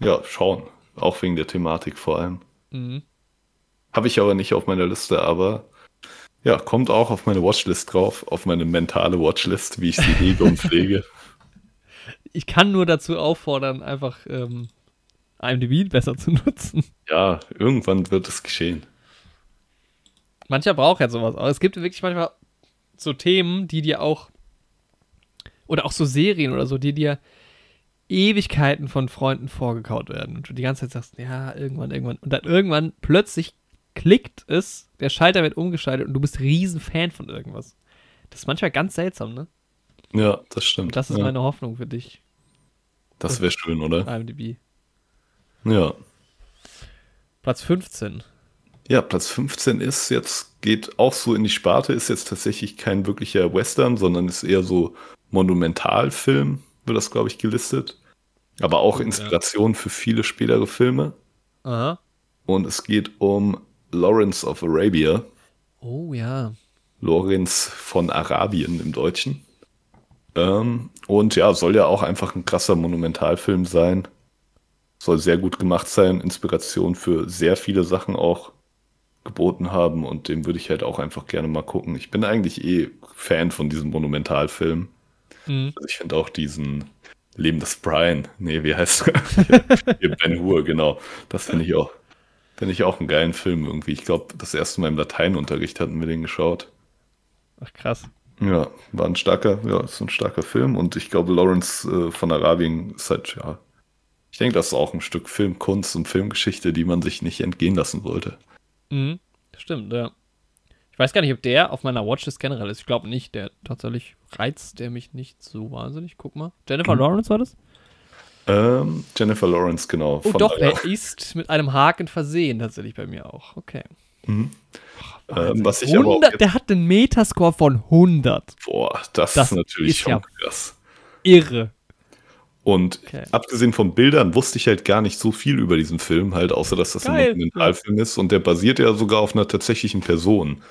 ja, schauen. Auch wegen der Thematik vor allem. mhm. Habe ich aber nicht auf meiner Liste, aber ja, kommt auch auf meine Watchlist drauf, auf meine mentale Watchlist, wie ich sie hege und pflege. ich kann nur dazu auffordern, einfach ähm, IMDb besser zu nutzen. Ja, irgendwann wird es geschehen. Mancher braucht ja sowas. Aber es gibt wirklich manchmal so Themen, die dir auch, oder auch so Serien oder so, die dir Ewigkeiten von Freunden vorgekaut werden. Und du die ganze Zeit sagst, ja, irgendwann, irgendwann. Und dann irgendwann plötzlich klickt es, der Schalter wird umgeschaltet und du bist riesen Fan von irgendwas. Das ist manchmal ganz seltsam, ne? Ja, das stimmt. Das ist ja. meine Hoffnung für dich. Das wäre schön, oder? IMDb. Ja. Platz 15. Ja, Platz 15 ist jetzt, geht auch so in die Sparte, ist jetzt tatsächlich kein wirklicher Western, sondern ist eher so Monumentalfilm, wird das, glaube ich, gelistet. Aber auch Inspiration für viele spätere Filme. Aha. Und es geht um Lawrence of Arabia. Oh ja. Lorenz von Arabien im Deutschen. Ähm, und ja, soll ja auch einfach ein krasser Monumentalfilm sein. Soll sehr gut gemacht sein, Inspiration für sehr viele Sachen auch geboten haben und den würde ich halt auch einfach gerne mal gucken. Ich bin eigentlich eh Fan von diesem Monumentalfilm. Mhm. Also ich finde auch diesen Leben des Brian, nee, wie heißt er? Ben Hur, genau. Das finde ich auch, finde ich auch einen geilen Film irgendwie. Ich glaube, das erste Mal im Lateinunterricht hatten wir den geschaut. Ach krass. Ja, war ein starker, ja, ist ein starker Film und ich glaube, Lawrence äh, von Arabien ist halt, ja, ich denke, das ist auch ein Stück Filmkunst und Filmgeschichte, die man sich nicht entgehen lassen sollte. Mhm. Stimmt, ja. Ich weiß gar nicht, ob der auf meiner Watchlist generell ist. Ich glaube nicht. Der tatsächlich reizt der mich nicht so wahnsinnig. Guck mal. Jennifer Mhm. Lawrence war das? Ähm, Jennifer Lawrence, genau. Oh von doch, Ara- der ist mit einem Haken versehen tatsächlich bei mir auch. Okay. Mhm. Ähm, was ich aber auch 100, jetzt- der hat einen Metascore von 100. Boah, das, Das ist natürlich ist schon ja- krass. Irre. Und Okay. abgesehen von Bildern wusste ich halt gar nicht so viel über diesen Film, halt, außer dass das Geil, ein Dokumentarfilm ist. Und der basiert ja sogar auf einer tatsächlichen Person.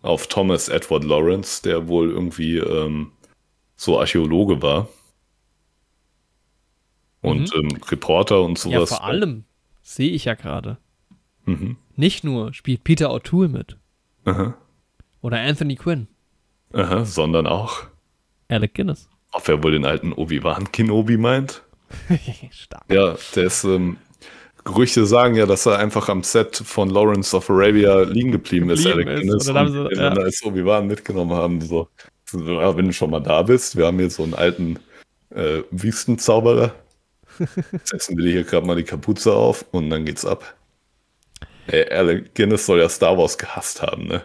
Auf Thomas Edward Lawrence, der wohl irgendwie ähm, so Archäologe war. Und ähm, Reporter und Mhm. Ja, sowas. vor allem sehe ich ja gerade. Mhm. Nicht nur spielt Peter O'Toole mit Aha. oder Anthony Quinn, Aha, sondern auch, Alec Guinness. Ob er wohl den alten Obi-Wan Kenobi meint. Stark. Ja, der ist, ähm, Gerüchte sagen ja, dass er einfach am Set von Lawrence of Arabia liegen geblieben ist, Alec Guinness, und dann sie- ja. als Obi-Wan mitgenommen haben. So, so, ja, wenn du schon mal da bist, wir haben hier so einen alten äh, Wüstenzauberer. Setzen wir dir hier gerade mal die Kapuze auf und dann geht's ab. Ey, Alec Guinness soll ja Star Wars gehasst haben, ne?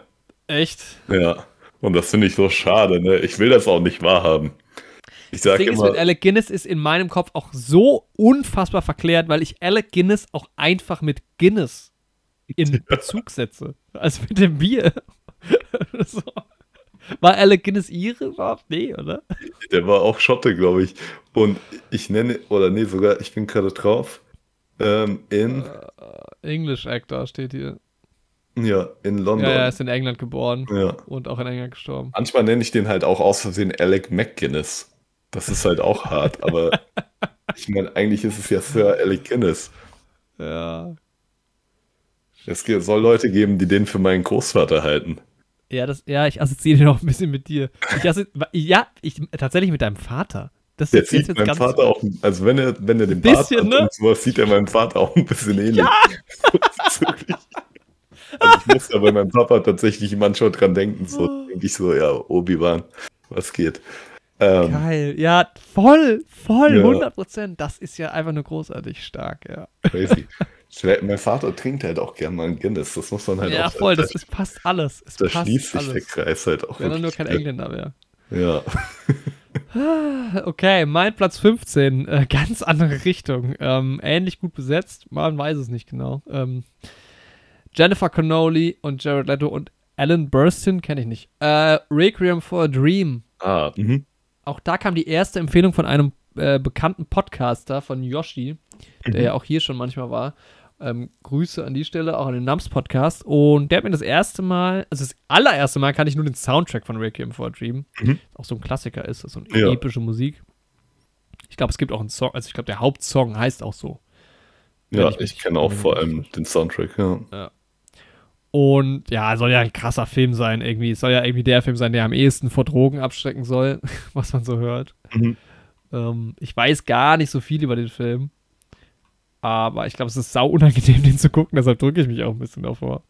Echt? Ja. Und das finde ich so schade, ne? Ich will das auch nicht wahrhaben. Ich Das sage Ding ist, immer, mit Alec Guinness ist in meinem Kopf auch so unfassbar verklärt, weil ich Alec Guinness auch einfach mit Guinness in Bezug setze. Also mit dem Bier. so. War Alec Guinness ihre überhaupt? Nee, oder? Der war auch Schotte, glaube ich. Und ich nenne, oder nee, sogar, ich bin gerade drauf. Ähm, in, English Actor steht hier. ja, in London. Ja, Ja, er ist in England geboren ja. und auch in England gestorben. Manchmal nenne ich den halt auch aus Versehen Alec McGuinness. Das ist halt auch hart, aber ich meine, eigentlich ist es ja Sir Alec Guinness. Ja. Es soll Leute geben, die den für meinen Großvater halten. Ja, das, ja, ich assoziiere den auch ein bisschen mit dir. Ich ja, ich, tatsächlich mit deinem Vater. Das Der sieht jetzt meinem ganz Vater auch, also wenn er, wenn er den Bisschen, Bart hat ne? und sowas, sieht er meinem Vater auch ein bisschen ähnlich. Ja! also ich muss ja bei meinem Papa tatsächlich manchmal dran denken, so denke ich so, ja, Obi-Wan, was geht. Ähm, Geil, ja, voll, voll, Ja. 100 Prozent. Das ist ja einfach nur großartig stark, ja. crazy. mein Vater trinkt halt auch gern mal ein Guinness, das muss man halt Ja, auch voll, da, das ist, passt alles. Es da passt schließt sich alles. der Kreis halt auch. Wenn er nur kein. Engländer wäre. Ja. Okay, mein Platz 15, äh, ganz andere Richtung. Ähm, ähnlich gut besetzt, man weiß es nicht genau. Ähm, Jennifer Connolly und Jared Leto und Alan Burstyn kenne ich nicht. Äh, Requiem for a Dream. Ah, mhm. Auch da kam die erste Empfehlung von einem äh, bekannten Podcaster, von Yoshi, der Mhm. ja auch hier schon manchmal war. Ähm, Grüße an die Stelle, auch an den Nams Podcast. Und der hat mir das erste Mal, also das allererste Mal kann ich nur den Soundtrack von Requiem for a Dream, Mhm. auch so ein Klassiker ist, so eine Ja. epische Musik. Ich glaube, es gibt auch einen Song, also ich glaube, der Hauptsong heißt auch so. Ja, ich ich, kenne auch vor allem den Soundtrack, ja. Und ja, soll ja ein krasser Film sein, irgendwie. Es soll ja irgendwie der Film sein, der am ehesten vor Drogen abschrecken soll, was man so hört. Mhm. Ähm, ich weiß gar nicht so viel über den Film. Aber ich glaube, es ist sau unangenehm, den zu gucken, deshalb drücke ich mich auch ein bisschen davor.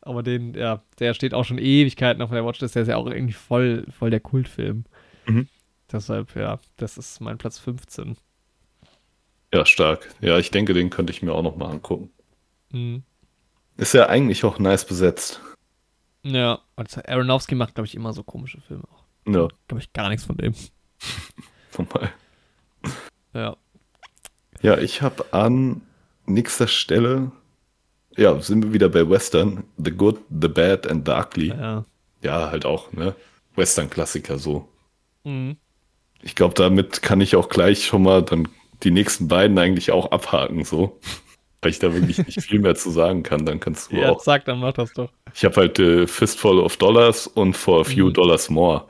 Aber den, ja, der steht auch schon Ewigkeiten auf der Watchlist, der ist ja auch irgendwie voll, voll der Kultfilm. Mhm. Deshalb, ja, das ist mein Platz 15. Ja, stark. Ja, ich denke, den könnte ich mir auch noch mal angucken. Mhm. Ist ja eigentlich auch nice besetzt. Ja, und Aronofsky macht, glaube ich, immer so komische Filme auch. Ja. Glaube ich gar nichts von dem. Normal. Ja. Ja, ich habe an nächster Stelle, ja, sind wir wieder bei Western. The Good, The Bad and The Ugly. Ja, ja halt auch, ne? Western-Klassiker so. Mhm. Ich glaube, damit kann ich auch gleich schon mal dann die nächsten beiden eigentlich auch abhaken, so. Weil ich da wirklich nicht viel mehr zu sagen kann. Dann kannst du ja, auch. sag, dann mach das doch. Ich habe halt äh, Fistful of Dollars und For a Few Mhm. Dollars More.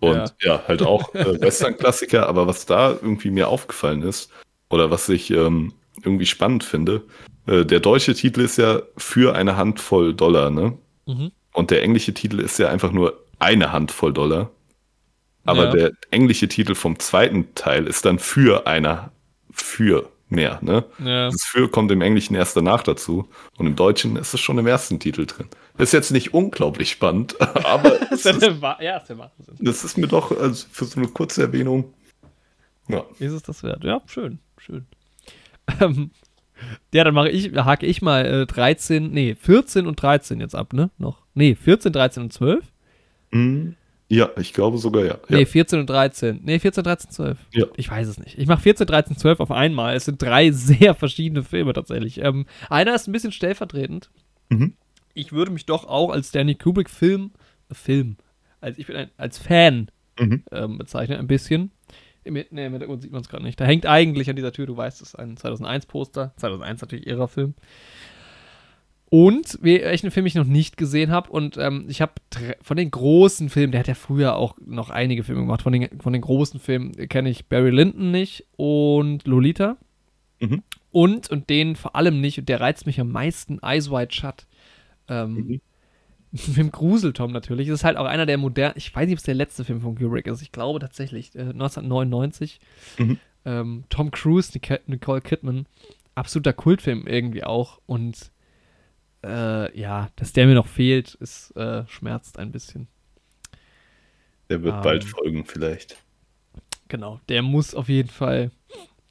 Und ja, Ja. halt auch äh, Western-Klassiker, aber was da irgendwie mir aufgefallen ist, oder was ich ähm, irgendwie spannend finde, äh, der deutsche Titel ist ja für eine Handvoll Dollar, ne? Mhm. Und der englische Titel ist ja einfach nur eine Handvoll Dollar. Aber Ja. der englische Titel vom zweiten Teil ist dann für eine, für mehr, ne? Ja. Das für kommt im Englischen erst danach dazu. Und im Deutschen ist es schon im ersten Titel drin. Ist jetzt nicht unglaublich spannend, aber es Das ist, ja, ist Wahnsinn. das ist mir doch also für so eine kurze Erwähnung. Ja, Ist es das wert? Ja, schön, schön. Ähm, ja, dann mache ich, hake ich mal äh, 13, nee, 14 und 13 jetzt ab, ne? Noch. Nee, 14, 13 und 12? Hm, ja ich glaube sogar ja. ja. Nee, 14 und 13. Nee, 14, 13, 12. Ja. Ich weiß es nicht. Ich mache 14, 13, 12 auf einmal. Es sind drei sehr verschiedene Filme tatsächlich. Ähm, einer ist ein bisschen stellvertretend. Mhm. Ich würde mich doch auch als Stanley Kubrick Film, Film, als ich bin ein, als Fan Mhm. ähm, bezeichnen, ein bisschen. Im, nee, im Hintergrund sieht man es gerade nicht. Da hängt eigentlich an dieser Tür, du weißt, es ist ein 2001-Poster. 2001 natürlich ihrer Film. Und wie- welchen Film ich noch nicht gesehen habe. Und ähm, ich habe von den großen Filmen, der hat ja früher auch noch einige Filme gemacht. Von den, von den großen Filmen kenne ich Barry Lyndon nicht und Lolita. Mhm. Und, und den vor allem nicht, und der reizt mich am meisten, Eyes Wide Shut. Ähm, Mhm. Mit dem Gruseltom natürlich. Das ist halt auch einer der modernen, ich weiß nicht, ob es der letzte Film von Kubrick ist. Ich glaube tatsächlich, äh, 1999. Mhm. Ähm, Tom Cruise, Nic Nicole Kidman. Absoluter Kultfilm irgendwie auch. Und äh, ja, dass der mir noch fehlt, ist äh, schmerzt ein bisschen. Der wird Ähm. bald folgen, vielleicht. Genau, der muss auf jeden Fall.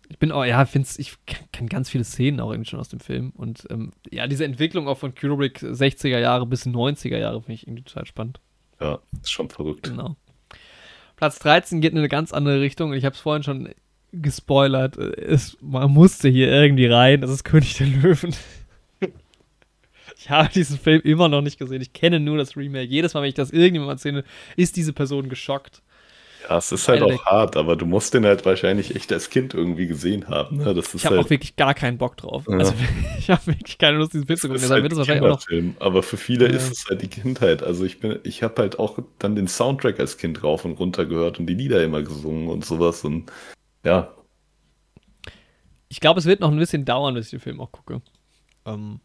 Ich bin auch, ja, find's, ich kenne ganz viele Szenen auch irgendwie schon aus dem Film. Und ähm, ja, diese Entwicklung auch von Kubrick 60er Jahre bis 90er Jahre finde ich irgendwie total spannend. Ja, ist schon verrückt. Genau. Platz 13 geht in eine ganz andere Richtung. Ich habe es vorhin schon gespoilert. Es, man musste hier irgendwie rein. Das ist König der Löwen. Ich habe diesen Film immer noch nicht gesehen. Ich kenne nur das Remake. Jedes Mal, wenn ich das irgendjemandem erzähle, ist diese Person geschockt. Ja, es ist halt auch hart, aber du musst den halt wahrscheinlich echt als Kind irgendwie gesehen haben. Ne? Das ist Ich habe halt, auch wirklich gar keinen Bock drauf. Ja. Also ich habe wirklich keine Lust, diesen Film zu gucken. ist Deshalb halt wird es ein wahrscheinlich auch noch. Kinderfilm, aber für viele Ja. ist es halt die Kindheit. Also ich bin, ich habe halt auch dann den Soundtrack als Kind rauf und runter gehört und die Lieder immer gesungen und sowas und ja, Ich glaube, es wird noch ein bisschen dauern, bis ich den Film auch gucke. Ähm,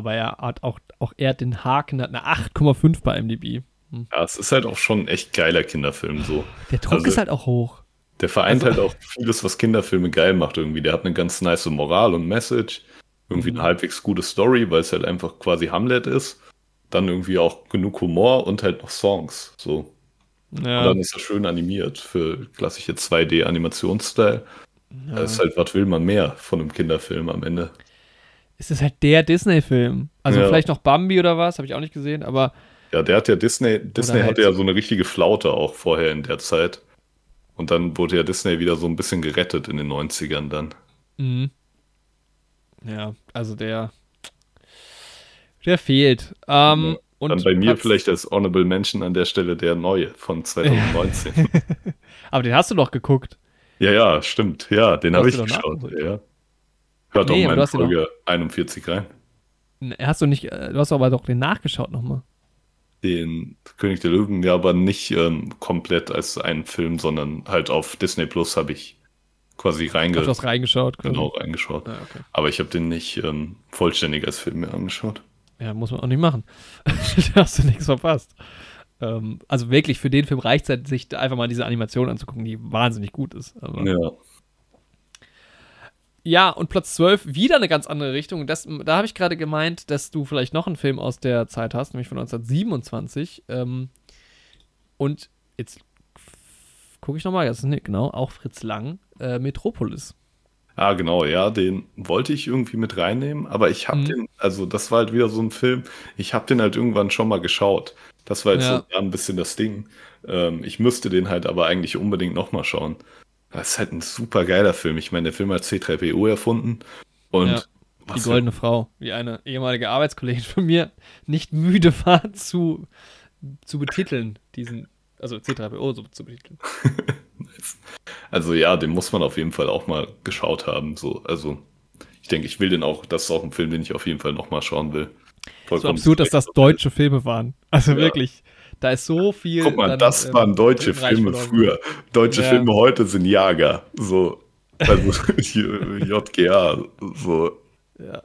aber er hat auch, auch er den Haken, hat eine 8,5 bei MDB. ja, es ist halt auch schon ein echt geiler Kinderfilm so. Der Druck Also- ist halt auch hoch. Der vereint Also- halt auch vieles, was Kinderfilme geil macht irgendwie. Der hat eine ganz nice Moral und Message, irgendwie Mhm. eine halbwegs gute Story, weil es halt einfach quasi Hamlet ist. Dann irgendwie auch genug Humor und halt noch Songs. So. Und Ja, dann ist er schön animiert für klassische 2D-Animationsstyle. ja. Das ist halt, was will man mehr von einem Kinderfilm am Ende? Es ist halt der Disney-Film. Also Ja. vielleicht noch Bambi oder was, habe ich auch nicht gesehen, aber Ja, der hat ja Disney, Disney halt- hatte ja so eine richtige Flaute auch vorher in der Zeit. Und dann wurde ja Disney wieder so ein bisschen gerettet in den 90ern dann. mhm. ja, also der der fehlt. Ähm, Ja, und dann bei mir vielleicht als Honorable Mention an der Stelle der neue von 2019. Aber den hast du doch geguckt. ja, ja, stimmt. Ja, den habe ich geschaut. Ja. Hört Nee, meine hast ihn Folge 41 rein. Hast du nicht, äh, du hast aber doch den nachgeschaut nochmal. Den König der Löwen, ja, aber nicht ähm, komplett als einen Film, sondern halt auf Disney Plus habe ich quasi reinge Hast du hast reingeschaut? quasi? genau reingeschaut. Ja, okay. Aber ich habe den nicht ähm, vollständig als Film mir angeschaut. Ja, muss man auch nicht machen. da hast du nichts verpasst. Ähm, also wirklich, für den Film reicht es halt, sich einfach mal diese Animation anzugucken, die wahnsinnig gut ist. Aber Ja. Ja, und Platz 12, wieder eine ganz andere Richtung. Das, da habe ich gerade gemeint, dass du vielleicht noch einen Film aus der Zeit hast, nämlich von 1927. Ähm, und jetzt gucke ich nochmal, das ist ne, genau, auch Fritz Lang, äh, Metropolis. Ah, genau, ja, den wollte ich irgendwie mit reinnehmen, aber ich habe Mhm. den, also das war halt wieder so ein Film, ich habe den halt irgendwann schon mal geschaut. Das war jetzt Ja. so ein bisschen das Ding. Ähm, ich müsste den halt aber eigentlich unbedingt nochmal schauen. Das ist halt ein super geiler Film. Ich meine, der Film hat C3PO erfunden und Ja, Die goldene Frau, wie eine ehemalige Arbeitskollegin von mir nicht müde war zu, zu betiteln, diesen, also C3PO so zu betiteln. Also ja, den muss man auf jeden Fall auch mal geschaut haben. So, also ich denke, ich will den auch, das ist auch ein Film, den ich auf jeden Fall nochmal schauen will. So Vollkommen absurd, dass das deutsche Filme waren. Also Ja. wirklich, da ist so viel. Guck mal, dann, das ähm, waren deutsche Filme früher. Deutsche Ja. Filme heute sind Jager. So, also JGA. So, Ja.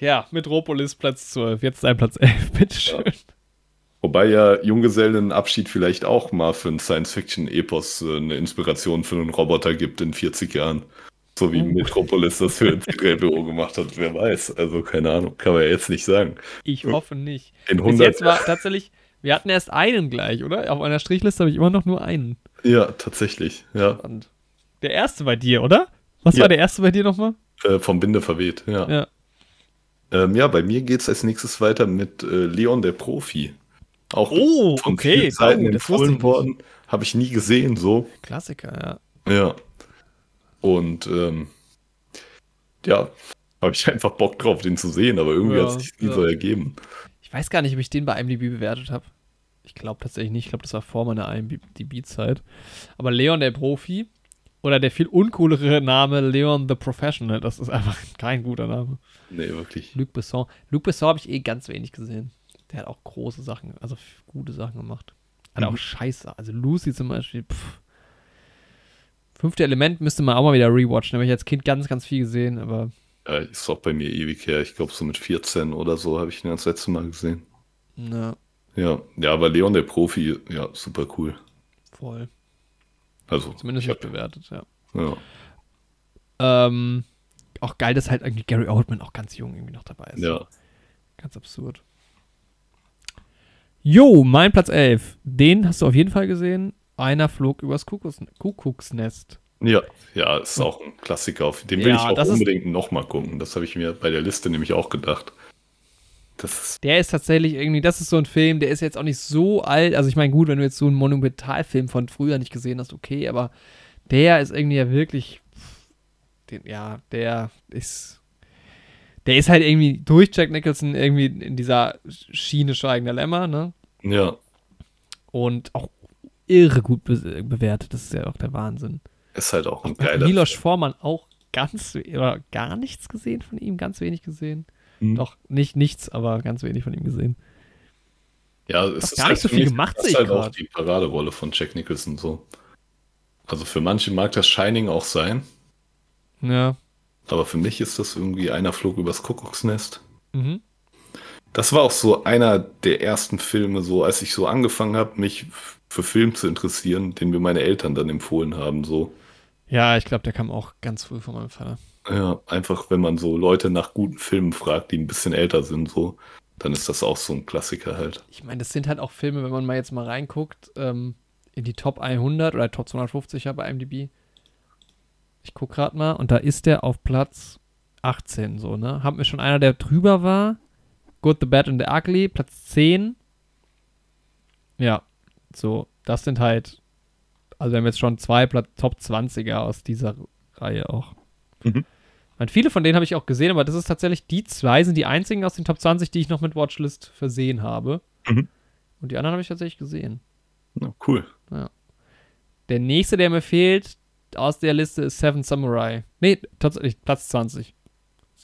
ja, Metropolis Platz 12, jetzt dein Platz 11, bitteschön. Wobei ja Junggesellenabschied vielleicht auch mal für ein Science-Fiction-Epos äh, eine Inspiration für einen Roboter gibt in 40 Jahren. So wie Oh. Metropolis das für ein C3PO gemacht hat, wer weiß. Also keine Ahnung, kann man ja jetzt nicht sagen. Ich hoffe nicht. In Bis 100 jetzt war tatsächlich, wir hatten erst einen gleich, oder? Auf einer Strichliste habe ich immer noch nur einen. Ja, tatsächlich. Ja, Und der erste bei dir, oder? Was Ja. war der erste bei dir nochmal? äh, vom Binde verweht. Ja, Ja. ähm, ja bei mir geht es als nächstes weiter mit äh, Leon der Profi. Auch Oh, von okay. Seiten Oh, empfohlen worden. Habe ich nie gesehen, so. Klassiker, ja. Ja. Und ähm, ja, habe ich einfach Bock drauf, den zu sehen, aber irgendwie Ja, hat es sich nie ja. so ergeben. Ich weiß gar nicht, ob ich den bei IMDb bewertet habe. Ich glaube tatsächlich nicht. Ich glaube, das war vor meiner IMDb-Zeit. Aber Leon der Profi oder der viel uncoolere Name Leon the Professional, das ist einfach kein guter Name. Nee, wirklich. Luc Besson. Luc Besson habe ich eh ganz wenig gesehen. Der hat auch große Sachen, also gute Sachen gemacht. Hat Mhm. auch Scheiße. Also Lucy zum Beispiel, pff. Fünfte Element müsste man auch mal wieder rewatchen. Da habe ich als Kind ganz, ganz viel gesehen, aber Ja, ist auch bei mir ewig her. Ich glaube, so mit 14 oder so habe ich ihn das letzte Mal gesehen. na, Ja, ja, aber Leon der Profi, ja, super cool. voll. Also, Zumindest ich nicht bewertet, ja. ja. Ähm, auch geil, dass halt irgendwie Gary Oldman auch ganz jung irgendwie noch dabei ist. ja. Ganz absurd. Jo, mein Platz 11. Den hast du auf jeden Fall gesehen. Einer flog übers Kuckucks Kuckucksnest. Ja, ja, ist auch ein Klassiker. Auf den will Ja, ich auch unbedingt nochmal gucken. Das habe ich mir bei der Liste nämlich auch gedacht. Ist, Der ist tatsächlich irgendwie, das ist so ein Film, der ist jetzt auch nicht so alt. Also ich meine, gut, wenn du jetzt so einen Monumentalfilm von früher nicht gesehen hast, okay, aber der ist irgendwie ja wirklich, den, ja, der ist, der ist halt irgendwie durch Jack Nicholson irgendwie in dieser Schiene Schweigender Lämmer, ne? ja, Und auch irre gut be bewertet, das ist ja auch der Wahnsinn. ist halt auch ein Hat geiler. Milos Forman auch ganz, oder gar nichts gesehen von ihm, ganz wenig gesehen. Mhm. Doch, nicht nichts, aber ganz wenig von ihm gesehen. Ja, es gar nicht so viel mich- gemacht, das sehe ist ich halt auch die Paraderolle von Jack Nicholson so. Also für manche mag das Shining auch sein, Ja. aber für mich ist das irgendwie einer flog übers Kuckucksnest. Mhm. Das war auch so einer der ersten Filme, so als ich so angefangen habe, mich für Film zu interessieren, den mir meine Eltern dann empfohlen haben. So, Ja, ich glaube, der kam auch ganz früh von meinem Vater. ja, einfach wenn man so Leute nach guten Filmen fragt, die ein bisschen älter sind, so, dann ist das auch so ein Klassiker halt. Ich meine, das sind halt auch Filme, wenn man mal jetzt mal reinguckt, ähm, in die Top 100 oder Top 250 ja bei IMDb. Ich guck gerade mal und da ist der auf Platz 18 so, ne? Haben wir schon einer, der drüber war? Good, the Bad and the Ugly, Platz 10. Ja, so, das sind halt, also wir haben jetzt schon zwei Top 20er aus dieser Reihe auch. Mhm. Meine, viele von denen habe ich auch gesehen, aber das ist tatsächlich, die zwei sind die einzigen aus den Top 20, die ich noch mit Watchlist versehen habe. Mhm. Und die anderen habe ich tatsächlich gesehen. Ja, cool. Der nächste, der mir fehlt aus der Liste, ist Seven Samurai. Nee, tatsächlich Platz 20.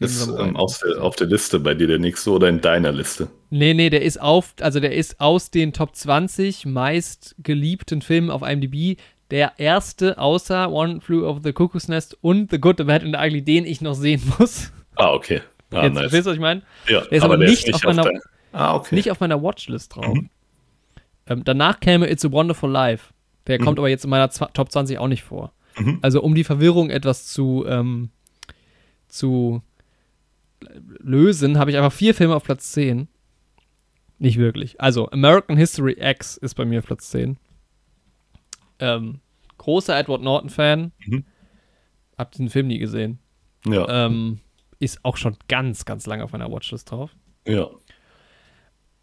Ist ähm, aus der, auf der Liste bei dir der nächste oder in deiner Liste? Nee, nee, der ist auf, also der ist aus den Top 20 meist geliebten Filmen auf IMDb der erste außer One Flew Over the Cuckoo's Nest und The Good, The Bad and the Ugly, den ich noch sehen muss. Ah, okay. Ah, Jetzt nice. verstehst du, was ich meine? Ja, Der ist aber nicht auf meiner- Ah, okay. Nicht auf meiner Watchlist drauf. Mhm. Ähm, danach käme It's a Wonderful Life. Der Mhm. kommt aber jetzt in meiner Zwa- Top 20 auch nicht vor. Mhm. Also um die Verwirrung etwas zu, ähm, zu lösen, habe ich einfach vier Filme auf Platz 10. Nicht wirklich. Also American History X ist bei mir auf Platz 10. Ähm, großer Edward Norton-Fan. Mhm. Hab diesen Film nie gesehen. ja, Ähm, ist auch schon ganz, ganz lange auf meiner Watchlist drauf. ja.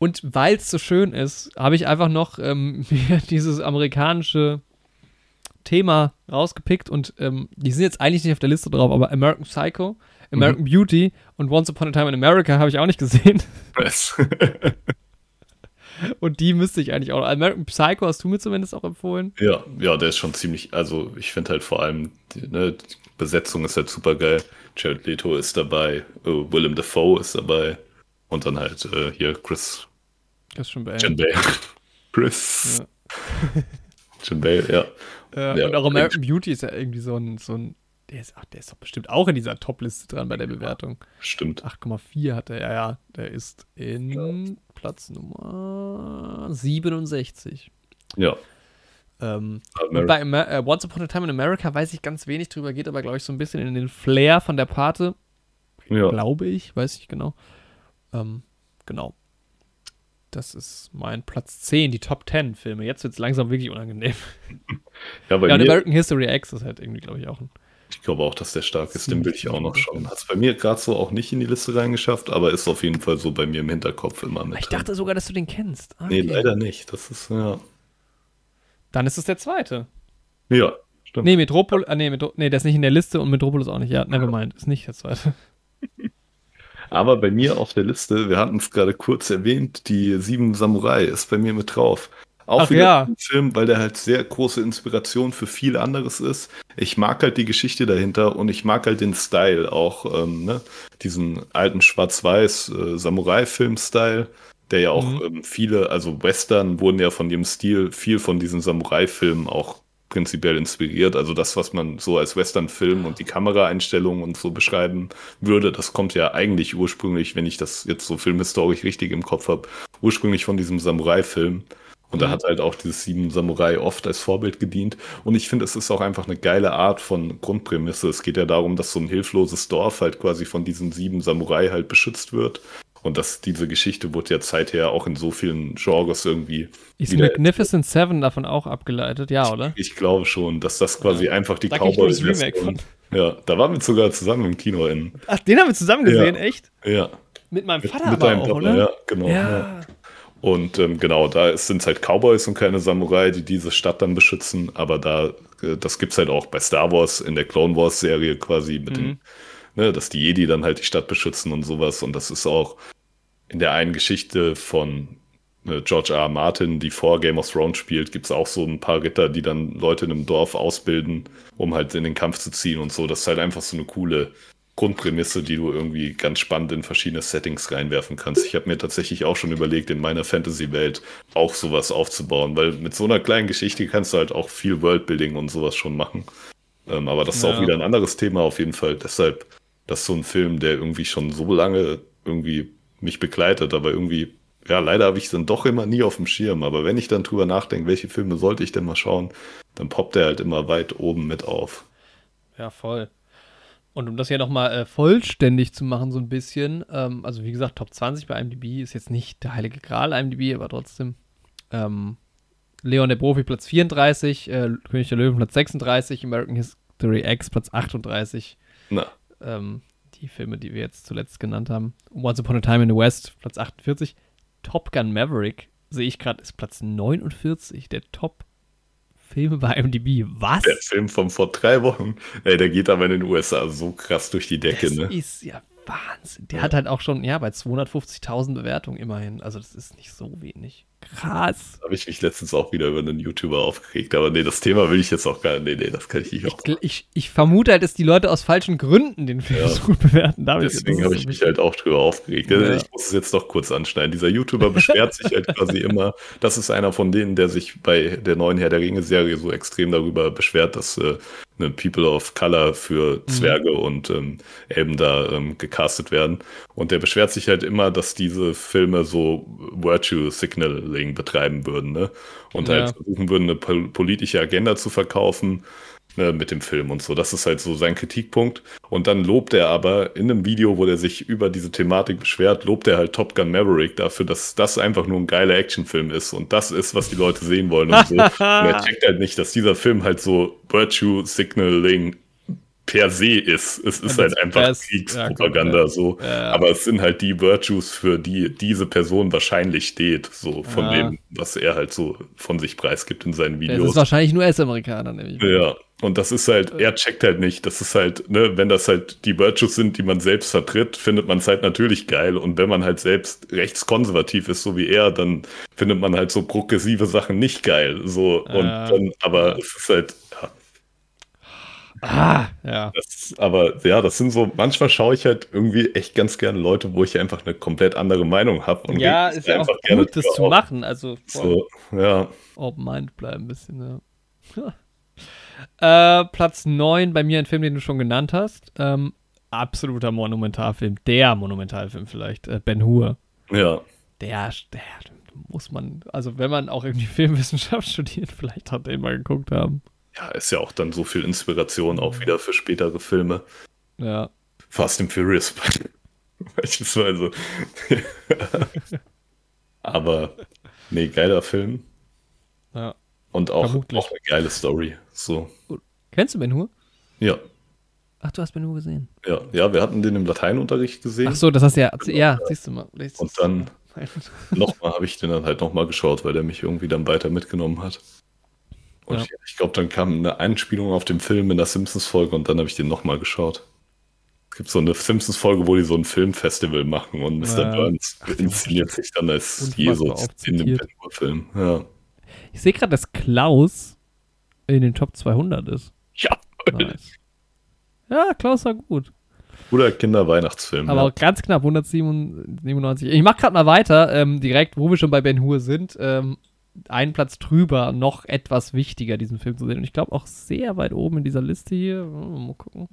Und weil es so schön ist, habe ich einfach noch ähm, mir dieses amerikanische Thema rausgepickt und ähm, die sind jetzt eigentlich nicht auf der Liste drauf, aber American Psycho, American mhm. Beauty und Once Upon a Time in America habe ich auch nicht gesehen. Was? und die müsste ich eigentlich auch. American Psycho hast du mir zumindest auch empfohlen. Ja, ja, der ist schon ziemlich, also ich finde halt vor allem, die, ne, die Besetzung ist halt super geil. Jared Leto ist dabei, uh, Willem Dafoe ist dabei und dann halt uh, hier Chris. Christian Bale. Jen Bale. Chris. Ja. Jen Bale, ja. Äh, ja, und auch American Beauty ist ja irgendwie so ein, so ein der ist, ach, der ist doch bestimmt auch in dieser Top-Liste dran bei der Bewertung. Stimmt. 8,4 hat er, ja, ja. Der ist in ja. Platz Nummer 67. Ja. Ähm, und bei Amer uh, Once Upon a Time in America weiß ich ganz wenig drüber, geht aber, glaube ich, so ein bisschen in den Flair von der Pate. Ja. Glaube ich, weiß ich genau. Ähm, genau. Das ist mein Platz 10, die Top 10 Filme. Jetzt wird es langsam wirklich unangenehm. Ja, bei ja, und American History X ist halt irgendwie, glaube ich, auch ein. Ich glaube auch, dass der stark ist. Den will ich auch noch schauen. Hat es bei mir gerade so auch nicht in die Liste reingeschafft, aber ist auf jeden Fall so bei mir im Hinterkopf immer mit. Ich dachte sogar, dass du den kennst. Okay. Nee, leider nicht. Das ist, ja. Dann ist es der zweite. Ja, stimmt. Nee, Metropol, ah, nee, Metro nee, der ist nicht in der Liste und Metropolis auch nicht. Ja, nevermind, ist nicht der zweite. Aber bei mir auf der Liste, wir hatten es gerade kurz erwähnt, die Sieben Samurai ist bei mir mit drauf. Auch Ach, wieder ja. ein Film, weil der halt sehr große Inspiration für viel anderes ist. Ich mag halt die Geschichte dahinter und ich mag halt den Style auch, ähm, ne? diesen alten Schwarz-Weiß äh, Samurai-Film-Style, der ja auch mhm. ähm, viele, also Western wurden ja von dem Stil viel von diesen Samurai-Filmen auch prinzipiell inspiriert. Also das, was man so als Western-Film und die Kameraeinstellungen und so beschreiben würde, das kommt ja eigentlich ursprünglich, wenn ich das jetzt so filmhistorisch richtig im Kopf habe, ursprünglich von diesem Samurai-Film. Und da mhm. hat halt auch dieses Sieben Samurai oft als Vorbild gedient. Und ich finde, es ist auch einfach eine geile Art von Grundprämisse. Es geht ja darum, dass so ein hilfloses Dorf halt quasi von diesen sieben Samurai halt beschützt wird. Und dass diese Geschichte wurde ja seither auch in so vielen Genres irgendwie. Ist Magnificent Seven davon auch abgeleitet, ja, oder? Ich, ich glaube schon, dass das quasi ja. einfach die da Cowboys. Remake von. Ja, da waren wir sogar zusammen im Kino in. Ach, den haben wir zusammen gesehen, ja. echt? Ja. Mit meinem Vater mit, mit aber auch, Papa, oder? Ja, genau. Ja. Und ähm, genau, da sind es halt Cowboys und keine Samurai, die diese Stadt dann beschützen. Aber da, äh, das gibt es halt auch bei Star Wars in der Clone Wars Serie quasi mit mhm. den, ne, dass die Jedi dann halt die Stadt beschützen und sowas. Und das ist auch in der einen Geschichte von äh, George R. R. Martin, die vor Game of Thrones spielt, gibt es auch so ein paar Ritter, die dann Leute in einem Dorf ausbilden, um halt in den Kampf zu ziehen und so. Das ist halt einfach so eine coole Grundprämisse, die du irgendwie ganz spannend in verschiedene Settings reinwerfen kannst. Ich habe mir tatsächlich auch schon überlegt, in meiner Fantasy-Welt auch sowas aufzubauen, weil mit so einer kleinen Geschichte kannst du halt auch viel Worldbuilding und sowas schon machen. Ähm, aber das ist ja. auch wieder ein anderes Thema auf jeden Fall. Deshalb, das ist so ein Film, der irgendwie schon so lange irgendwie mich begleitet, aber irgendwie, ja, leider habe ich es dann doch immer nie auf dem Schirm. Aber wenn ich dann drüber nachdenke, welche Filme sollte ich denn mal schauen, dann poppt er halt immer weit oben mit auf. Ja, voll. Und um das hier nochmal äh, vollständig zu machen, so ein bisschen, ähm, also wie gesagt, Top 20 bei IMDb ist jetzt nicht der heilige Gral IMDb, aber trotzdem. Ähm, Leon der Profi Platz 34, äh, König der Löwen Platz 36, American History X Platz 38. Na. Ähm, die Filme, die wir jetzt zuletzt genannt haben. Once Upon a Time in the West Platz 48. Top Gun Maverick sehe ich gerade ist Platz 49, der Top Filme bei IMDb. Was? Der Film von vor drei Wochen. Ey, der geht aber in den USA so krass durch die Decke, das ne? ist ja Wahnsinn. Der ja. hat halt auch schon, ja, bei 250.000 Bewertungen immerhin. Also, das ist nicht so wenig. Krass. Habe ich mich letztens auch wieder über einen YouTuber aufgeregt, aber nee, das Thema will ich jetzt auch gar nicht. Nee, nee, das kann ich nicht auch. Ich, ich, vermute halt, dass die Leute aus falschen Gründen den Film ja. so gut bewerten. Deswegen habe ich mich halt auch drüber aufgeregt. Ja. Ich muss es jetzt doch kurz anschneiden. Dieser YouTuber beschwert sich halt quasi immer. Das ist einer von denen, der sich bei der neuen Herr der Ringe-Serie so extrem darüber beschwert, dass äh, eine People of Color für mhm. Zwerge mhm. und ähm, Elben da ähm, gecastet werden. Und der beschwert sich halt immer, dass diese Filme so Virtue Signaling betreiben würden, ne? Und halt ja. halt versuchen würden, eine politische Agenda zu verkaufen ne, mit dem Film und so. Das ist halt so sein Kritikpunkt. Und dann lobt er aber in einem Video, wo er sich über diese Thematik beschwert, lobt er halt Top Gun Maverick dafür, dass das einfach nur ein geiler Actionfilm ist und das ist, was die Leute sehen wollen und so. und er checkt halt nicht, dass dieser Film halt so Virtue Signaling per se ist. Es ist Ja, halt das- einfach das- Kriegspropaganda ja, so. Ja. Aber es sind halt die Virtues, für die diese Person wahrscheinlich steht, so von dem, was er halt so von sich preisgibt in seinen Das Videos. ist wahrscheinlich nur US-Amerikaner, nämlich. Ja, und das ist halt, er checkt halt nicht. Das ist halt, ne, wenn das halt die Virtues sind, die man selbst vertritt, findet man es halt natürlich geil. Und wenn man halt selbst rechtskonservativ ist, so wie er, dann findet man halt so progressive Sachen nicht geil. So, und dann, aber es ist halt, ja, Ah, ja. das, aber ja, das sind so, manchmal schaue ich halt irgendwie echt ganz gerne Leute, wo ich einfach eine komplett andere Meinung habe. und Ja, ist ja auch gut, das zu machen. Also, So, ja. Open Mind bleiben ein bisschen, ja. äh, Platz 9 bei mir ein Film, den du schon genannt hast. Ähm, absoluter Monumentalfilm. Der Monumentalfilm vielleicht. Äh, Ben Hur. Ja, Der, der muss man, also wenn man auch irgendwie Filmwissenschaft studiert, vielleicht hat den mal geguckt haben. Ja, ist ja auch dann so viel Inspiration auch wieder für spätere Filme. Ja. Fast and Furious beispielsweise. Aber nee, geiler Film ja. und auch, Vermutlich. auch eine geile Story. So, Kennst du Ben Hur? ja, Ach, du hast Ben Hur gesehen. ja, ja, wir hatten den im Lateinunterricht gesehen Ach so, das hast du ja, ja, siehst du mal. und dann nochmal habe ich den dann halt nochmal geschaut, weil der mich irgendwie dann weiter mitgenommen hat. Und Ja. ich, glaube, dann kam eine Einspielung auf dem Film in der Simpsons-Folge und dann habe ich den nochmal geschaut. Es gibt so eine Simpsons-Folge, wo die so ein Filmfestival machen und Mr. Ja. Burns inszeniert sich dann als Jesus in dem zitiert. Ben Hur-Film. Ja. Ich sehe gerade, dass Klaus in den Top 200 ist. ja. Nice. Ja, Klaus war gut. Guter Kinder-Weihnachtsfilm. Aber ja. ganz knapp, 197. Ich mach gerade mal weiter, ähm, direkt, wo wir schon bei Ben Hur sind. Ähm, einen Platz drüber, noch etwas wichtiger, diesen Film zu sehen. Und ich glaube auch sehr weit oben in dieser Liste hier. Hm, Mal gucken.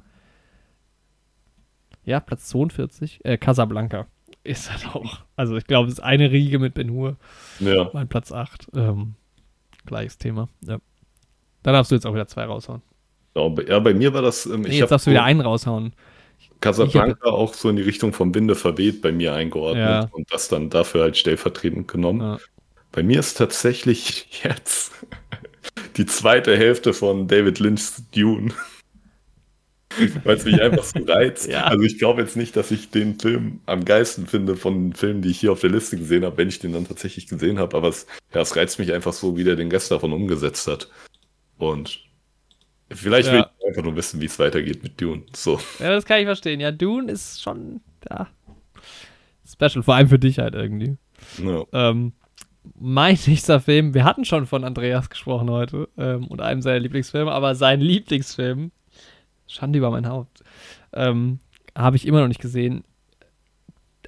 Ja, Platz 42. Äh, Casablanca. Ist halt auch. Also ich glaube, es ist eine Riege mit Ben Hur. ja. Mein Platz 8. Ähm, gleiches Thema. Ja. Dann darfst du jetzt auch wieder zwei raushauen. Ja, bei- mir war das. Ähm, Nee, ich jetzt darfst du wieder einen raushauen. Casablanca auch so in die Richtung vom Winde verweht bei mir eingeordnet Ja. und das dann dafür halt stellvertretend genommen. Ja. Bei mir ist tatsächlich jetzt die zweite Hälfte von David Lynch's Dune. Weil es mich einfach so reizt. Ja. Also ich glaube jetzt nicht, dass ich den Film am geilsten finde von den Filmen, die ich hier auf der Liste gesehen habe, wenn ich den dann tatsächlich gesehen habe. Aber es, ja, es reizt mich einfach so, wie der den Rest davon umgesetzt hat. Und vielleicht will Ja. ich einfach nur wissen, wie es weitergeht mit Dune. So. Ja, das kann ich verstehen. Ja, Dune ist schon ja, special, vor allem für dich halt irgendwie. Ja. Ähm, mein nächster Film, wir hatten schon von Andreas gesprochen heute ähm, und einem seiner Lieblingsfilme, aber sein Lieblingsfilm, Schande über mein Haupt, ähm, habe ich immer noch nicht gesehen.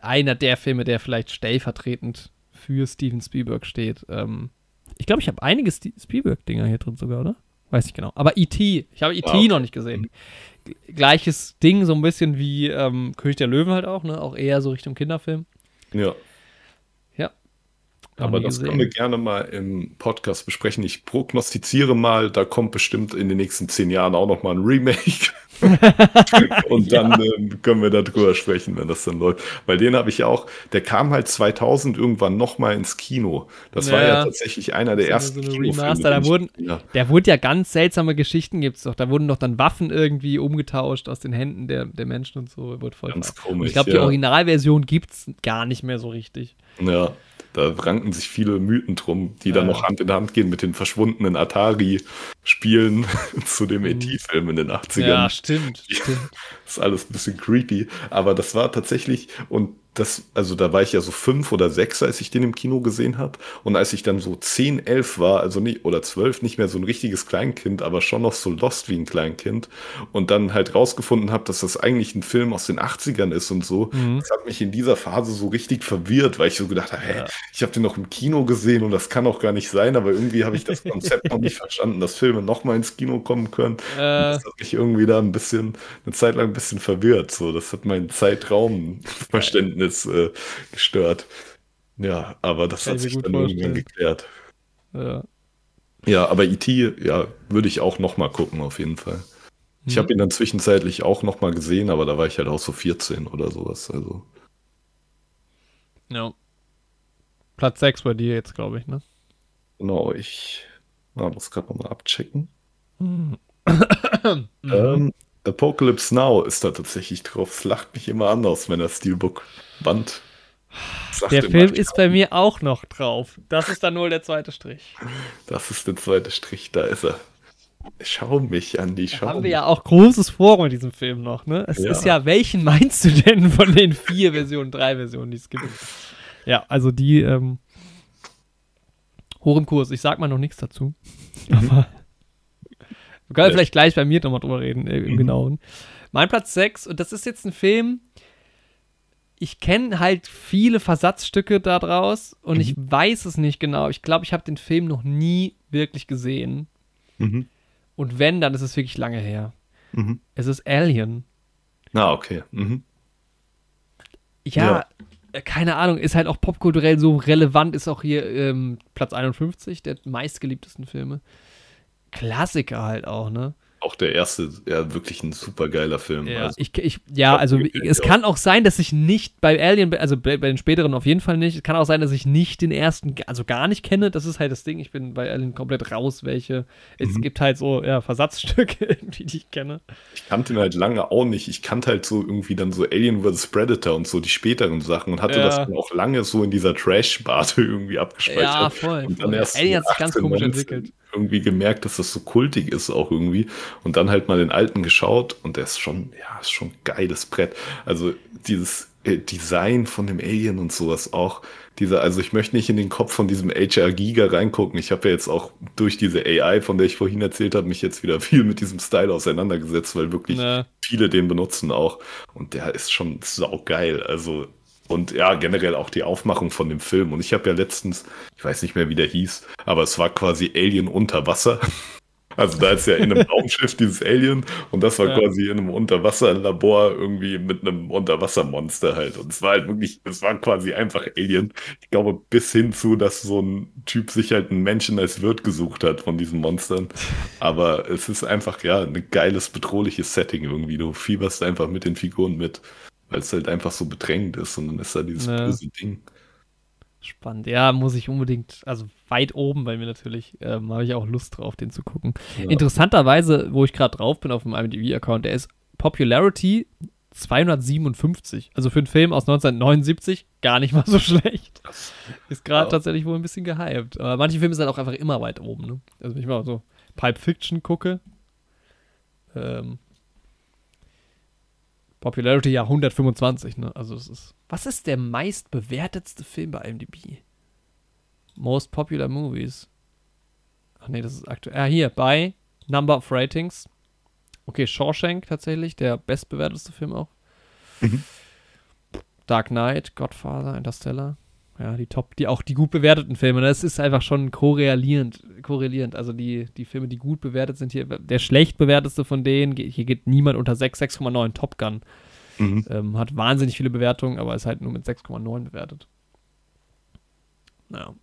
Einer der Filme, der vielleicht stellvertretend für Steven Spielberg steht. Ähm, ich glaube, ich habe einige Spielberg-Dinger hier drin sogar, oder? Weiß nicht genau. Aber E.T., ich habe E.T. Okay. noch nicht gesehen. Gleiches Ding, so ein bisschen wie ähm, König der Löwen halt auch, ne? Auch eher so Richtung Kinderfilm. ja. Aber das gesehen. können wir gerne mal im Podcast besprechen. Ich prognostiziere mal, da kommt bestimmt in den nächsten zehn Jahren auch noch mal ein Remake. Und dann ähm, können wir darüber sprechen, wenn das dann läuft. Weil den habe ich ja auch, der kam halt 2000 irgendwann noch mal ins Kino. Das war Ja. ja tatsächlich einer der So ersten so Remaster, da wurden- habe. Der wurde ja ganz seltsame Geschichten gibt's doch. Da wurden doch dann Waffen irgendwie umgetauscht aus den Händen der, der Menschen und so. Wird voll Ganz komisch. ich glaube, die ja. Originalversion gibt's gar nicht mehr so richtig. Ja, da ranken sich viele Mythen drum, die dann Ja. noch Hand in Hand gehen mit den verschwundenen Atari-Spielen zu dem ET-Film in den 80ern. Mhm. Ja, stimmt. stimmt. Das ist alles ein bisschen creepy. Aber das war tatsächlich, und das, also da war ich ja so fünf oder sechs, als ich den im Kino gesehen habe. Und als ich dann so zehn, elf war, also nicht, oder zwölf, nicht mehr so ein richtiges Kleinkind, aber schon noch so lost wie ein Kleinkind. Und dann halt rausgefunden habe, dass das eigentlich ein Film aus den 80ern ist und so. Mhm. Das hat mich in dieser Phase so richtig verwirrt, weil ich so gedacht habe, hä, Ja. ich habe den noch im Kino gesehen und das kann auch gar nicht sein, aber irgendwie habe ich das Konzept noch nicht verstanden, dass Filme nochmal ins Kino kommen können. Äh, Das hat mich irgendwie da ein bisschen, eine Zeit lang ein bisschen verwirrt. So, das hat mein Zeitraumverständnis äh, gestört. Ja, aber das Kann hat sich dann irgendwann vorstellen. geklärt. ja. Ja, aber E.T., ja, würde ich auch noch mal gucken, auf jeden Fall. Ich Mhm. habe ihn dann zwischenzeitlich auch noch mal gesehen, aber da war ich halt auch so 14 oder sowas. Also, ja. Platz 6 bei dir jetzt, glaube ich, ne? genau, ich ah, muss gerade noch mal abchecken. Mhm. Ähm, Apocalypse Now ist da tatsächlich drauf. Es lacht mich immer an aus meiner Steelbook-Wand. Der Film ist bei mir auch noch drauf. Das ist dann nur der zweite Strich. Das ist der zweite Strich, da ist er. Schau mich an die Schau. Haben wir ja auch großes vor mit diesem Film noch, ne? Es ja. ist ja, welchen meinst du denn von den vier Versionen, drei Versionen, die es gibt? Ja, also die ähm, hoch im Kurs. Ich sag mal noch nichts dazu. Mhm. Aber wir können ja. vielleicht gleich bei mir nochmal drüber reden, äh, im mhm. Genauen. Mein Platz 6, und das ist jetzt ein Film, ich kenne halt viele Versatzstücke daraus und mhm. ich weiß es nicht genau. Ich glaube, ich habe den Film noch nie wirklich gesehen. Mhm. Und wenn, dann ist es wirklich lange her. Mhm. Es ist Alien. Ah, okay. Mhm. Ja, ja, äh, keine Ahnung, ist halt auch popkulturell so relevant, ist auch hier ähm, Platz 51 der meistgeliebtesten Filme. Klassiker halt auch, ne? Auch der erste, ja, wirklich ein super geiler Film. Ja, also, ich, ich, ja also es kann auch sein, dass ich nicht bei Alien, also bei, bei, den späteren auf jeden Fall nicht, es kann auch sein, dass ich nicht den ersten, also gar nicht kenne, das ist halt das Ding, ich bin bei Alien komplett raus, welche, es mhm. gibt halt so, ja, Versatzstücke irgendwie, die ich kenne. Ich kannte ihn halt lange auch nicht, ich kannte halt so irgendwie dann so Alien vs. Predator und so die späteren Sachen und hatte ja. das dann auch lange so in dieser Trash-Sparte irgendwie abgespeichert. Ja, voll. Voll. Alien hat sich ganz komisch entwickelt irgendwie gemerkt, dass das so kultig ist auch irgendwie. Und dann halt mal den alten geschaut und der ist schon, ja, ist schon geiles Brett. Also dieses äh, Design von dem Alien und sowas auch. Dieser, also ich möchte nicht in den Kopf von diesem HR Giga reingucken. Ich habe ja jetzt auch durch diese AI, von der ich vorhin erzählt habe, mich jetzt wieder viel mit diesem Style auseinandergesetzt, weil wirklich nee. viele den benutzen auch. Und der ist schon saugeil. Also und ja, generell auch die Aufmachung von dem Film. Und ich habe ja letztens, ich weiß nicht mehr, wie der hieß, aber es war quasi Alien unter Wasser. Also da ist ja in einem Raumschiff dieses Alien und das war ja. quasi in einem Unterwasserlabor irgendwie mit einem Unterwassermonster halt. Und es war halt wirklich, es war quasi einfach Alien. Ich glaube, bis hin zu, dass so ein Typ sich halt einen Menschen als Wirt gesucht hat von diesen Monstern. Aber es ist einfach, ja, ein geiles, bedrohliches Setting irgendwie. Du fieberst einfach mit den Figuren mit weil es halt einfach so bedrängend ist und dann ist da dieses ja. böse Ding. Spannend, ja, muss ich unbedingt, also weit oben bei mir natürlich, ähm, habe ich auch Lust drauf, den zu gucken. Ja. Interessanterweise, wo ich gerade drauf bin auf dem IMDb-Account, der ist Popularity 257. Also für einen Film aus 1979 gar nicht mal so schlecht. Ist gerade ja. tatsächlich wohl ein bisschen gehypt. Aber manche Filme sind halt auch einfach immer weit oben. Ne? Also wenn ich mal so Pipe Fiction gucke, ähm, Popularity ja 125, ne? Also es ist. Was ist der meist bewertetste Film bei IMDb? Most Popular Movies. Ach nee, das ist aktuell. Ah, hier, bei Number of Ratings. Okay, Shawshank tatsächlich, der bestbewertetste Film auch. Mhm. Dark Knight, Godfather, Interstellar. Ja, die Top, die auch die gut bewerteten Filme. Das ist einfach schon korrelierend, korrelierend. Also die, die Filme, die gut bewertet sind hier, der schlecht bewertetste von denen, hier geht niemand unter 6, 6,9. Top Gun. Mhm. Ähm, hat wahnsinnig viele Bewertungen, aber ist halt nur mit 6,9 bewertet. Naja.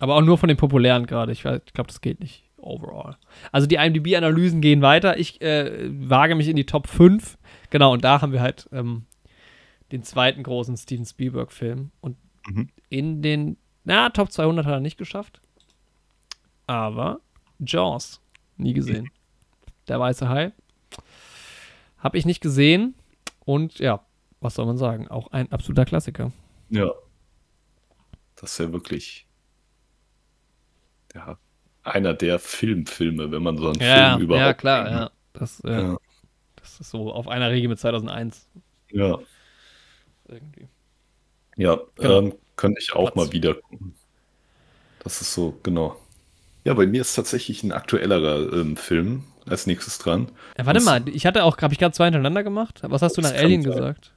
Aber auch nur von den populären gerade. Ich, ich glaube, das geht nicht overall. Also die IMDb-Analysen gehen weiter. Ich äh, wage mich in die Top 5. Genau, und da haben wir halt ähm, den zweiten großen Steven Spielberg-Film. Und Mhm. In den, na, Top 200 hat er nicht geschafft. Aber Jaws, nie gesehen. Der weiße Hai. Habe ich nicht gesehen. Und ja, was soll man sagen? Auch ein absoluter Klassiker. Ja. Das ist ja wirklich ja, einer der Filmfilme, wenn man so einen ja, Film überhaupt. Ja, klar, ja. Das, äh, ja. das ist so auf einer Regel mit 2001. Ja. Irgendwie. Ja, genau. ähm, könnte ich auch Platz. mal wieder gucken. Das ist so, genau. Ja, bei mir ist tatsächlich ein aktuellerer ähm, Film als nächstes dran. Ja, warte das, mal, ich hatte auch, habe ich gerade zwei hintereinander gemacht? Was hast du nach Alien gesagt?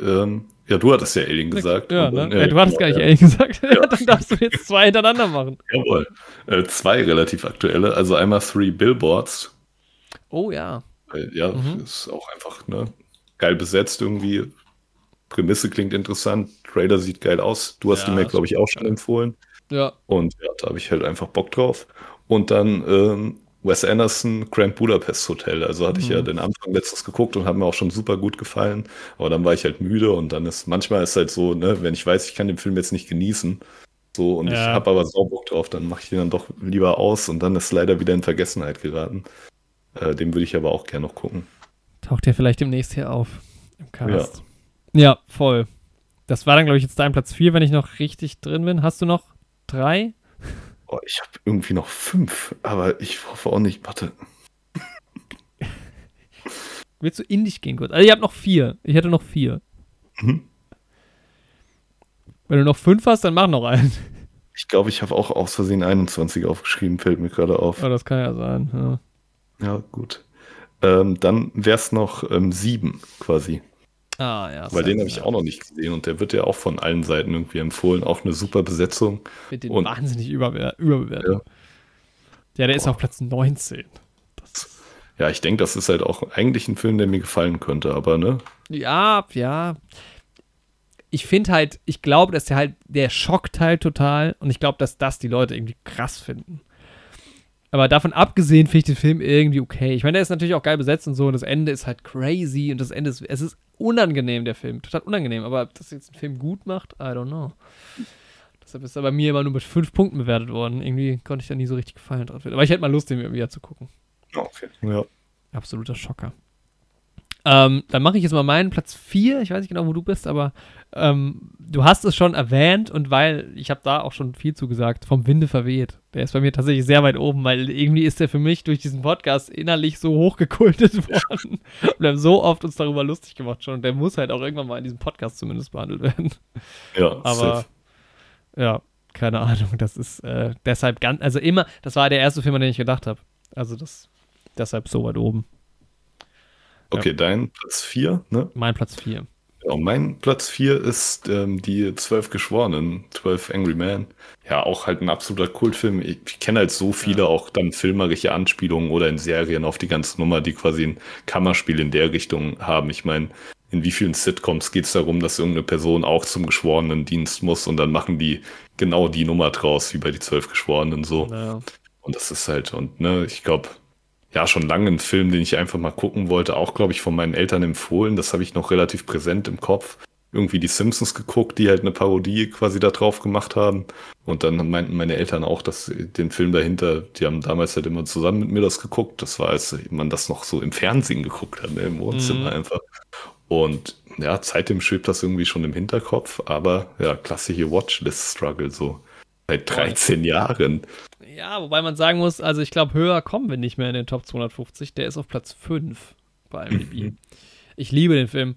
Ähm, ja, du hattest ja Alien gesagt. Ja, ne? ja, du hattest gar nicht ja. Alien gesagt. Ja. dann darfst du jetzt zwei hintereinander machen. Jawohl. Äh, zwei relativ aktuelle. Also einmal Three Billboards. Oh ja. Ja, mhm. ist auch einfach ne, geil besetzt irgendwie. Prämisse klingt interessant, Trailer sieht geil aus. Du hast ja, ihn mir, glaube ich, auch schon empfohlen. Ja. Und ja, da habe ich halt einfach Bock drauf. Und dann ähm, Wes Anderson, Grand Budapest Hotel. Also hatte mhm. ich ja mhm. den Anfang letztes geguckt und hat mir auch schon super gut gefallen. Aber dann war ich halt müde und dann ist manchmal ist halt so, ne, wenn ich weiß, ich kann den Film jetzt nicht genießen, so und ja. ich habe aber sau Bock drauf, dann mache ich den dann doch lieber aus und dann ist leider wieder in Vergessenheit geraten. Äh, den würde ich aber auch gerne noch gucken. Taucht der vielleicht demnächst hier auf im Cast. Ja, ja voll. Das war dann, glaube ich, jetzt dein Platz 4, wenn ich noch richtig drin bin. Hast du noch drei? Oh, ich habe irgendwie noch fünf, aber ich hoffe auch nicht. Warte. Willst du in dich gehen kurz? Also, ihr habt noch vier. Ich hätte noch vier. Mhm. Wenn du noch fünf hast, dann mach noch einen. Ich glaube, ich habe auch aus Versehen 21 aufgeschrieben, fällt mir gerade auf. Oh, das kann ja sein. Ja, ja gut. Ähm, dann wäre es noch ähm, sieben quasi. Ah, ja. Weil den habe ich auch noch nicht gesehen und der wird ja auch von allen Seiten irgendwie empfohlen. Auch eine super Besetzung. Mit den und, wahnsinnig überbe überbewertet. Ja. ja, der Boah. ist auf Platz 19. Das ja, ich denke, das ist halt auch eigentlich ein Film, der mir gefallen könnte, aber ne? Ja, ja. Ich finde halt, ich glaube, dass der halt, der schockt halt total und ich glaube, dass das die Leute irgendwie krass finden. Aber davon abgesehen finde ich den Film irgendwie okay. Ich meine, der ist natürlich auch geil besetzt und so und das Ende ist halt crazy und das Ende ist, es ist unangenehm, der Film. Total unangenehm. Aber ob das jetzt einen Film gut macht, I don't know. Deshalb ist er bei mir immer nur mit fünf Punkten bewertet worden. Irgendwie konnte ich da nie so richtig gefallen drauf. Aber ich hätte mal Lust, den mir wieder zu gucken. Okay, ja. Absoluter Schocker. Ähm, dann mache ich jetzt mal meinen Platz 4. Ich weiß nicht genau, wo du bist, aber ähm, du hast es schon erwähnt und weil ich habe da auch schon viel zugesagt, vom Winde verweht. Der ist bei mir tatsächlich sehr weit oben, weil irgendwie ist der für mich durch diesen Podcast innerlich so hochgekultet worden. und wir haben so oft uns darüber lustig gemacht schon. Und der muss halt auch irgendwann mal in diesem Podcast zumindest behandelt werden. Ja, aber safe. ja, keine Ahnung. Das ist äh, deshalb ganz, also immer, das war der erste Film, an den ich gedacht habe. Also das, deshalb so weit oben. Okay, ja. dein Platz 4, ne? Mein Platz 4. Ja, mein Platz 4 ist ähm, die Zwölf Geschworenen, 12 Angry Men. Ja, auch halt ein absoluter Kultfilm. Ich, ich kenne halt so viele ja. auch dann filmerische Anspielungen oder in Serien auf die ganze Nummer, die quasi ein Kammerspiel in der Richtung haben. Ich meine, in wie vielen Sitcoms geht es darum, dass irgendeine Person auch zum geschworenen Dienst muss und dann machen die genau die Nummer draus, wie bei die Zwölf Geschworenen so. Ja. Und das ist halt, und ne, ich glaube, ja, schon lange ein Film, den ich einfach mal gucken wollte, auch, glaube ich, von meinen Eltern empfohlen. Das habe ich noch relativ präsent im Kopf. Irgendwie die Simpsons geguckt, die halt eine Parodie quasi da drauf gemacht haben. Und dann meinten meine Eltern auch, dass den Film dahinter, die haben damals halt immer zusammen mit mir das geguckt. Das war, als man das noch so im Fernsehen geguckt hat, ne, im Wohnzimmer mhm. einfach. Und ja, seitdem schwebt das irgendwie schon im Hinterkopf, aber ja, klassische Watchlist-Struggle so. Seit 13 Jahren. Ja, wobei man sagen muss, also ich glaube, höher kommen wir nicht mehr in den Top 250. Der ist auf Platz 5 bei IMDb. Mhm. ich liebe den Film.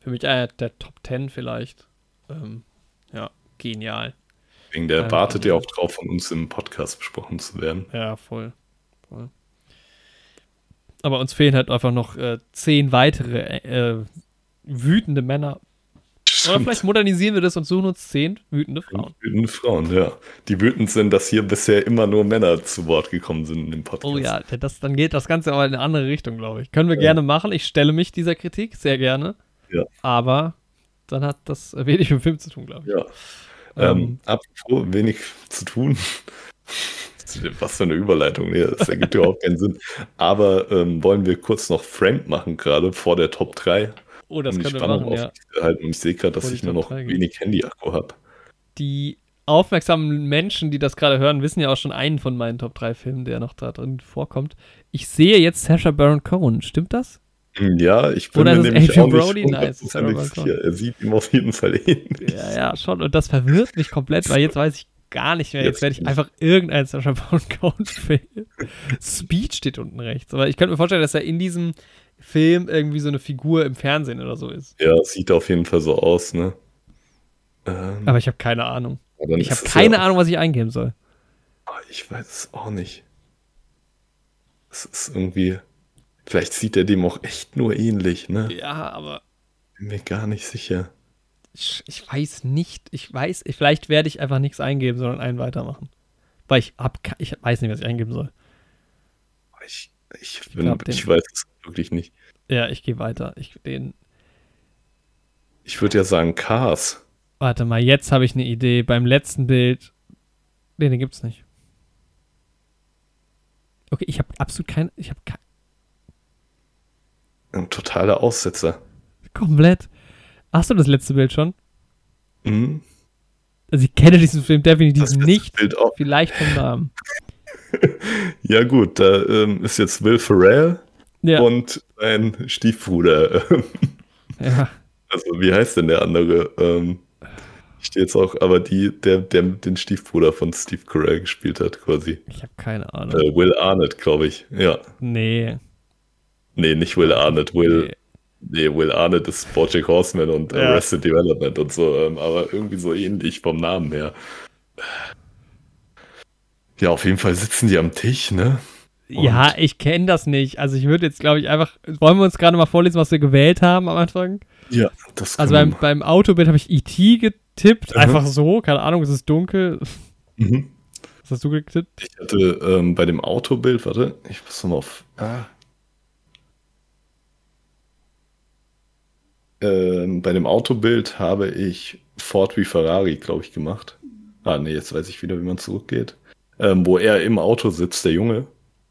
Für mich einer der Top 10 vielleicht. Ähm, ja, genial. Wegen der ähm, wartet ja auch drauf, von uns im Podcast besprochen zu werden. Ja, voll. voll. Aber uns fehlen halt einfach noch äh, zehn weitere äh, wütende Männer. Oder vielleicht modernisieren wir das und suchen uns zehn wütende Frauen. Wütende Frauen, ja. Die wütend sind, dass hier bisher immer nur Männer zu Wort gekommen sind in dem Podcast. Oh ja, das, dann geht das Ganze aber in eine andere Richtung, glaube ich. Können wir ja. gerne machen. Ich stelle mich dieser Kritik sehr gerne. Ja. Aber dann hat das wenig mit dem Film zu tun, glaube ich. Ja. Ähm, ähm, apropos wenig zu tun. Was für eine Überleitung. Nee, das ergibt überhaupt keinen Sinn. Aber ähm, wollen wir kurz noch Frank machen, gerade vor der Top 3? Oh, das können wir machen, ja. Halt, und ich sehe gerade, dass ich nur noch wenig Handy-Akku habe. Die aufmerksamen Menschen, die das gerade hören, wissen ja auch schon einen von meinen Top 3 Filmen, der noch da drin vorkommt. Ich sehe jetzt Sacha Baron Cohen, stimmt das? Hm, ja, ich bin Oder mir nämlich Adrian auch Brody? Nice, sicher. Er sieht ihm auf jeden Fall ähnlich. Ja, ja, schon. Und das verwirrt mich komplett, weil jetzt weiß ich gar nicht mehr. Jetzt, jetzt werde ich einfach irgendeinen Sacha Baron Cohen Film. Speed steht unten rechts. Aber ich könnte mir vorstellen, dass er in diesem Film irgendwie so eine Figur im Fernsehen oder so ist. Ja, sieht auf jeden Fall so aus, ne? Ähm, Aber ich habe keine Ahnung. Ich habe keine ja Ahnung, was ich eingeben soll. Ah, ich weiß es auch nicht. Es ist irgendwie. Vielleicht sieht er dem auch echt nur ähnlich, ne? Ja, aber. Bin mir gar nicht sicher. Ich, ich weiß nicht. Ich weiß, vielleicht werde ich einfach nichts eingeben, sondern einen weitermachen. Weil ich hab, ich weiß nicht, was ich eingeben soll. Ich, ich, bin, ich, ich weiß es wirklich nicht. Ja, ich gehe weiter. Ich den. Ich würde ja sagen Cars. Warte mal, jetzt habe ich eine Idee. Beim letzten Bild. Nee, den gibt's nicht. Okay, ich habe absolut kein. Ich habe kein. Ein totaler Aussetzer. Komplett. Hast du das letzte Bild schon? Mhm. Also ich kenne diesen Film definitiv nicht. Bild auch. Vielleicht vom Namen. ja gut, da ähm, ist jetzt Will Ferrell Ja. und ein Stiefbruder. Ja. Also, wie heißt denn der andere? Ähm, steht jetzt auch, aber die, der, der den Stiefbruder von Steve Carell gespielt hat, quasi. Ich habe keine Ahnung. Äh, Will Arnett, glaube ich. Ja. Nee. Nee, nicht Will Arnett. Will, nee. nee, Will Arnett ist Bojack Horseman und Ja. Arrested Development und so, ähm, aber irgendwie so ähnlich vom Namen her. Ja, auf jeden Fall sitzen die am Tisch, ne? Ja, ich kenne das nicht. Also ich würde jetzt, glaube ich, einfach. Wollen wir uns gerade mal vorlesen, was wir gewählt haben am Anfang? Ja, das Also beim, beim Autobild habe ich E.T. getippt. Mhm. Einfach so. Keine Ahnung, es ist dunkel. mhm. Was hast du getippt? Ich hatte ähm, bei dem Autobild, warte, ich muss nochmal auf. Ah. Ähm, bei dem Autobild habe ich Ford wie Ferrari, glaube ich, gemacht. Ah, nee, jetzt weiß ich wieder, wie man zurückgeht. Ähm, wo er im Auto sitzt, der Junge.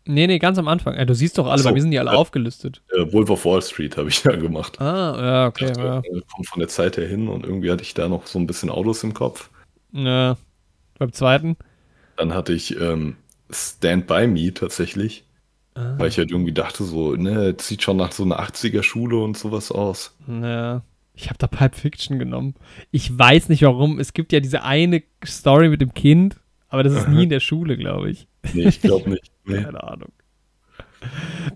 Nee, nee, ganz am Anfang. Äh, du siehst doch alle, so. bei mir sind die alle Ja. aufgelistet. Äh, Wolf of Wall Street habe ich da gemacht. Ah, ja, okay. Das Ja. äh, kommt von der Zeit her hin und irgendwie hatte ich da noch so ein bisschen Autos im Kopf. ja. Beim zweiten. Dann hatte ich ähm, Stand By Me tatsächlich, Ah, weil ich halt irgendwie dachte, so, ne, sieht schon nach so einer 80er-Schule und sowas aus. ja. Ich habe da Pulp Fiction genommen. Ich weiß nicht warum. Es gibt ja diese eine Story mit dem Kind, aber das ist nie in der Schule, glaube ich. Nee, ich glaube nicht. Nee. Keine Ahnung.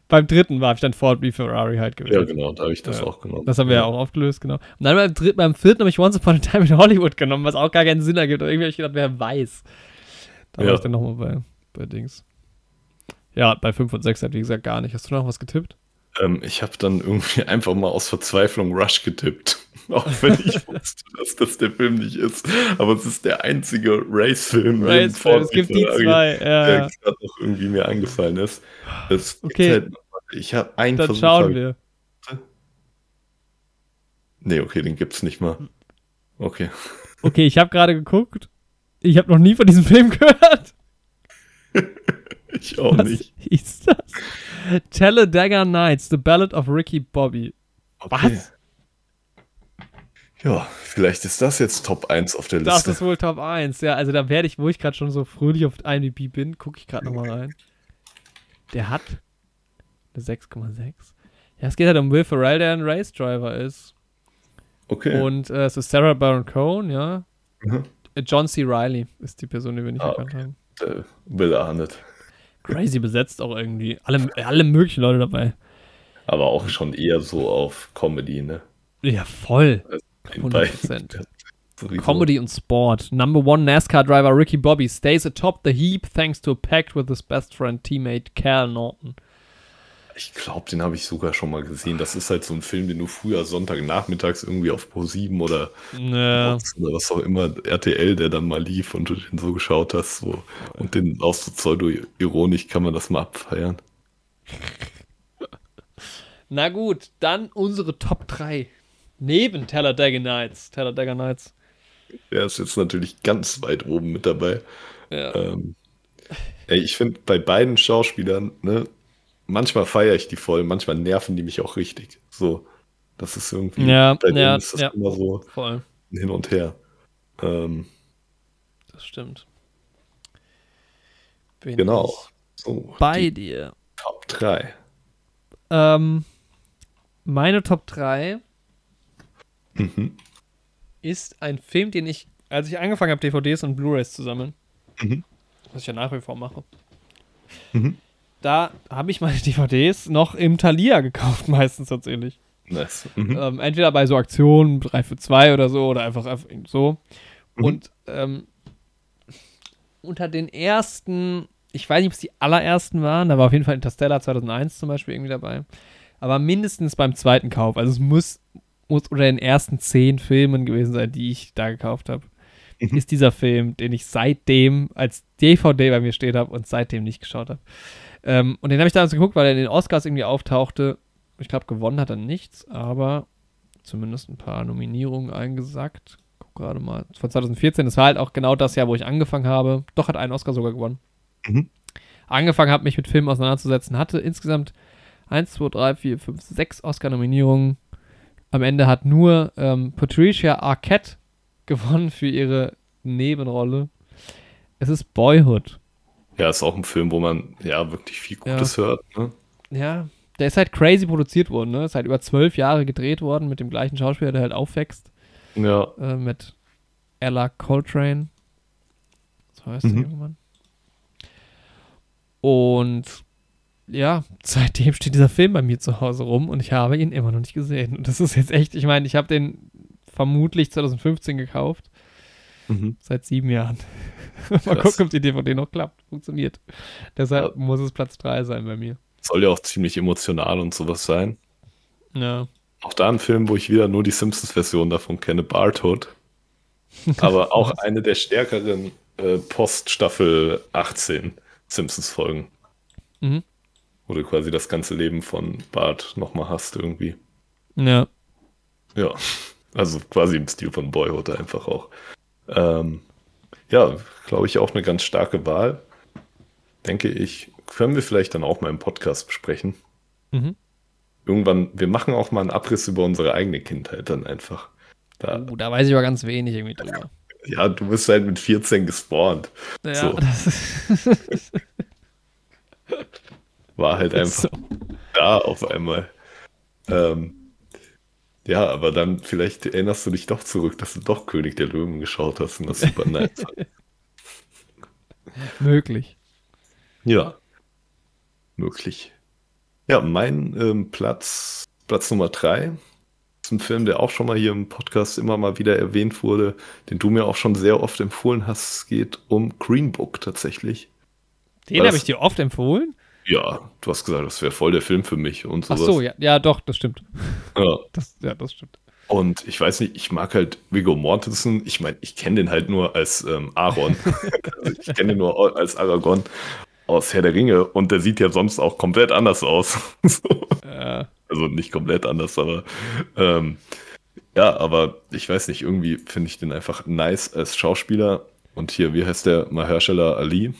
Beim dritten war ich dann Ford wie Ferrari halt Ja, gewählt. genau, da habe ich das Ja. auch genommen. Das haben wir ja auch aufgelöst, genau. Und dann beim, dritten, beim vierten habe ich Once Upon a Time in Hollywood genommen, was auch gar keinen Sinn ergibt. Und irgendwie habe ich gedacht, wer weiß. Da war Ja. ich dann nochmal bei, bei Dings. Ja, bei 5 und 6 halt, wie gesagt, gar nicht. Hast du noch was getippt? Ähm, ich habe dann irgendwie einfach mal aus Verzweiflung Rush getippt. Auch wenn ich wusste, dass das der Film nicht ist. Aber es ist der einzige Race-Film, Race, es gibt die zwei. Ja, der ja. gerade noch irgendwie mir eingefallen ist. Das Okay. Halt, ich habe einen Dann Versuch. schauen wir. Nee, okay, den gibt's nicht mal. Okay. Okay, ich habe gerade geguckt. Ich habe noch nie von diesem Film gehört. Ich auch Was nicht. hieß das? Talladega Nights, The Ballad of Ricky Bobby. Okay. Was? Ja, vielleicht ist das jetzt Top 1 auf der Das Liste. ist wohl Top 1. Ja, also da werde ich, wo ich gerade schon so fröhlich auf IMDb bin, gucke ich gerade nochmal rein. Der hat eine 6,6. Ja, es geht halt um Will Ferrell, der ein Race Driver ist. okay. Und äh, es ist Sarah Baron Cohen, ja. Mhm. John C. Riley ist die Person, die wir nicht Ah, erkannt haben. äh, Will Arnett. Crazy besetzt auch irgendwie. Alle, alle möglichen Leute dabei. Aber auch schon eher so auf Comedy, ne? Ja, voll. In 100%. beiden. Sowieso. Comedy und Sport. Number one NASCAR driver Ricky Bobby stays atop the heap thanks to a pact with his best friend teammate Cal Norton. Ich glaube, den habe ich sogar schon mal gesehen. Das ist halt so ein Film, den du früher Sonntagnachmittags irgendwie auf Pro7 oder, Ja. oder was auch immer, RTL, der dann mal lief und du den so geschaut hast. So. Und den auch so pseudo-ironisch kann man das mal abfeiern. Na gut, dann unsere Top 3. Neben Talladega Nights. Talladega Nights. Der ist jetzt natürlich ganz weit oben mit dabei. Ja. Ähm, ey, ich finde bei beiden Schauspielern, ne, manchmal feiere ich die voll, manchmal nerven die mich auch richtig. So, das ist irgendwie, Ja, bei denen ja, ist das ja. immer so Voll. hin und her. Ähm, Das stimmt. Bin genau. So, Bei dir. Top 3. Ähm, meine Top 3 Mhm. ist ein Film, den ich, als ich angefangen habe, DVDs und Blu-rays zu sammeln, Mhm. was ich ja nach wie vor mache, Mhm. Da habe ich meine DVDs noch im Thalia gekauft, meistens tatsächlich. Nice. Mhm. Ähm, entweder bei so Aktionen, 3 für 2 oder so, oder einfach, einfach so. Mhm. Und ähm, unter den ersten, ich weiß nicht, ob es die allerersten waren, da war auf jeden Fall Interstellar 2001 zum Beispiel irgendwie dabei, aber mindestens beim zweiten Kauf. Also es muss, muss unter den ersten zehn Filmen gewesen sein, die ich da gekauft habe. Mhm. Ist dieser Film, den ich seitdem als DVD bei mir steht habe und seitdem nicht geschaut habe. Ähm, und den habe ich damals geguckt, weil er in den Oscars irgendwie auftauchte. Ich glaube, gewonnen hat er nichts, aber zumindest ein paar Nominierungen eingesackt. Guck gerade mal. Von 2014. Das war halt auch genau das Jahr, wo ich angefangen habe. Doch, hat einen Oscar sogar gewonnen. Mhm. Angefangen habe, mich mit Filmen auseinanderzusetzen. Hatte insgesamt 1, 2, 3, 4, 5, 6 Oscar-Nominierungen. Am Ende hat nur ähm, Patricia Arquette gewonnen für ihre Nebenrolle. Es ist Boyhood. Ja, ist auch ein Film, wo man ja wirklich viel Gutes hört. Ne? Ja, der ist halt crazy produziert worden, ne? Ist halt über zwölf Jahre gedreht worden mit dem gleichen Schauspieler, der halt aufwächst. Ja. Äh, mit Ella Coltrane. So heißt mhm. der Mann. Und ja, seitdem steht dieser Film bei mir zu Hause rum und ich habe ihn immer noch nicht gesehen. Und das ist jetzt echt, ich meine, ich habe den vermutlich 2015 gekauft. Mhm. Seit sieben Jahren. Mal gucken, ob die DVD noch klappt. Funktioniert. Deshalb ja. muss es Platz 3 sein bei mir. Soll ja auch ziemlich emotional und sowas sein. Ja. Auch da ein Film, wo ich wieder nur die Simpsons-Version davon kenne, Barthood. Aber auch eine der stärkeren äh, Post-Staffel 18 Simpsons-Folgen. Mhm. Wo du quasi das ganze Leben von Bart nochmal hast irgendwie. Ja. Ja. Also quasi im Stil von Boyhood einfach auch. Ähm, ja, glaube ich auch eine ganz starke Wahl. Denke ich, können wir vielleicht dann auch mal im Podcast besprechen. Mhm. Irgendwann, wir machen auch mal einen Abriss über unsere eigene Kindheit dann einfach. Da, uh, da weiß ich aber ganz wenig irgendwie drüber. Ja, du bist halt mit 14 gespawnt. Ja, so. das War halt einfach so. da auf einmal. Ähm, ja, aber dann vielleicht erinnerst du dich doch zurück, dass du doch König der Löwen geschaut hast und das super nice Möglich. Ja. Möglich. Ja, mein ähm, Platz, Platz Nummer drei ist ein Film, der auch schon mal hier im Podcast immer mal wieder erwähnt wurde, den du mir auch schon sehr oft empfohlen hast. Es geht um Green Book tatsächlich. Den habe ich dir oft empfohlen? Ja, du hast gesagt, das wäre voll der Film für mich und sowas. Ach so, ja, ja doch, das stimmt. Ja. Das, ja, das stimmt. Und ich weiß nicht, ich mag halt Viggo Mortensen. Ich meine, ich kenne den halt nur als ähm, Aaron. also ich kenne den nur als Aragorn aus Herr der Ringe und der sieht ja sonst auch komplett anders aus. so. ja. Also nicht komplett anders, aber ähm, ja, aber ich weiß nicht, irgendwie finde ich den einfach nice als Schauspieler. Und hier, wie heißt der? Mahershala Ali.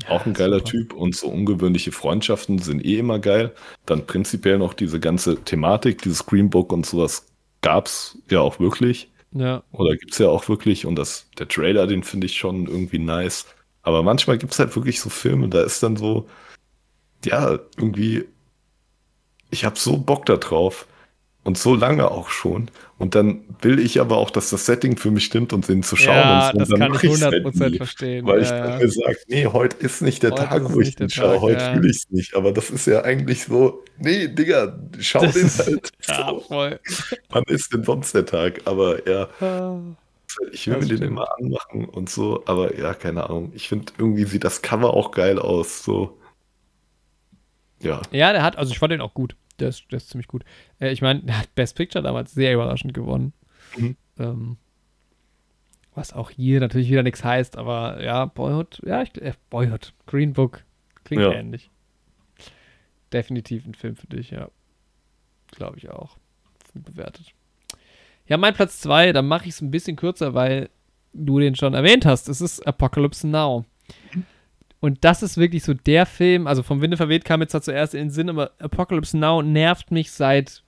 Ja, auch ein geiler super. Typ und so ungewöhnliche Freundschaften sind eh immer geil. Dann prinzipiell noch diese ganze Thematik, dieses Greenbook und sowas gab's ja auch wirklich. Ja. Oder gibt's ja auch wirklich und das, der Trailer, den finde ich schon irgendwie nice. Aber manchmal gibt's halt wirklich so Filme, da ist dann so, ja, irgendwie, ich habe so Bock da drauf. Und so lange auch schon. Und dann will ich aber auch, dass das Setting für mich stimmt und den zu schauen. Ja, und so. das und kann ich 100% halt verstehen. Weil ja, ich dann ja. sage, nee, heute ist nicht der heute Tag, wo ich den schaue. Heute ja. fühle ich es nicht. Aber das ist ja eigentlich so, nee, Digga, schau das den halt. ja, voll. Wann ist denn sonst der Tag? Aber ja, ah, ich will mir den immer anmachen und so. Aber ja, keine Ahnung. Ich finde, irgendwie sieht das Cover auch geil aus. So. Ja. Ja, der hat, also ich fand den auch gut. Ist, der ist ziemlich gut. Äh, ich meine, der hat Best Picture damals sehr überraschend gewonnen. Mhm. Ähm, was auch hier natürlich wieder nichts heißt, aber ja, Boyhood, ja, ich, äh, Boyhood, Green Book, klingt ja. ähnlich. Definitiv ein Film für dich, ja. Glaube ich auch. Bewertet. Ja, mein Platz 2, da mache ich es ein bisschen kürzer, weil du den schon erwähnt hast. Es ist Apocalypse Now. Und das ist wirklich so der Film, also vom Winde verweht kam jetzt zuerst in den Sinn, aber Apocalypse Now nervt mich seit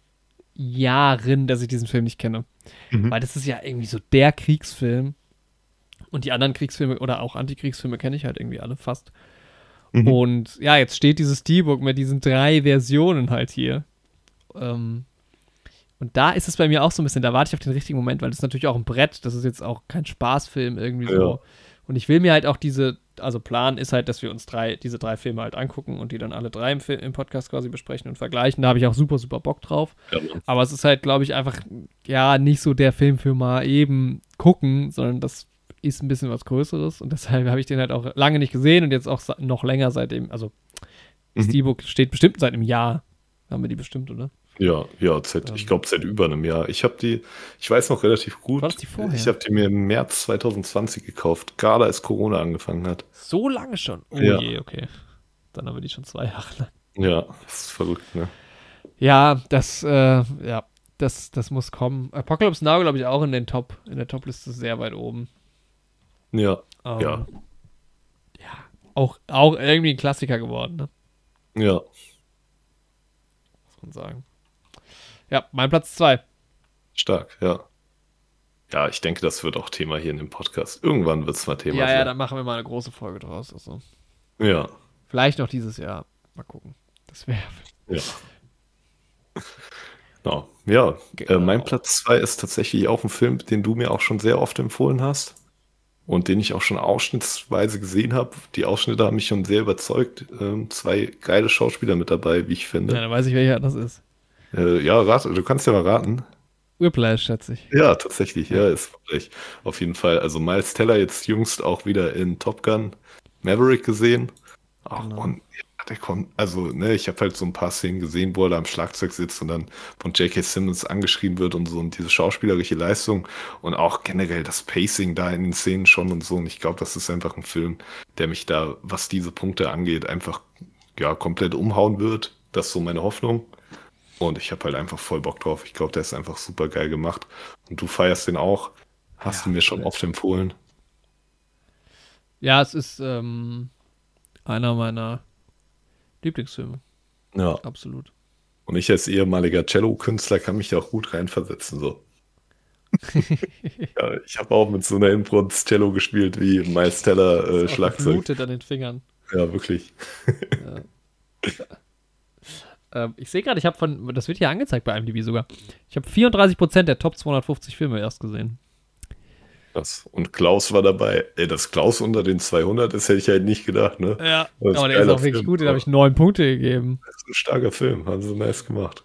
Jahren, dass ich diesen Film nicht kenne. Mhm. Weil das ist ja irgendwie so der Kriegsfilm. Und die anderen Kriegsfilme oder auch Antikriegsfilme kenne ich halt irgendwie alle fast. Mhm. Und ja, jetzt steht dieses Steelbook mit diesen drei Versionen halt hier. Ähm, und da ist es bei mir auch so ein bisschen, da warte ich auf den richtigen Moment, weil das ist natürlich auch ein Brett, das ist jetzt auch kein Spaßfilm irgendwie ja. so. Und ich will mir halt auch diese, also Plan ist halt, dass wir uns drei, diese drei Filme halt angucken und die dann alle drei im, im Podcast quasi besprechen und vergleichen. Da habe ich auch super, super Bock drauf. Ja. Aber es ist halt, glaube ich, einfach, ja, nicht so der Film für mal eben gucken, sondern das ist ein bisschen was Größeres und deshalb habe ich den halt auch lange nicht gesehen und jetzt auch noch länger seitdem, also mhm. Steelbook steht bestimmt seit einem Jahr. Haben wir die bestimmt, oder? Ja, ja, seit, ich glaube seit über einem Jahr. Ich habe die, ich weiß noch relativ gut. War das die vorher? Ich habe die mir im März 2020 gekauft, gerade als Corona angefangen hat. So lange schon? Oh ja. je, okay. Dann haben wir die schon zwei Jahre lang. Ja, das ist verrückt, ne? Ja, das, äh, ja, das, das muss kommen. Apocalypse Now, glaube ich, auch in den Top, in der Top-Liste sehr weit oben. Ja. Ähm, ja. Ja. Auch, auch irgendwie ein Klassiker geworden, ne? Ja. Muss man sagen. Ja, mein Platz 2. Stark, ja. Ja, ich denke, das wird auch Thema hier in dem Podcast. Irgendwann wird es mal Thema. Ja, sein. ja, dann machen wir mal eine große Folge draus. Also. Ja. Vielleicht noch dieses Jahr. Mal gucken. Das wäre. Ja. Genau. Ja, äh, Genau. mein Platz 2 ist tatsächlich auch ein Film, den du mir auch schon sehr oft empfohlen hast und den ich auch schon ausschnittsweise gesehen habe. Die Ausschnitte haben mich schon sehr überzeugt. Ähm, zwei geile Schauspieler mit dabei, wie ich Ja, finde. dann weiß ich, welcher das ist. Äh, ja, rate, du kannst ja mal raten. Whiplash, schätze ich. Ja, tatsächlich, ja, ist wirklich auf jeden Fall. Also Miles Teller jetzt jüngst auch wieder in Top Gun Maverick gesehen. Auch, Genau. Und ja, der kommt, also, ne, ich habe halt so ein paar Szenen gesehen, wo er da am Schlagzeug sitzt und dann von J.K. Simmons angeschrien wird und so und diese schauspielerische Leistung und auch generell das Pacing da in den Szenen schon und so. Und ich glaube, das ist einfach ein Film, der mich da, was diese Punkte angeht, einfach ja komplett umhauen wird. Das ist so meine Hoffnung. Und ich habe halt einfach voll Bock drauf. Ich glaube, der ist einfach super geil gemacht. Und du feierst den auch. Hast Ja, du mir schon oft empfohlen. Ja, es ist ähm, einer meiner Lieblingsfilme, Ja. absolut. Und ich als ehemaliger Cello-Künstler kann mich da auch gut reinversetzen. So. ja, ich habe auch mit so einer Inbrunst Cello gespielt wie Miles Teller äh, Schlagzeug. Blutet an den Fingern. Ja, wirklich. Ähm, ich sehe gerade, ich habe von, das wird hier angezeigt bei IMDb sogar. Ich habe 34% der Top 250 Filme erst gesehen. Das. Und Klaus war dabei. Ey, dass Klaus unter den 200 ist, hätte ich halt nicht gedacht. Ne? Ja, Das aber der ist auch wirklich Film, gut, den habe ich neun Punkte gegeben. Das ist ein starker Film. Haben sie nice gemacht.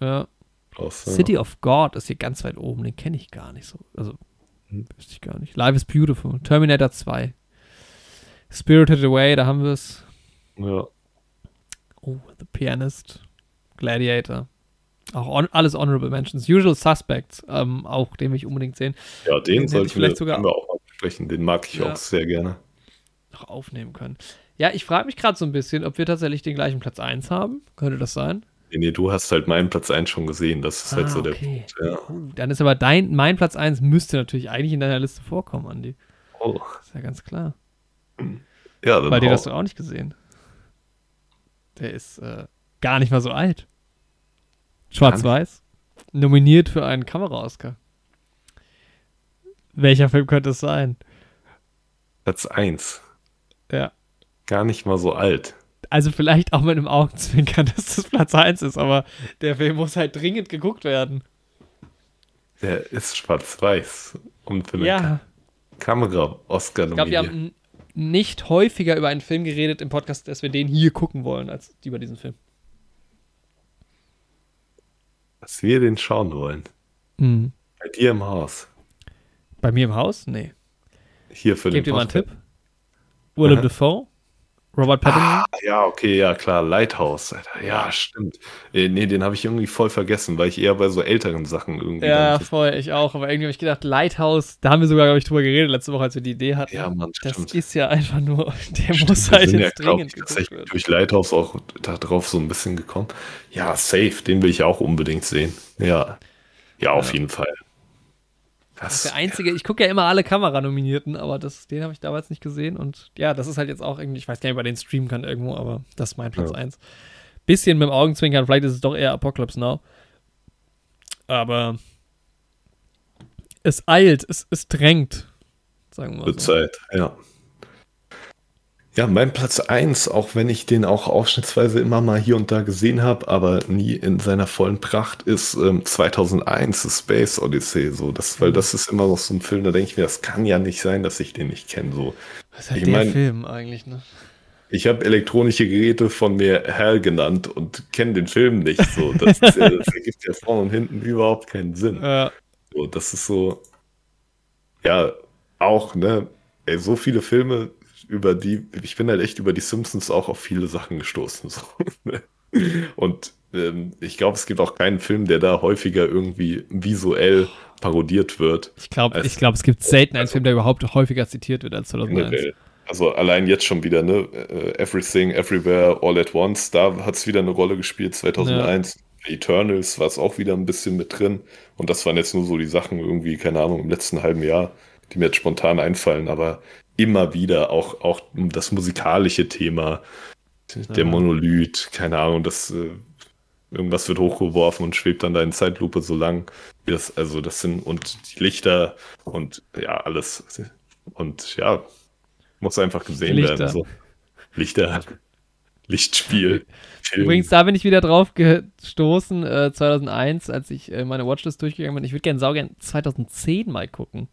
Ja. Klaus, ja. City of God ist hier ganz weit oben, den kenne ich gar nicht so. Also, Hm. wüsste ich gar nicht. Life is Beautiful, Terminator 2. Spirited Away, da haben wir es. Ja. Oh, The Pianist, Gladiator. Auch on, alles Honorable Mentions. Usual Suspects, ähm, auch den will ich unbedingt sehen. ja, den Den sollten ich vielleicht wir, sogar- wir auch mal besprechen. Den mag ich Ja. auch sehr gerne. Noch aufnehmen können. Ja, ich frage mich gerade so ein bisschen, ob wir tatsächlich den gleichen Platz 1 haben. Könnte das sein? Nee, nee, du hast halt meinen Platz 1 schon gesehen. Das ist halt Ah, so der okay. Punkt. Ja. Uh, dann ist aber dein, mein Platz 1 müsste natürlich eigentlich in deiner Liste vorkommen, Andi. Oh. Ist ja ganz klar. Ja, dann Weil den hast du auch nicht gesehen. Der ist äh, gar nicht mal so alt. Schwarz-Weiß. Nominiert für einen Kamera-Oscar. Welcher Film könnte es sein? Platz 1. Ja. Gar nicht mal so alt. Also vielleicht auch mit einem Augenzwinkern, dass das Platz 1 ist, aber der Film muss halt dringend geguckt werden. Der ist schwarz-weiß. Und für eine Ja. Ka Kamera Oscar Ich glaube, wir haben nicht häufiger über einen Film geredet im Podcast, dass wir den hier gucken wollen, als über diesen Film. Dass wir den schauen wollen. Mhm. Bei dir im Haus. Bei mir im Haus? Nee. Hier für Gebt den ihr mal einen. Tipp. Willem. Dafoe? Robert Pattinson? Ah, ja, okay, ja klar, Lighthouse, Alter. Ja, stimmt. Äh, nee, den habe ich irgendwie voll vergessen, weil ich eher bei so älteren Sachen irgendwie. Ja, voll, ich auch. Aber irgendwie habe ich gedacht, Lighthouse, da haben wir sogar, glaube ich, drüber geredet letzte Woche, als wir die Idee hatten. ja Mann, das stimmt. ist ja einfach nur, der Stimmt, muss halt jetzt ja, dringend ich, tatsächlich durch Lighthouse auch darauf so ein bisschen gekommen. Ja, safe, den will ich auch unbedingt sehen. Ja, ja, auf Ja. jeden Fall. Das ist der einzige, ich gucke ja immer alle Kameranominierten, aber das, den habe ich damals nicht gesehen. Und ja, das ist halt jetzt auch irgendwie, ich weiß gar nicht, ob man den streamen kann irgendwo, aber das ist mein Platz Ja. 1. Bisschen mit dem Augenzwinkern, vielleicht ist es doch eher Apocalypse Now. Aber es eilt, es, es drängt, sagen wir Wird so. Zeit, ja. Ja, mein Platz 1, auch wenn ich den auch ausschnittsweise immer mal hier und da gesehen habe, aber nie in seiner vollen Pracht, ist ähm, 2001 The Space Odyssey. So, das, weil das ist immer noch so ein Film, da denke ich mir, das kann ja nicht sein, dass ich den nicht kenne. So. Was ist halt Ich der mein- Film eigentlich, ne? Ich habe elektronische Geräte von mir Hell genannt und kenne den Film nicht. So, das, ist ja, das ergibt ja vorne und hinten überhaupt keinen Sinn. Ja, So, das ist so, ja, auch, ne, ey, so viele Filme, über die, ich bin halt echt über die Simpsons auch auf viele Sachen gestoßen. So, ne? Und ähm, ich glaube, es gibt auch keinen Film, der da häufiger irgendwie visuell parodiert wird. ich glaube, Also- ich glaub, es gibt selten einen Film, der überhaupt häufiger zitiert wird als 2001. Generell. Also allein jetzt schon wieder, ne? äh, Everything, Everywhere, All at Once, da hat es wieder eine Rolle gespielt, 2001. Eternals war es auch wieder ein bisschen mit drin. Und das waren jetzt nur so die Sachen irgendwie, keine Ahnung, im letzten halben Jahr, die mir jetzt spontan einfallen. Aber immer wieder auch, auch das musikalische Thema, der. Monolith, keine Ahnung, das äh, irgendwas wird hochgeworfen und schwebt dann da in Zeitlupe so lang. Das, also das sind und die Lichter und ja, alles. Und ja, muss einfach gesehen Lichter. werden. So. Lichter. Lichtspiel. Film. Übrigens, da bin ich wieder drauf gestoßen, äh, 2001, als ich äh, meine Watchlist durchgegangen bin. Ich würde gerne saugern 2010 mal gucken.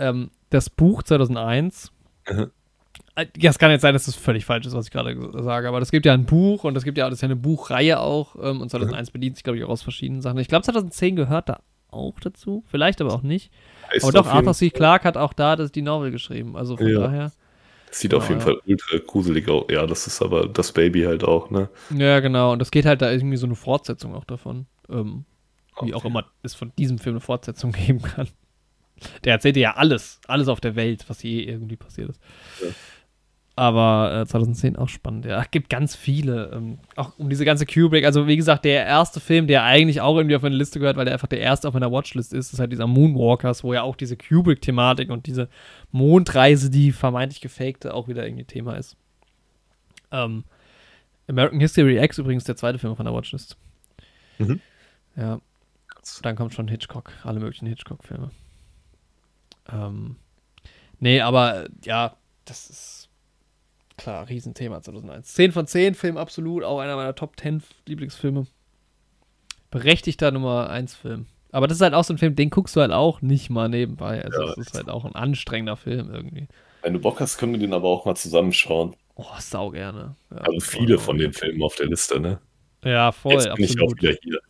Ähm, das Buch 2001. Mhm. Ja, es kann jetzt sein, dass das völlig falsch ist, was ich gerade sage, aber es gibt ja ein Buch und es gibt ja, das ist ja eine Buchreihe auch ähm, und 2001 mhm. bedient sich, glaube ich, auch aus verschiedenen Sachen. Ich glaube, 2010 gehört da auch dazu, vielleicht aber auch nicht. Heißt aber doch, Arthur C. Clarke hat auch da das, die Novel geschrieben, also von ja. daher. Sieht genau, auf jeden ja. Fall ultra gruselig aus. Ja, das ist aber das Baby halt auch, ne? Ja, genau. Und das geht halt da irgendwie so eine Fortsetzung auch davon. Ähm, okay. Wie auch immer es von diesem Film eine Fortsetzung geben kann. Der erzählt ja alles, alles auf der Welt, was je irgendwie passiert ist. Ja. Aber äh, 2010 auch spannend. Ja, gibt ganz viele. Ähm, auch um diese ganze Kubrick. Also, wie gesagt, der erste Film, der eigentlich auch irgendwie auf meine Liste gehört, weil der einfach der erste auf meiner Watchlist ist, ist halt dieser Moonwalkers, wo ja auch diese Kubrick-Thematik und diese Mondreise, die vermeintlich gefakte, auch wieder irgendwie Thema ist. Ähm, American History X übrigens der zweite Film auf meiner Watchlist. Mhm. Ja. Dann kommt schon Hitchcock, alle möglichen Hitchcock-Filme. Ähm, nee, aber ja, das ist klar, Riesenthema 2001. 10 von 10, Film absolut, auch einer meiner Top 10 Lieblingsfilme. Berechtigter Nummer 1 Film. Aber das ist halt auch so ein Film, den guckst du halt auch nicht mal nebenbei. Also, ja, das ist halt auch ein anstrengender Film irgendwie. Wenn du Bock hast, können wir den aber auch mal zusammenschauen. Oh, sau gerne. Ja, also viele von den Filmen auf der Liste, ne? Ja, voll. Jetzt bin absolut. ich auch wieder hier.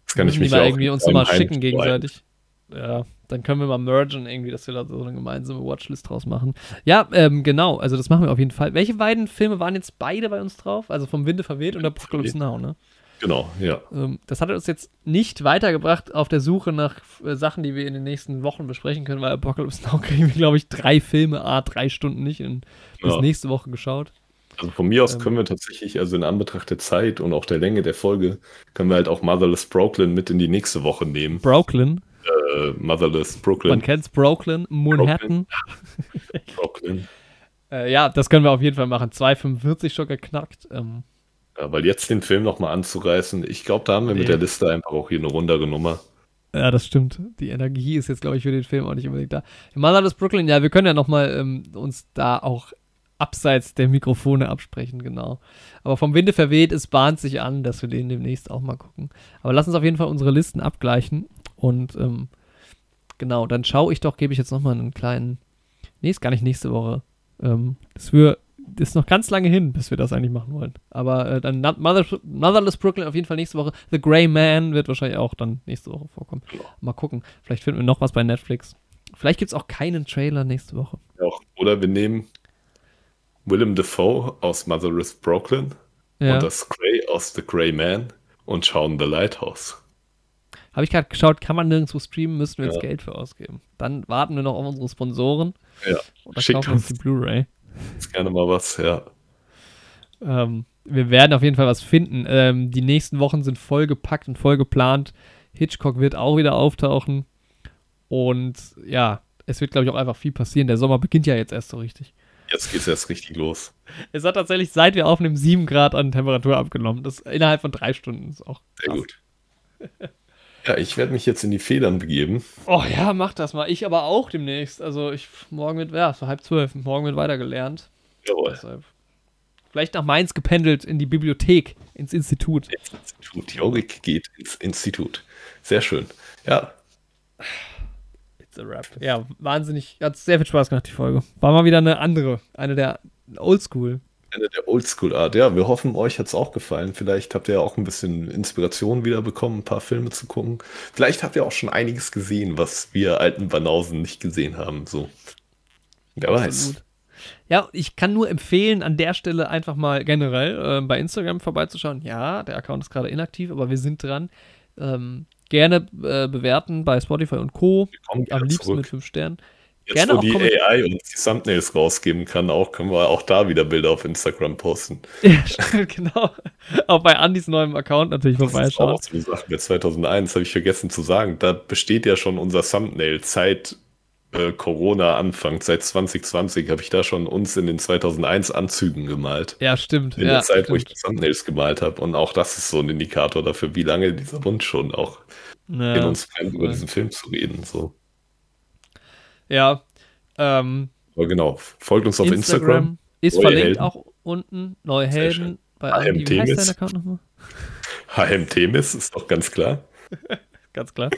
Jetzt kann ich mich mal irgendwie uns mal schicken gegenseitig. Ja, dann können wir mal mergen irgendwie, dass wir da so eine gemeinsame Watchlist draus machen. Ja, ähm, genau, also das machen wir auf jeden Fall. Welche beiden Filme waren jetzt beide bei uns drauf? Also vom Winde verweht und Apocalypse Now, ne? Genau, ja. Ähm, das hat uns jetzt nicht weitergebracht auf der Suche nach äh, Sachen, die wir in den nächsten Wochen besprechen können, weil Apocalypse Now kriegen wir, glaube ich, drei Filme, a drei Stunden nicht in, bis ja. nächste Woche geschaut. Also von mir aus ähm, können wir tatsächlich, also in Anbetracht der Zeit und auch der Länge der Folge, können wir halt auch Motherless Brooklyn mit in die nächste Woche nehmen. Brooklyn? Äh, Motherless Brooklyn. Man kennt's, Brooklyn, Manhattan. Brooklyn. Brooklyn. äh, ja, das können wir auf jeden Fall machen. 2,45 schon geknackt. Ähm, ja, weil jetzt den Film nochmal anzureißen, ich glaube, da haben wir nee. mit der Liste einfach auch hier eine rundere Nummer. Ja, das stimmt. Die Energie ist jetzt, glaube ich, für den Film auch nicht unbedingt da. Motherless Brooklyn, ja, wir können ja nochmal ähm, uns da auch abseits der Mikrofone absprechen, genau. Aber vom Winde verweht, es bahnt sich an, dass wir den demnächst auch mal gucken. Aber lass uns auf jeden Fall unsere Listen abgleichen und ähm, genau, dann schaue ich doch, gebe ich jetzt nochmal einen kleinen. Nee, ist gar nicht nächste Woche. Ähm, das, wir, das ist noch ganz lange hin, bis wir das eigentlich machen wollen. Aber äh, dann Mother, Motherless Brooklyn auf jeden Fall nächste Woche. The Grey Man wird wahrscheinlich auch dann nächste Woche vorkommen. Mal gucken. Vielleicht finden wir noch was bei Netflix. Vielleicht gibt es auch keinen Trailer nächste Woche. Ja, oder wir nehmen Willem Dafoe aus Motherless Brooklyn ja. und das Grey aus The Grey Man und schauen The Lighthouse. Habe ich gerade geschaut, kann man nirgendwo streamen, müssen wir jetzt ja. Geld für ausgeben. Dann warten wir noch auf unsere Sponsoren. Ja. Und dann kaufen uns die Blu-ray. Jetzt gerne mal was, ja. Ähm, wir werden auf jeden Fall was finden. Ähm, die nächsten Wochen sind voll gepackt und voll geplant. Hitchcock wird auch wieder auftauchen. Und ja, es wird, glaube ich, auch einfach viel passieren. Der Sommer beginnt ja jetzt erst so richtig. Jetzt geht es erst richtig los. Es hat tatsächlich, seit wir aufnehmen, 7 Grad an Temperatur abgenommen. Das innerhalb von drei Stunden ist auch. Sehr gut. Ja, ich werde mich jetzt in die Federn begeben. Oh ja, mach das mal. Ich aber auch demnächst. Also ich morgen wird, ja, so halb zwölf. Morgen wird weitergelernt. Jawohl. Deshalb. Vielleicht nach Mainz gependelt in die Bibliothek, ins Institut. Ins Institut. Jorik geht ins Institut. Sehr schön. Ja. It's a rap. Ja, wahnsinnig. Hat sehr viel Spaß gemacht, die Folge. War mal wieder eine andere. Eine der Oldschool. Eine der Oldschool-Art. Ja, wir hoffen, euch hat es auch gefallen. Vielleicht habt ihr auch ein bisschen Inspiration wieder bekommen, ein paar Filme zu gucken. Vielleicht habt ihr auch schon einiges gesehen, was wir alten Banausen nicht gesehen haben. So. Wer Absolut. weiß. Ja, ich kann nur empfehlen, an der Stelle einfach mal generell äh, bei Instagram vorbeizuschauen. Ja, der Account ist gerade inaktiv, aber wir sind dran. Ähm, gerne äh, bewerten bei Spotify und Co. Am liebsten zurück. mit 5 Sternen. Jetzt, Gerne wo die AI uns die Thumbnails rausgeben kann, auch können wir auch da wieder Bilder auf Instagram posten. Ja, genau. Auch bei Andys neuem Account natürlich vorbeischauen. Das ist auch so eine 2001 habe ich vergessen zu sagen. Da besteht ja schon unser Thumbnail seit äh, Corona Anfang, seit 2020 habe ich da schon uns in den 2001 Anzügen gemalt. Ja, stimmt. In ja, der Zeit, stimmt. wo ich die Thumbnails gemalt habe. Und auch das ist so ein Indikator dafür, wie lange dieser Wunsch schon auch ja, in uns brennt, über diesen Film zu reden. So. Ja. Ähm, genau, folgt uns auf Instagram. Instagram ist verlinkt auch unten, neue Helden bei HM Andi. Wie heißt Themis. dein Account nochmal? HM Themis ist doch ganz klar. Ganz klar.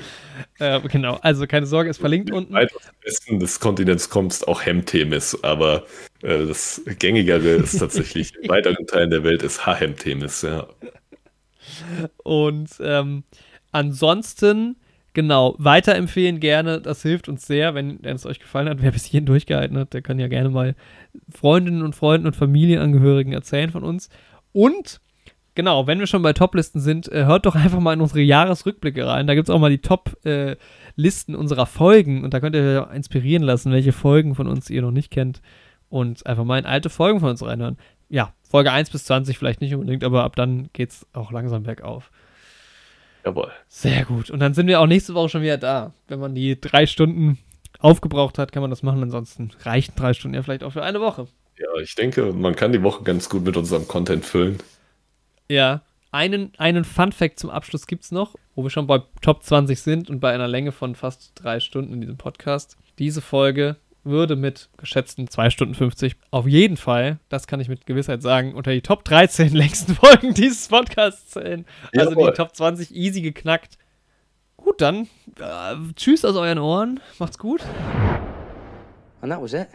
äh, genau, also keine Sorge, ist verlinkt unten. Weit aus dem Westen des Kontinents kommst auch Hemtemis, aber äh, das gängigere ist tatsächlich in weiteren Teilen der Welt ist Hemtemis, ja. Und ähm, ansonsten, genau, weiterempfehlen gerne. Das hilft uns sehr, wenn es euch gefallen hat. Wer bis hierhin durchgehalten hat, der kann ja gerne mal Freundinnen und Freunden und Familienangehörigen erzählen von uns. Und genau, wenn wir schon bei Top-Listen sind, äh, hört doch einfach mal in unsere Jahresrückblicke rein. Da gibt es auch mal die Top-Listen unserer Folgen. Und da könnt ihr euch inspirieren lassen, welche Folgen von uns ihr noch nicht kennt. Und einfach mal in alte Folgen von uns reinhören. Ja, Folge 1 bis 20 vielleicht nicht unbedingt, aber ab dann geht es auch langsam bergauf. Jawohl. Sehr gut. Und dann sind wir auch nächste Woche schon wieder da. Wenn man die drei Stunden aufgebraucht hat, kann man das machen. Ansonsten reichen drei Stunden ja vielleicht auch für eine Woche. Ja, ich denke, man kann die Woche ganz gut mit unserem Content füllen. Ja. Einen, einen Fun-Fact zum Abschluss gibt es noch, wo wir schon bei Top 20 sind und bei einer Länge von fast drei Stunden in diesem Podcast. Diese Folge würde mit geschätzten 2 Stunden 50 auf jeden Fall, das kann ich mit Gewissheit sagen, unter die Top 13 längsten Folgen dieses Podcasts zählen. Also Jawohl. die Top 20 easy geknackt. Gut, dann äh, tschüss aus euren Ohren. Macht's gut. And that was it.